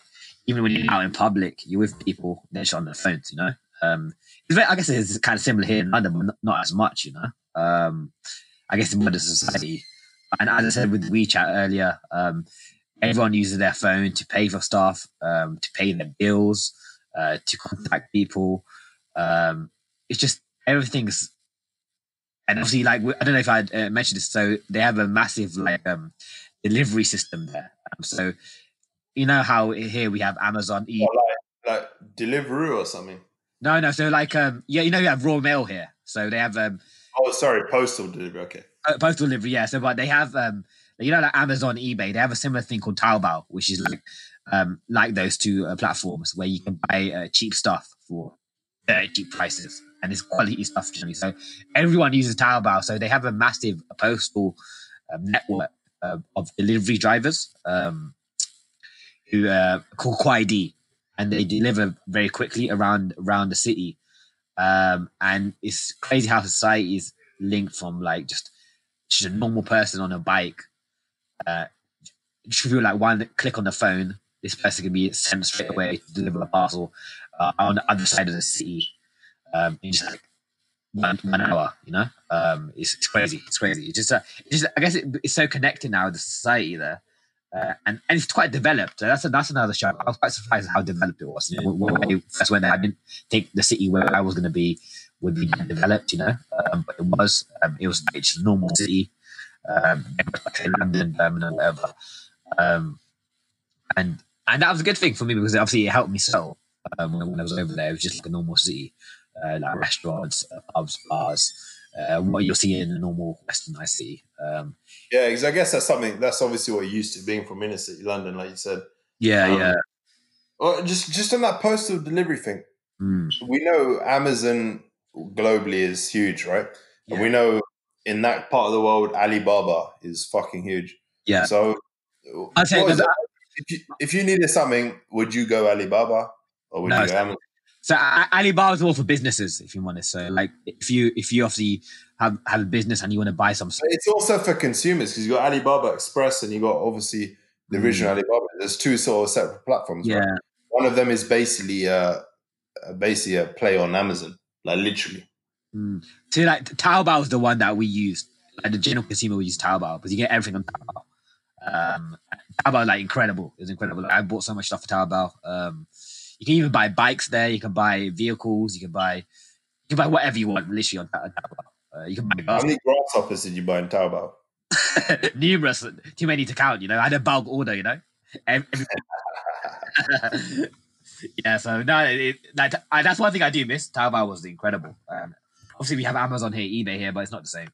Speaker 3: even when you're out in public, you're with people, they're just on their phones, you know. Um, very, I guess it's kind of similar here in London, but not, not as much, you know. Um, I guess in modern society, and as I said with WeChat earlier, um, everyone uses their phone to pay for stuff, um, to pay their bills, uh, to contact people. Um, it's just everything's, and obviously, like I don't know if I uh, mentioned this, so they have a massive like um, delivery system there. Um, so you know how here we have Amazon E.
Speaker 2: Or like, like Deliveroo or something.
Speaker 3: No, no. So like um, yeah, you know you have Royal Mail here, so they have um,
Speaker 2: Oh, sorry, postal delivery. Okay.
Speaker 3: uh, postal delivery. Yeah, so but they have um, you know like Amazon, eBay. They have a similar thing called Taobao, which is like um, like those two uh, platforms where you can buy uh, cheap stuff for very cheap prices, and it's quality stuff generally. So everyone uses Taobao, so they have a massive postal um, network uh, of delivery drivers um, who uh, called Kuaidi, and they deliver very quickly around around the city. Um, and it's crazy how society is linked from like just just a normal person on a bike. Uh, just feel like one click on the phone, this person can be sent straight away to deliver a parcel uh, on the other side of the city um, in just like one, one hour. You know, um, it's, it's crazy. It's crazy. It's just, uh, it's just I guess it, it's so connected now with the society there. Uh, and, and it's quite developed. So that's a, that's another show. I was quite surprised how developed it was. You know, when I first went there, I didn't think the city where I was going to be would be developed. You know, um, but it was. Um, it was just a normal city, um, like London, Birmingham, whatever. Um, and and that was a good thing for me because obviously it helped me sell um, when, when I was over there. It was just like a normal city, uh, like restaurants, uh, pubs, bars, uh, what you'll see in a normal Western city. Um,
Speaker 2: Yeah, because I guess that's something that's obviously what you're used to being from inner city London, like you said.
Speaker 3: yeah,
Speaker 2: Um,
Speaker 3: yeah.
Speaker 2: Or just just on that postal delivery thing,
Speaker 3: Mm,
Speaker 2: we know Amazon globally is huge, right? And we know in that part of the world, Alibaba is fucking huge.
Speaker 3: yeah.
Speaker 2: So,
Speaker 3: I'd say that-
Speaker 2: if you if you needed something, would you go Alibaba or would
Speaker 3: No,
Speaker 2: you go Amazon?
Speaker 3: So A- Alibaba's more for businesses, if you want to. say. like, if you if you obviously have have a business and you want to buy some,
Speaker 2: But It's also for consumers because you got Alibaba Express and you got obviously the original Alibaba. There's two sort of separate platforms. right?
Speaker 3: Mm. yeah,
Speaker 2: One of them is basically uh, uh, basically a play on Amazon, like literally.
Speaker 3: Mm. So like Taobao is the one that we use. Like the general consumer will use Taobao because you get everything on Taobao. Um, Taobao like incredible. It's incredible. Like, I bought so much stuff for Taobao. Um, you can even buy bikes there. You can buy vehicles. You can buy you can buy whatever you want literally on Ta- Taobao. Uh, you can buy
Speaker 2: How many grasshoppers did you buy in Taobao? *laughs*
Speaker 3: numerous, too many to count. You know, I had a bulk order. You know, *laughs* *laughs* yeah, so no, it, like, I, that's one thing I do miss. Taobao was incredible. Um, obviously, we have Amazon here, eBay here, but it's not the same.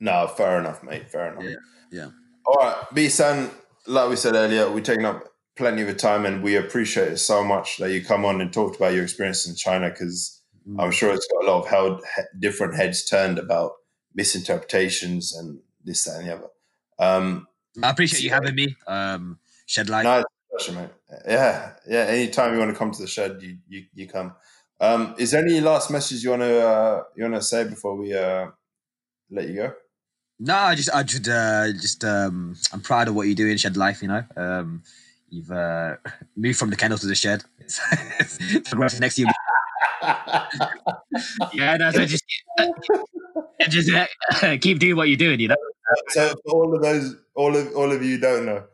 Speaker 2: No, fair enough, mate. Fair enough.
Speaker 3: Yeah, yeah.
Speaker 2: All right, Bisan, like we said earlier, we're taking up plenty of time and we appreciate it so much that you come on and talked about your experience in China because
Speaker 3: Mm.
Speaker 2: I'm sure it's got a lot of held, he- different heads turned about misinterpretations and this, that, and the other. Um,
Speaker 3: I appreciate you having me. Um, shed light.
Speaker 2: no, pleasure, mate. Yeah, yeah. Anytime you want to come to the shed, you you, you come. Um, is there any last message you want to uh, you want to say before we uh, let you go?
Speaker 3: No, I just, I should, uh, just, um, I'm proud of what you do in Shed Life. You know, um, you've uh, *laughs* moved from the kennel to the shed. *laughs* It's, it's progressing next year. *laughs* yeah, no, so just, just uh, keep doing what you're doing. You know.
Speaker 2: so all of those, all of all of you don't know,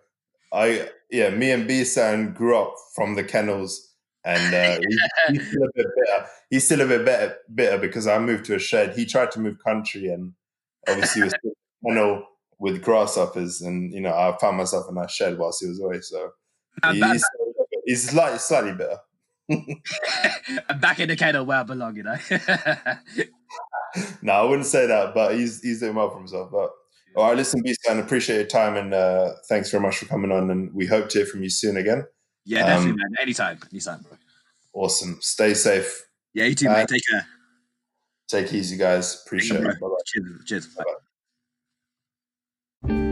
Speaker 2: I yeah, me and Bisan grew up from the kennels, and uh, he, he's still a bit bitter. He's still a bit better, bitter because I moved to a shed. He tried to move country, and obviously was still a kennel with grasshoppers, and you know I found myself in that shed whilst he was away. So
Speaker 3: I'm
Speaker 2: he-
Speaker 3: back,
Speaker 2: he's, he's slightly slightly bitter.
Speaker 3: I'm *laughs* back in the kennel where I belong. You know. *laughs*
Speaker 2: no, I wouldn't say that, but he's he's doing well for himself. But all right, listen, B San, appreciate your time, and uh, thanks very much for coming on. And we hope to hear from you soon again.
Speaker 3: yeah, definitely,
Speaker 2: Um,
Speaker 3: man. Anytime, anytime. Bro.
Speaker 2: Awesome. Stay safe.
Speaker 3: Yeah, you too,
Speaker 2: uh,
Speaker 3: mate. Take care.
Speaker 2: Take easy, guys. Appreciate it.
Speaker 3: Cheers. Cheers. Bye.
Speaker 2: Bye-bye.